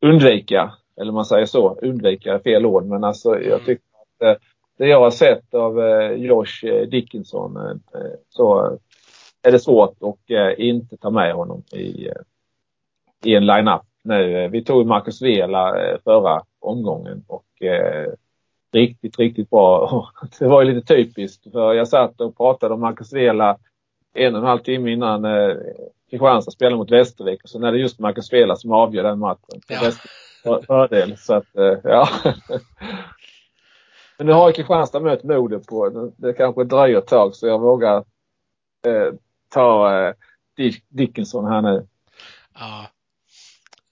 undvika. Eller man säger så, undvika är fel ord men alltså jag Mm. tycker att eh, det jag har sett av eh, Josh eh, Dickinson så är det svårt att eh, inte ta med honom i, eh, i en line-up nu. Eh, Vi tog Marcus Vela förra omgången och riktigt, riktigt bra. Det var ju lite typiskt för jag satt och pratade om Marcus Vela en och en halv timme innan eh, Kristianstad spelade mot Västervik och så är det just Marcus Vela som avgör den matchen. Ja. Fördel. Så att, eh, ja. Men nu har ju Kristianstad mött Modo på, det kanske dröjer ett tag så jag vågar eh, ta eh, Dick- Dickinson här nu. Ja.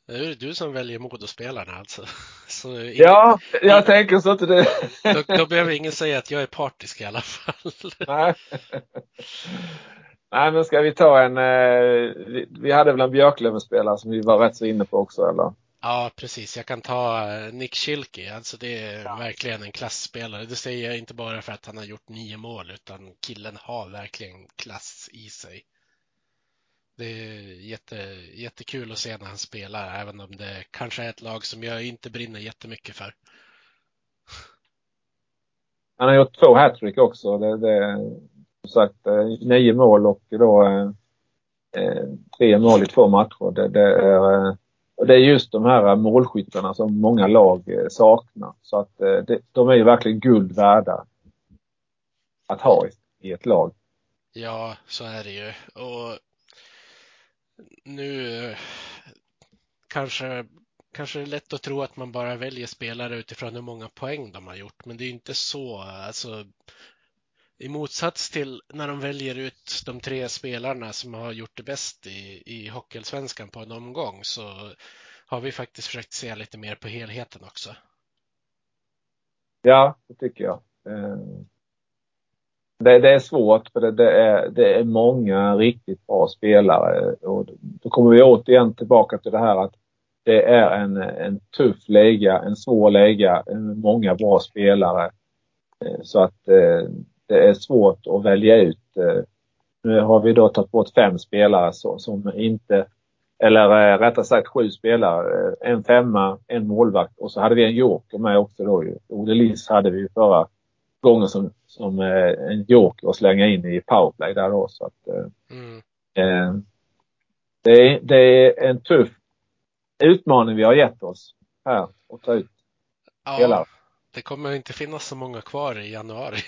Det är du som väljer Modospelarna alltså. Så ingen, Ja, jag tänker så att det... då, då behöver ingen säga att jag är partisk i alla fall. Nej. Nej, men ska vi ta en... Eh, vi hade väl en Björklöven-spelare som vi var rätt så inne på också, eller? Ja, precis. Jag kan ta eh, Nick Schilke. Alltså det är verkligen en klassspelare. Det säger jag inte bara för att han har gjort nio mål, utan killen har verkligen klass i sig. Det är jätte, jättekul att se när han spelar, även om det kanske är ett lag som jag inte brinner jättemycket för. Han har gjort två hattrick också. Det, det, som sagt, eh, nio mål och då eh, eh, tre mål i två matcher. Det, det, är, och det är just de här målskyttarna som många lag eh, saknar. Så att eh, det, de är ju verkligen guld värda att ha i, i ett lag. Ja, så är det ju. Och nu eh, kanske, kanske det är lätt att tro att man bara väljer spelare utifrån hur många poäng de har gjort, men det är ju inte så. Alltså, i motsats till när de väljer ut de tre spelarna som har gjort det bäst i, i Hockeyallsvenskan på en omgång så har vi faktiskt försökt se lite mer på helheten också. Ja, det tycker jag. Eh, det, det är svårt för det, det, är, det är många riktigt bra spelare. Och då kommer vi återigen tillbaka till det här att det är en, en tuff liga, en svår liga, många bra spelare. Eh, så att eh, det är svårt att välja ut. Eh, Nu har vi då tagit bort fem spelare som inte, eller eh, rättare sagt sju spelare. Eh, En femma, en målvakt och så hade vi en joker med också då ju. Olle Liss hade vi ju förra gången som, som eh, en joker att slänga in i powerplay där då. Så att, eh, Mm. Eh, det, är, det är en tuff utmaning vi har gett oss här att ta ut spelare. Ja, det kommer inte finnas så många kvar i januari.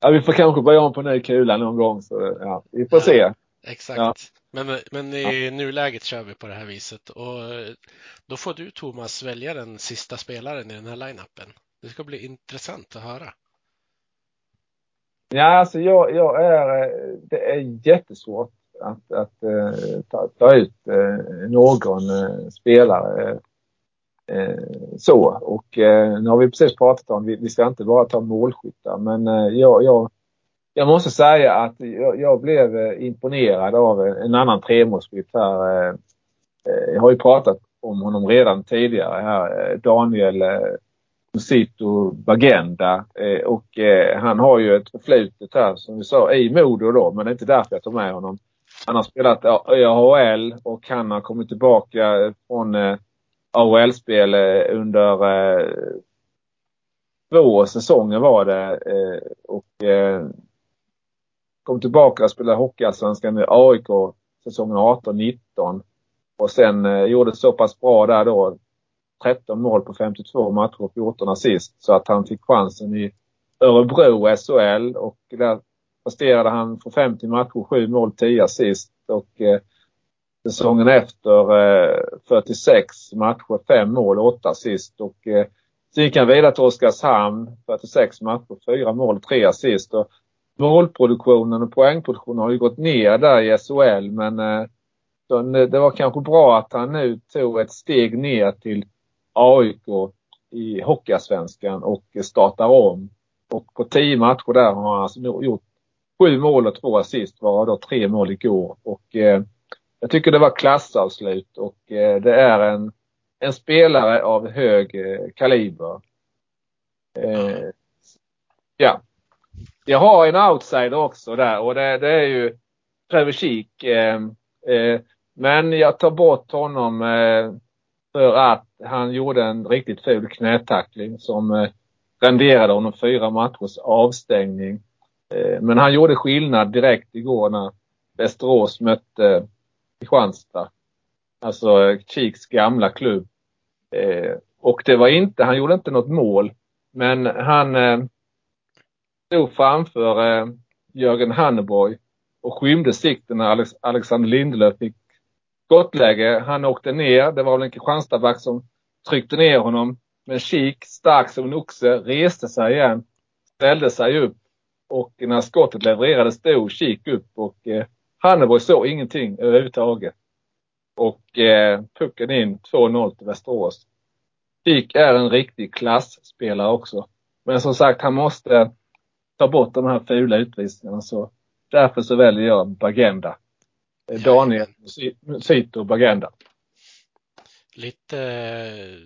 Ja, vi får kanske börja om på ny kula någon gång så ja, vi får Ja. se. Exakt. Ja. Men, men i nuläget kör vi på det här viset och då får du Thomas välja den sista spelaren i den här line-upen. Det ska bli intressant att höra. Ja, alltså jag, jag är, det är jättesvårt att, att eh, ta, ta ut eh, någon eh, spelare Eh, så. Och eh, nu har vi precis pratat om, vi, vi ska inte bara ta målskyttar, men eh, jag, jag, jag måste säga att jag, jag blev eh, imponerad av en, annan tremålsskytt här. Eh, eh, jag har ju pratat om honom redan tidigare här, eh, Daniel eh, Musito Bagenda. Eh, och eh, han har ju ett förflutet här som vi sa i Modo då, men det är inte därför jag tar med honom. Han har spelat i AHL och han har kommit tillbaka från eh, AHL-spel eh, under eh, två säsonger var det. Eh, och eh, kom tillbaka och spelade Hockeyallsvenskan med AIK säsongen 18-19. Och sen eh, gjorde så pass bra där då 13 mål på 52 matcher och 14 assist. Så att han fick chansen i Örebro SHL och där presterade han för 50 matcher, 7 mål, 10 assist. Och eh, säsongen efter eh, 46 matcher, 5 mål, 8 assist. Och eh, sen gick han vidare till Oskarshamn, 46 matcher, 4 mål, 3 assist. Och målproduktionen och poängproduktionen har ju gått ner där i SHL men eh, det var kanske bra att han nu tog ett steg ner till AIK i Hockeyallsvenskan och startar om. Och på 10 matcher där har han alltså gjort sju mål och två assist varav då tre mål igår. Och eh, jag tycker det var klassavslut och eh, det är en, en spelare av hög eh, kaliber. Eh, ja. Jag har en outsider också där och det, det är ju Trevor Eh, eh, men jag tar bort honom eh, för att han gjorde en riktigt ful knätackling som renderade honom fyra matchers avstängning. Men han gjorde skillnad direkt igår när Västerås mötte Kristianstad. Alltså Cheeks gamla klubb. Eh, och det var inte, han gjorde inte något mål. Men han eh, stod framför eh, Jörgen Hanneborg och skymde sikten när Alexander Lindelöf fick skottläge. Han åkte ner. Det var väl en Kristianstadback som tryckte ner honom. Men Kik, stark som en oxe, reste sig igen. Ställde sig upp. Och när skottet levererades stod Kik upp och eh, Hanneborg såg ingenting överhuvudtaget. Och eh, pucken in 2-0 till Västerås. Kik är en riktig klassspelare också. Men som sagt, han måste ta bort de här fula utvisningarna. Så därför så väljer jag Bagenda. Eh, Daniel Sito Bagenda. Lite,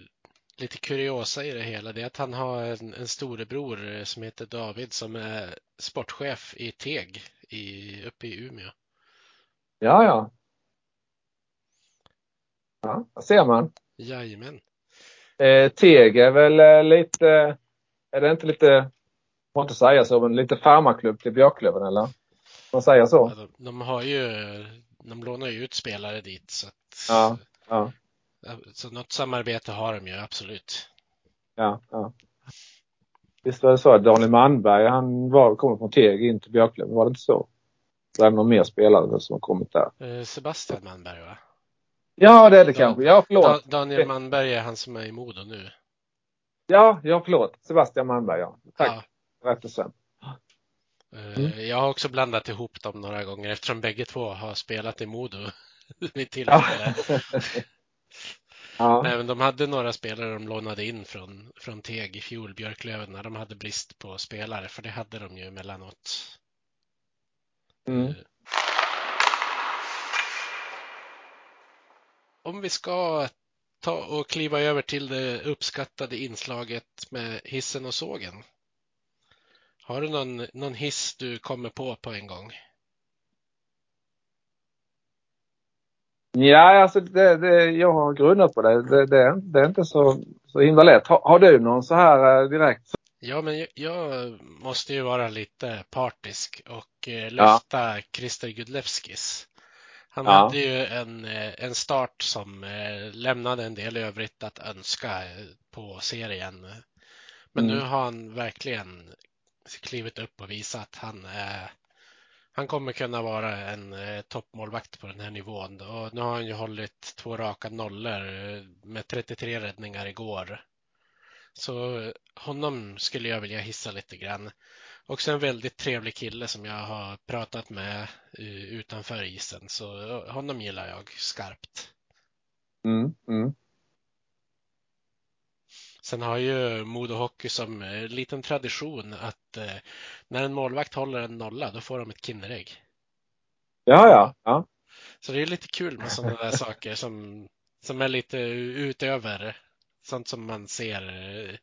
lite kuriosa i det hela det är att han har en, en storebror som heter David som är sportchef i Teg i, uppe i Umeå. Ja, ja. Ja, det ser man. Jajamän. Eh, Teg är väl eh, lite, är det inte lite, får inte säga så, men lite farmaklubb till Björklöven eller? Man säger så? Ja, de, de, har ju de lånar ju ut spelare dit. Så, att, ja, ja. så något samarbete har de ju absolut. Ja, ja. Visst var det så att Daniel Manberg, han var, kommer från Teg in till Björklöven, var det inte så? Det är någon mer spelare som har kommit där. Eh, Sebastian Manberg va? Ja, det är det Dan kanske. Ja, förlåt. Daniel Manberg är han som är i Modo nu. Ja, ja förlåt. Sebastian Manberg, ja. Tack. Ja. Rättelsen. Mm. Eh, jag har också blandat ihop dem några gånger eftersom bägge två har spelat i Modo vid tillfälle. ja. Men de hade några spelare de lånade in från, från Teg i fjol, Björklöven, när de hade brist på spelare, för det hade de ju emellanåt. Mm. Om vi ska ta och kliva över till det uppskattade inslaget med hissen och sågen. Har du någon, någon hiss du kommer på på en gång? Ja, alltså det, det, jag har grunnat på det. Det, det, det är inte så, så himla lätt. Har, har, du någon så här eh, direkt? Ja, men jag, jag måste ju vara lite partisk och eh, lyfta ja. Christer Gudlevskis. Han ja. hade ju en, eh, en start som eh, lämnade en del övrigt att önska eh, på serien. Men mm. nu har han verkligen klivit upp och visat att han är han kommer kunna vara en eh, toppmålvakt på den här nivån och nu har han ju hållit två raka nollor eh, med 33 räddningar igår. Så honom skulle jag vilja hissa lite grann. Också en väldigt trevlig kille som jag har pratat med uh, utanför isen så honom gillar jag skarpt. Mm, mm. Sen har ju Modo Hockey som eh, liten tradition att eh, när en målvakt håller en nolla då får de ett Kinderägg. Ja, ja, ja. Så det är lite kul med sådana där saker som, som är lite utöver sånt som man ser eh,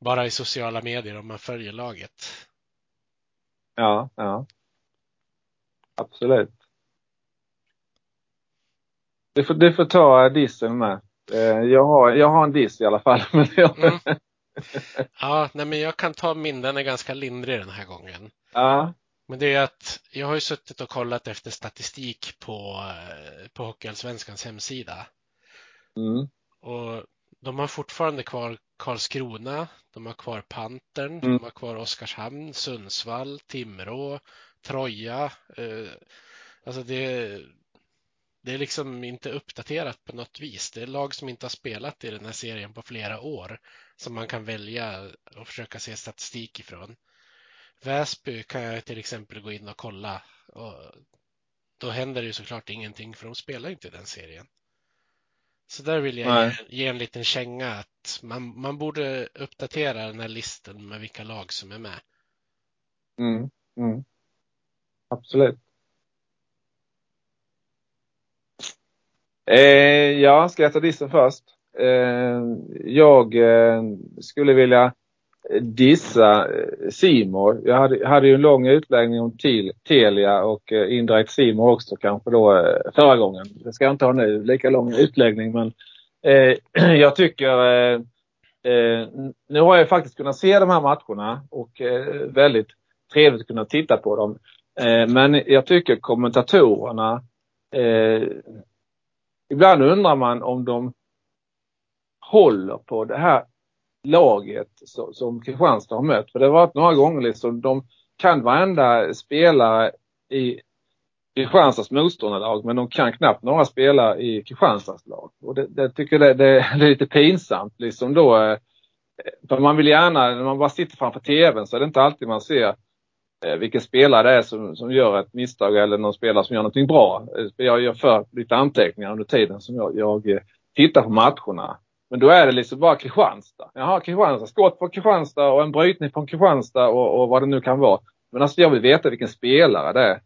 bara i sociala medier om man följer laget. Ja, ja. Absolut. Du får, du får ta dissen med. Eh, jag har, jag har en diss i alla fall. Mm. Ja, nej, men jag kan ta min. Den är ganska lindrig den här gången. Ja. Men det är att jag har ju suttit och kollat efter statistik på, eh, på Hockeyallsvenskans hemsida. Mm. Och de har fortfarande kvar Karlskrona, de har kvar Pantern, mm. de har kvar Oskarshamn, Sundsvall, Timrå, Troja. Eh, alltså det, det är liksom inte uppdaterat på något vis. Det är lag som inte har spelat i den här serien på flera år som man kan välja och försöka se statistik ifrån. Väsby kan jag till exempel gå in och kolla. Och då händer det ju såklart ingenting för de spelar inte den serien. Så där vill jag ge, ge, en liten känga att man, man borde uppdatera den här listan med vilka lag som är med. Mm, mm. Absolut. Eh, ja, ska jag ta dissen först? Eh, jag eh, skulle vilja dissa eh, Simor. Jag hade, hade ju en lång utläggning om till, Telia och eh, indirekt Simor också kanske då eh, förra gången. Det ska jag inte ha nu, lika lång utläggning men eh, jag tycker eh, eh, nu har jag faktiskt kunnat se de här matcherna och eh, väldigt trevligt att kunna titta på dem. Eh, men jag tycker kommentatorerna Ibland undrar man om de håller på det här laget som, som Kristianstad har mött. För det har varit några gånger liksom, de kan varenda spelare i Kristianstads motståndarlag men de kan knappt några spelare i Kristianstads lag. Och det, det tycker det, det, är lite pinsamt liksom då. Eh, för man vill gärna, när man bara sitter framför tvn så är det inte alltid man ser eh, vilken spelare det är som, som gör ett misstag eller någon spelare som gör någonting bra. Eh, jag gör för lite anteckningar under tiden som jag, jag tittar på matcherna. Men då är det liksom bara Kristianstad. Jaha, Kristianstad. Skott på Kristianstad och en brytning från Kristianstad och, och vad det nu kan vara. Men alltså jag vill veta vilken spelare det är.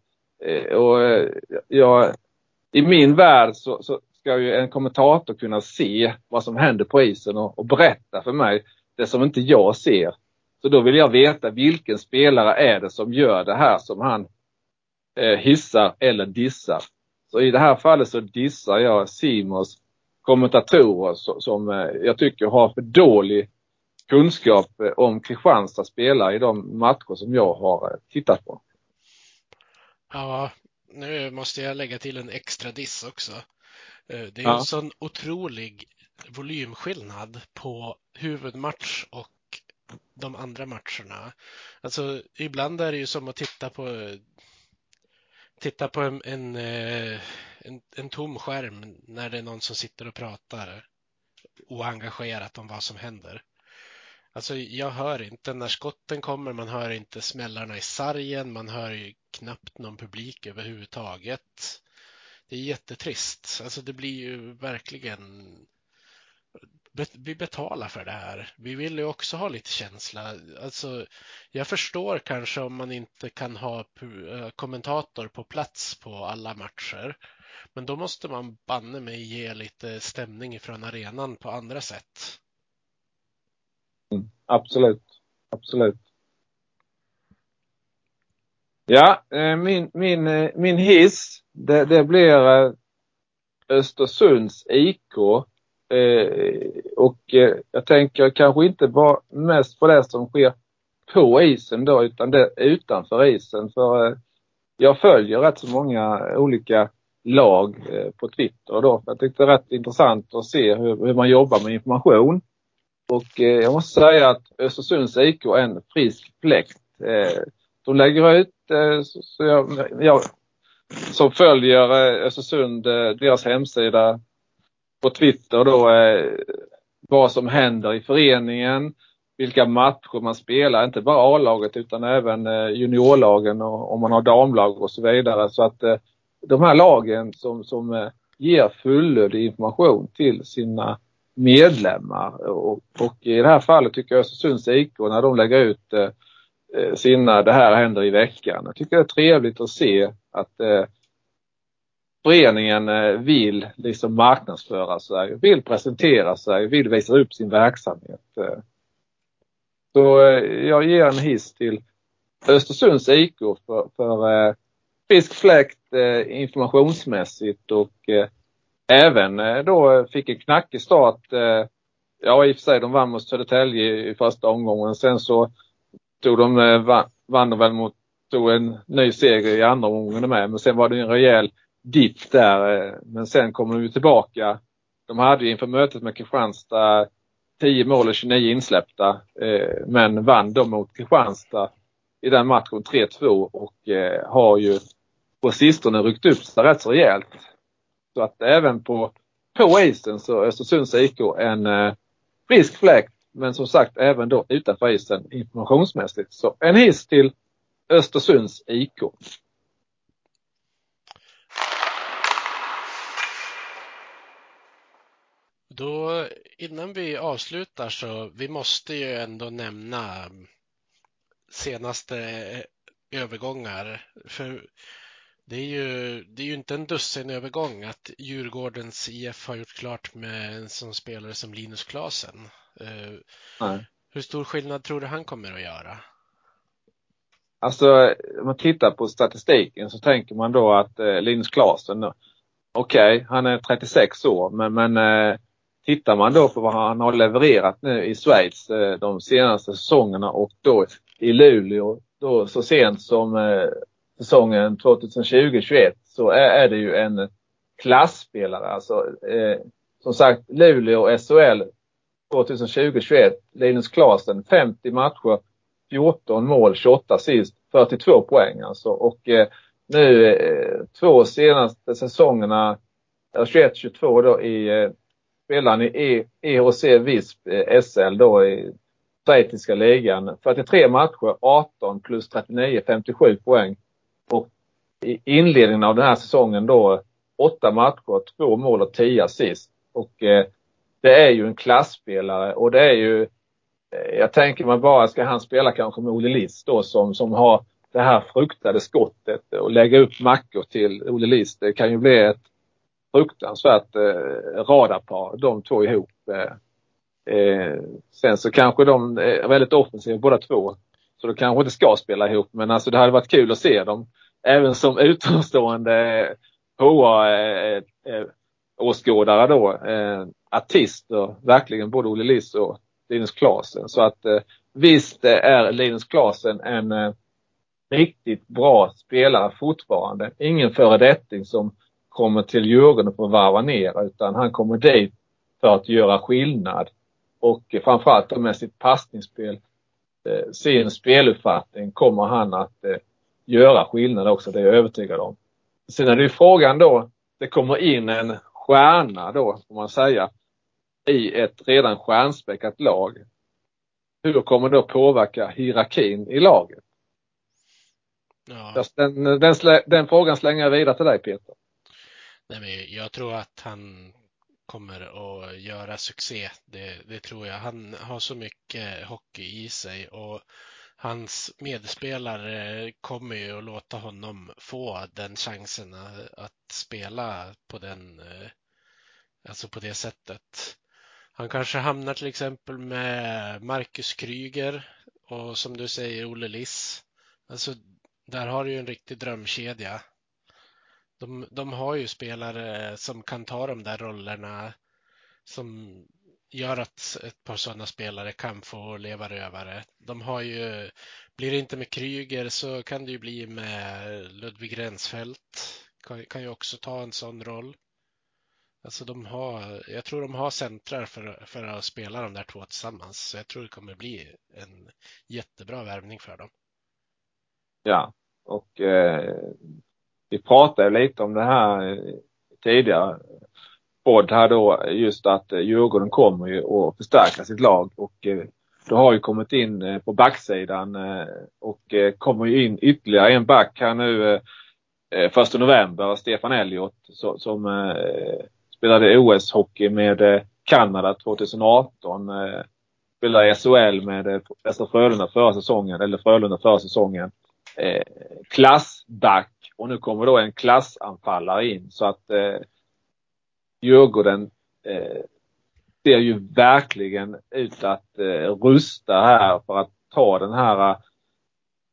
Eh, och eh, jag, I min värld så, så, ska ju en kommentator kunna se vad som händer på isen och, och, berätta för mig det som inte jag ser. Så då vill jag veta vilken spelare är det som gör det här som han eh, hissar eller dissar. Så i det här fallet så dissar jag Simons kommentatorer som eh, jag tycker har för dålig kunskap eh, om Kristianstad spelare i de matcher som jag har eh, tittat på. Ja, nu måste jag lägga till en extra diss också. Det är ja. en sån otrolig volymskillnad på huvudmatch och de andra matcherna. Alltså ibland är det ju som att titta på titta på en, en, en, en tom skärm när det är någon som sitter och pratar oengagerat om vad som händer. Alltså jag hör inte när skotten kommer, man hör inte smällarna i sargen, man hör ju knappt någon publik överhuvudtaget. Det är jättetrist. Alltså det blir ju verkligen vi betalar för det här. Vi vill ju också ha lite känsla. Alltså, jag förstår kanske om man inte kan ha äh, kommentator på plats på alla matcher. Men då måste man banne mig ge lite stämning ifrån arenan på andra sätt. Mm, absolut, absolut. Ja, eh, min, min, eh, min hiss, det, det blir eh, Östersunds IK och jag tänker kanske inte bara mest på det som sker på isen då utan det utanför isen. För jag följer rätt så många olika lag eh, på Twitter då. Jag tyckte det var rätt intressant att se hur, hur man jobbar med information. Och eh, jag måste säga att Östersunds IK är en frisk fläkt. Eh, de lägger ut, så jag, jag som följer Östersund, deras hemsida, på Twitter då eh, vad som händer i föreningen, vilka matcher man spelar, inte bara A-laget utan även eh, juniorlagen och om man har damlag och så vidare. Så att eh, de här lagen som, som eh, ger fullödig information till sina medlemmar och, och i det här fallet tycker jag Östersunds IK när de lägger ut eh, eh, sina det här händer i veckan. Jag tycker det är trevligt att se att eh, föreningen eh, vill liksom marknadsföra sig, vill presentera sig, vill visa upp sin verksamhet. Eh. Så eh, jag ger en hiss till Östersunds IK för, för eh, frisk fläkt Eh, informationsmässigt och eh, även eh, då fick en knackig start. Ja i och för sig de vann mot Södertälje i första omgången. Sen så tog de, vann de väl mot, tog en ny seger i andra omgången med. Men sen var det en rejäl dipp där. Eh, men sen kommer de ju tillbaka. De hade ju inför mötet med Kristianstad 10 mål och 29 insläppta. Eh, men vann då mot Kristianstad i den matchen 3-2 och eh, har ju på sistone ryckt upp sig rätt så rejält. Så att även på, på isen så är Östersunds IK en eh, frisk fläkt. Men som sagt även då utanför isen informationsmässigt. Så en hiss till Östersunds IK. Då innan vi avslutar så vi måste ju ändå nämna senaste eh, övergångar. För det är ju, det är ju inte en dussin övergång att Djurgårdens IF har gjort klart med en sån spelare som Linus Klasen. Nej. Hur stor skillnad tror du han kommer att göra? Alltså om man tittar på statistiken så tänker man då att eh, Linus Klasen, okej, okay, han är 36 år men, men eh, tittar man då på vad han har levererat nu i Schweiz eh, de senaste säsongerna och då i Luleå då så sent som eh, säsongen 2020-21 så är, är, det ju en klassspelare. Alltså, eh, som sagt, Luleå SHL 2020-21, Linus Klasen 50 matcher, 14 mål, 28 assist, 42 poäng alltså. Och eh, nu eh, två senaste säsongerna, eh, 21-22 då i eh, spelaren i EHC Visp eh, SL då i schweiziska ligan. 43 matcher, 18 plus 39, 57 poäng. I inledningen av den här säsongen då, åtta matcher, två mål och tio assist. Och eh, det är ju en klassspelare och det är ju, eh, jag tänker mig bara, ska han spela kanske med Olle Liss då som, som har det här fruktade skottet och lägga upp mackor till Olle Liss. Det kan ju bli ett fruktansvärt eh, radarpar, de två ihop. Eh, eh, sen så kanske de är väldigt offensiva båda två. Så de kanske inte ska spela ihop men alltså det hade varit kul att se dem. Även som utomstående HA-åskådare eh, eh, då. Eh, Artister, verkligen både Olle Liss och Linus Klasen. Så att visst är Linus Klasen en riktigt bra spelare fortfarande. Ingen föredetting som kommer till Djurgården för att varva ner utan han kommer dit för att göra skillnad. Och framförallt med sitt passningsspel, sin speluppfattning kommer han att göra skillnad också, det är jag övertygad om. Sen är det ju frågan då, det kommer in en stjärna då, får man säga, i ett redan stjärnspäckat lag. Hur kommer det att påverka hierarkin i laget? Ja. Den, den, den, frågan slänger jag vidare till dig Peter. Nej, men jag tror att han kommer att göra succé. Det, det, tror jag. Han har så mycket hockey i sig och hans medspelare kommer ju att låta honom få den chansen att spela på den, eh, alltså på det sättet. Han kanske hamnar till exempel med Marcus Kryger och som du säger Olle Liss. Alltså, där har du ju en riktig drömkedja de, de har ju spelare som kan ta de där rollerna som gör att ett par sådana spelare kan få leva rövare. De har ju, blir det inte med Kryger så kan det ju bli med Ludvig Rensfeldt. Kan, kan ju också ta en sån roll. Alltså de har, jag tror de har centrar för, för att spela de där två tillsammans. Så jag tror det kommer bli en jättebra värvning för dem. Ja, och eh, vi pratade lite om det här eh, tidigare podd här då just att eh, Djurgården kommer ju att förstärka sitt lag och eh, då det har ju kommit in eh, på backsidan och kommer ju in ytterligare en back här nu första november, Stefan Elliot som spelade OS-hockey med Kanada 2018. Spelade i SHL med Västra Frölunda förra säsongen, eller Frölunda förra säsongen. Klassback och nu kommer då en klassanfallare in så att eh, Djurgården eh, ser ju verkligen ut att eh, rusta här för att ta den här eh,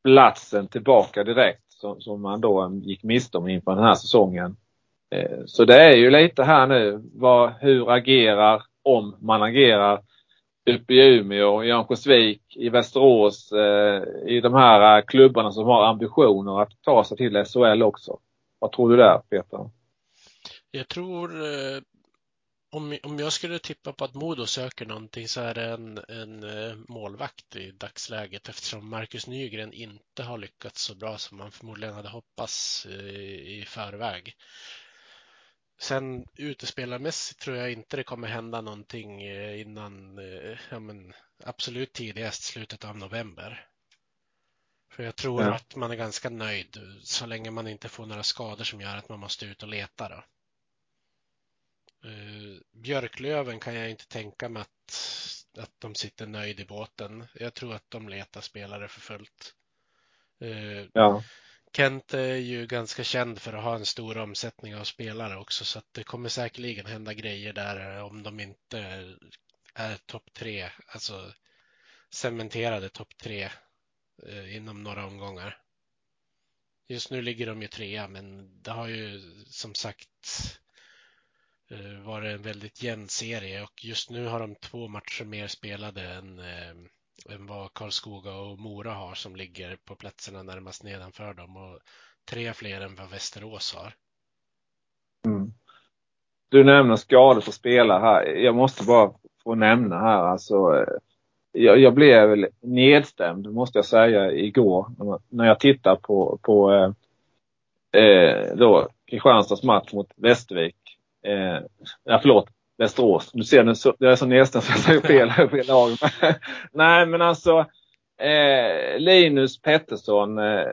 platsen tillbaka direkt som, som man då gick miste om inför den här säsongen. Eh, så det är ju lite här nu, vad, hur agerar, om man agerar, uppe i Umeå, i Örnsköldsvik, i Västerås, eh, i de här eh, klubbarna som har ambitioner att ta sig till SHL också. Vad tror du där Peter? Jag tror eh, om, om jag skulle tippa på att Modo söker någonting så är det en, en eh, målvakt i dagsläget eftersom Marcus Nygren inte har lyckats så bra som man förmodligen hade hoppats i, i förväg. Sen utespelarmässigt tror jag inte det kommer hända någonting eh, innan, eh, ja men absolut tidigast slutet av november. För jag tror ja. att man är ganska nöjd så länge man inte får några skador som gör att man måste ut och leta. Då. Uh, Björklöven kan jag inte tänka mig att, att de sitter nöjd i båten. Jag tror att de letar spelare för fullt. Uh, ja. Kent är ju ganska känd för att ha en stor omsättning av spelare också så att det kommer säkerligen hända grejer där om de inte är topp tre, alltså cementerade topp tre eh, inom några omgångar. Just nu ligger de ju trea, men det har ju som sagt Eh, var det en väldigt jämn serie och just nu har de två matcher mer spelade än, eh, än vad Karlskoga och Mora har som ligger på platserna närmast nedanför dem och tre fler än vad Västerås har. Mm. Du nämner skador på spelare här. Jag måste bara få nämna här alltså eh, jag, jag blev nedstämd måste jag säga igår när jag tittar på, på eh, eh, då Kristianstads match mot Västervik. Eh, ja, förlåt, Västerås. Du ser, nu så, jag är så nedstämd så jag säger fel, fel lag. Nej, men alltså eh, Linus Pettersson, eh,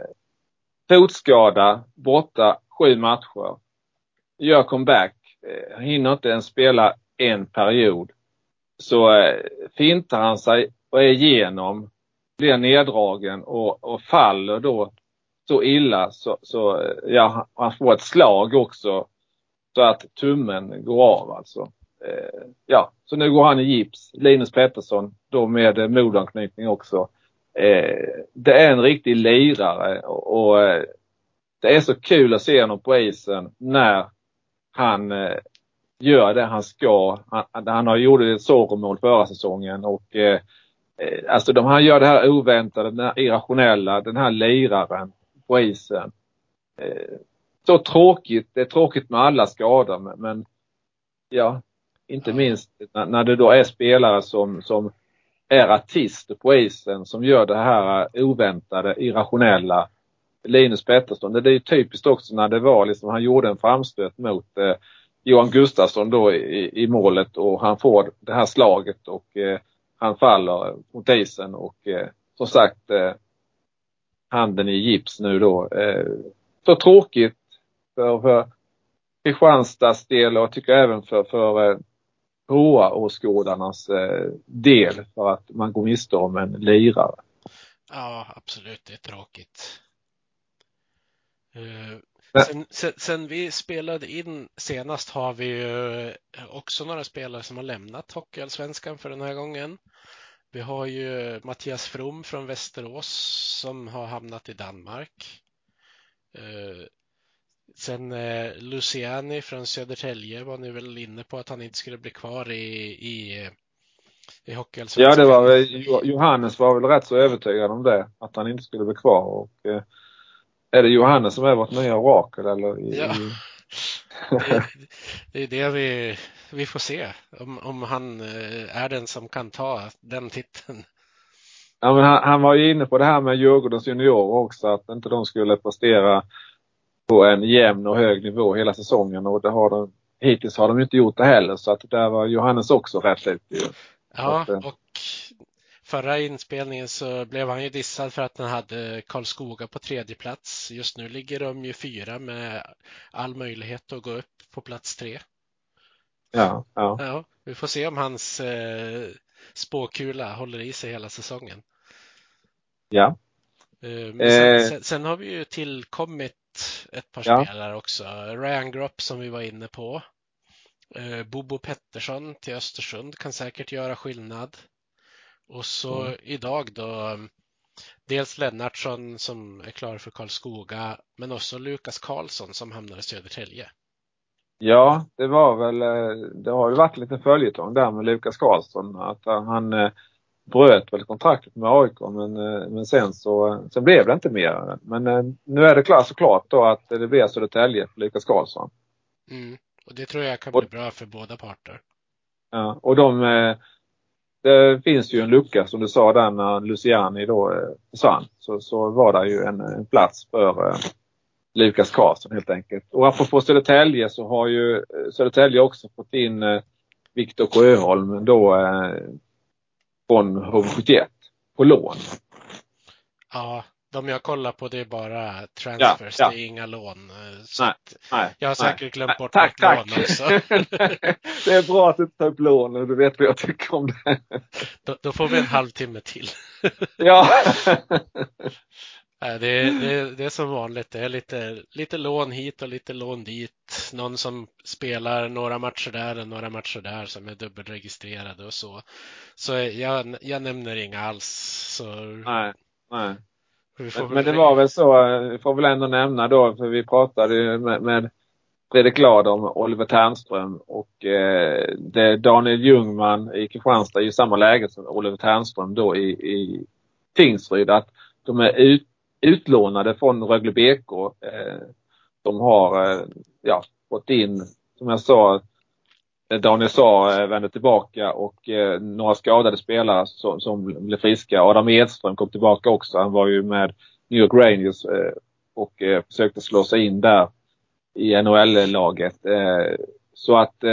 fotskada, borta sju matcher. Gör comeback, eh, hinner inte ens spela en period så eh, fintar han sig och är igenom, blir neddragen och, och faller då så illa så, så eh, ja, han får ett slag också så att tummen går av alltså. Eh, ja, så nu går han i gips. Linus Pettersson då med eh, modanknytning också. Eh, det är en riktig lirare och, och eh, det är så kul att se honom på isen när han eh, gör det han ska. Han, han har gjort ett Zorro-mål förra säsongen och eh, eh alltså de, han gör det här oväntade, den här irrationella, den här liraren på isen. Eh, så tråkigt, det är tråkigt med alla skador men, men ja, inte minst när, när det då är spelare som, som är artister på isen som gör det här oväntade, irrationella. Linus Pettersson, det är ju typiskt också när det var liksom, han gjorde en framstöt mot eh, Johan Gustafsson då i, i målet och han får det här slaget och eh, han faller mot isen och eh, som sagt eh, handen i gips nu då. Eh, så tråkigt för, för Kristianstads del och jag tycker även för, för eh, åskådarnas eh, del för att man går miste om en lirare. Ja, absolut. Det är tråkigt. Uh, Sen, sen, sen, vi spelade in senast har vi ju också några spelare som har lämnat Hockeyallsvenskan för den här gången. Vi har ju Mattias From från Västerås som har hamnat i Danmark. Eh, sen eh, Luciani från Södertälje var ni väl inne på att han inte skulle bli kvar i, i, i Hockeyallsvenskan. Ja, det var Johannes var väl rätt så övertygad om det, att han inte skulle bli kvar. Och, eh, är det Johannes som är vårt nya orakel eller? I, ja. det, det är det vi, vi får se. Om, om han eh, är den som kan ta den titeln. Ja, men han, han var ju inne på det här med Djurgårdens juniorer också, att inte de skulle prestera på en jämn och hög nivå hela säsongen och det har de, hittills har de inte gjort det heller så att där var Johannes också rätt ut. Ja, att, eh, och förra inspelningen så blev han ju dissad för att han hade Karlskoga på tredje plats. Just nu ligger de ju fyra med all möjlighet att gå upp på plats tre. Ja, ja. ja vi får se om hans eh, spåkula håller i sig hela säsongen. Ja. Eh, sen, eh. sen, sen, har vi ju tillkommit ett par ja. spelare också. Ryan Gropp som vi var inne på. Eh, Bobo Pettersson till Östersund kan säkert göra skillnad. Och så mm. idag då dels Lennartsson som är klar för Karlskoga men också Lukas Karlsson som hamnar i Södertälje. Ja, det var väl, eh, det har ju varit lite följetong där med Lukas Karlsson att han eh, bröt väl kontraktet med AIK men, eh, men sen så sen blev det inte mer. Men nu är det klart såklart då att det blir Södertälje för Lukas Karlsson. Mm. Och det tror jag kan bli bra för båda parter. Ja, och de det finns ju en lucka som du sa där när Luciani då eh, försvann. Så, så var det ju en, en plats för eh, Lukas Karlsson helt enkelt. Och apropå Södertälje så har ju eh, Södertälje också fått in eh, Viktor Sjöholm då eh, från HV71 på lån. Ja, de jag kollar på det är bara transfers, ja, ja. det är inga lån. Så nej, nej, jag har säkert nej. glömt bort tack, tack. lån också. det är bra att du tar upp lån och du vet vad jag tycker om det. då, då får vi en halvtimme till. ja. Det det, det är som vanligt. Det är lite, lite lån hit och lite lån dit. Någon som spelar några matcher där och några matcher där som är dubbelregistrerade och så. Så jag, jag nämner inga alls. Så... Nej, nej. Men, men, det var väl så, vi får väl ändå nämna då, för vi pratade ju med, med Fredrik Glad om Oliver Ternström och eh, det Daniel Ljungman i Kristianstad är ju samma läge som Oliver Ternström då i, i Tingsryd. Att de är ut, utlånade från Rögle BK. Eh, de har eh, ja, fått in, som jag sa, eh, Daniel sa eh, vände tillbaka och eh, några skadade spelare som, som blev friska. Adam Edström kom tillbaka också. Han var ju med New York Rangers eh, och eh, försökte slå sig in där i NHL-laget. Eh, så att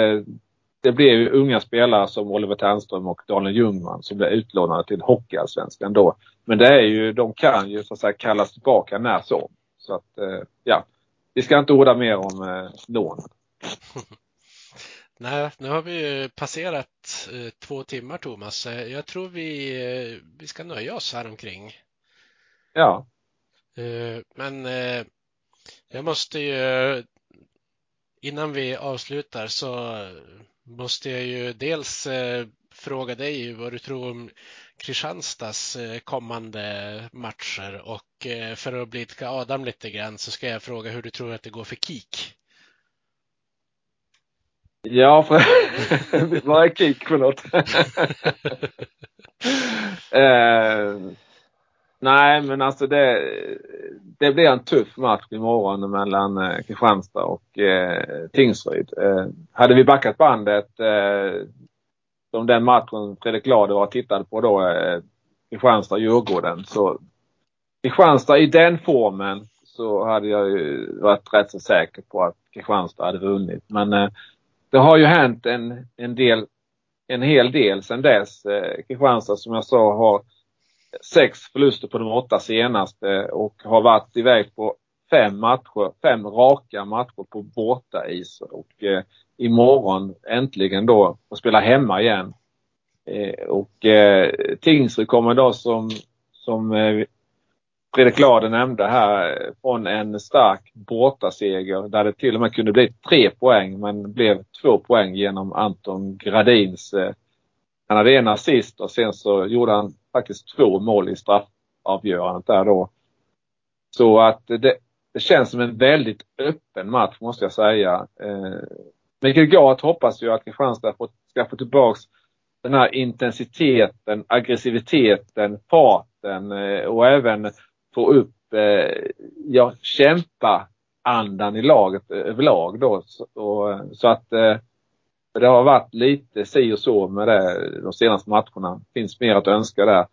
det blev ju unga spelare som Oliver Ternström och Daniel Ljungman som blev utlånade till Hockeyallsvenskan då. Men det är ju, de kan ju så att säga kallas tillbaka när som. Så att, eh, ja. Vi ska inte orda mer om eh, lån. Nej, nu har vi passerat eh, två timmar Thomas. Eh, jag tror vi, vi ska nöja oss här omkring. Ja. Men jag måste ju innan vi avslutar så måste jag ju dels fråga dig vad du tror om Kristianstads eh, kommande matcher och eh, för att blidka Adam lite grann så ska jag fråga hur du tror att det går för KIK? Ja, för... vad är KIK för något? eh, nej, men alltså det, det blir en tuff match imorgon mellan eh, Kristianstad och eh, Tingsryd. Eh, hade vi backat bandet eh, som den matchen Fredrik Lade och tittade på då, eh, Kristianstad-Djurgården. Så Kristianstad i den formen så hade jag ju varit rätt så säker på att Kristianstad hade vunnit. Men eh, det har ju hänt en, en del, en hel del sedan dess. Eh, Kristianstad som jag sa har sex förluster på de åtta senaste och har varit iväg på fem matcher, fem raka matcher på bortais. Och eh, imorgon äntligen då och spela hemma igen. Eh, och eh, Tingsryd kommer då som, som eh, Fredrik Lade nämnde här från en stark bortaseger där det till och med kunde bli tre poäng men blev två poäng genom Anton Gradins eh, han hade en assist och sen så gjorde han faktiskt två mål i straffavgörandet där då. Så att det, det känns som en väldigt öppen match måste jag säga. Eh, Mikael Gart hoppas ju att Kristianstad ska få tillbaks den här intensiteten, aggressiviteten, farten eh, och även få upp, eh, ja, kämpa andan i laget eh, överlag då. Så, och, så att eh, det har varit lite si och så med det de senaste matcherna. Finns mer att önska där.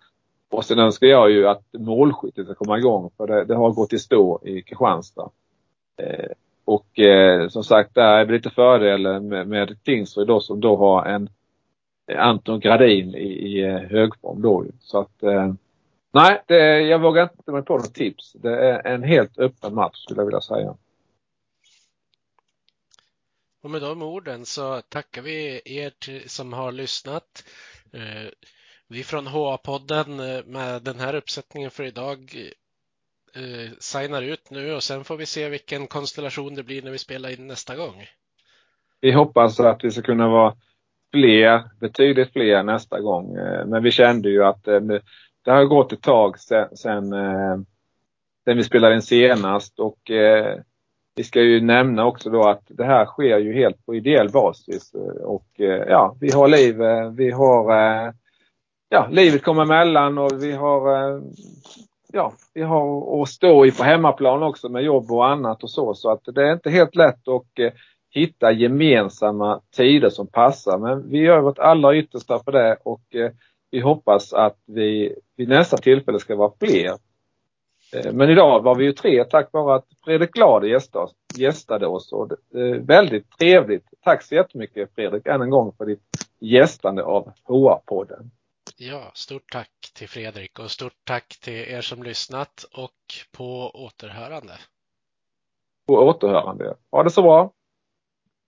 Och sen önskar jag ju att målskyttet ska komma igång för det, det har gått i stå i Kristianstad. Eh, och eh, som sagt, där är det lite fördel med, med Tingsryd då som då har en eh, Anton Gradin i, i eh, högform då. Så att eh, nej, det, jag vågar inte mig på något tips. Det är en helt öppen match skulle jag vilja säga. Och med de orden så tackar vi er som har lyssnat. Eh, vi från HA-podden eh, med den här uppsättningen för idag eh, signar ut nu och sen får vi se vilken konstellation det blir när vi spelar in nästa gång. Vi hoppas att vi ska kunna vara fler, betydligt fler nästa gång. Men vi kände ju att det har gått ett tag sen, sen, sen vi spelade in senast och vi ska ju nämna också då att det här sker ju helt på ideell basis eh, och eh, ja, vi har liv, eh, vi har ja, livet kommer emellan och vi har ja, vi har att stå i på hemmaplan också med jobb och annat och så. Så att det är inte helt lätt att hitta gemensamma tider som passar. Men vi gör vårt allra yttersta för det och vi hoppas att vi vid nästa tillfälle ska vara fler. Eh, men idag var vi ju tre tack vare att Fredrik Glad gästade oss. Och väldigt trevligt. Tack så jättemycket Fredrik än en gång för ditt gästande av HA-podden. Ja, stort tack till Fredrik och stort tack till er som lyssnat och på återhörande. På återhörande. Ha det så bra!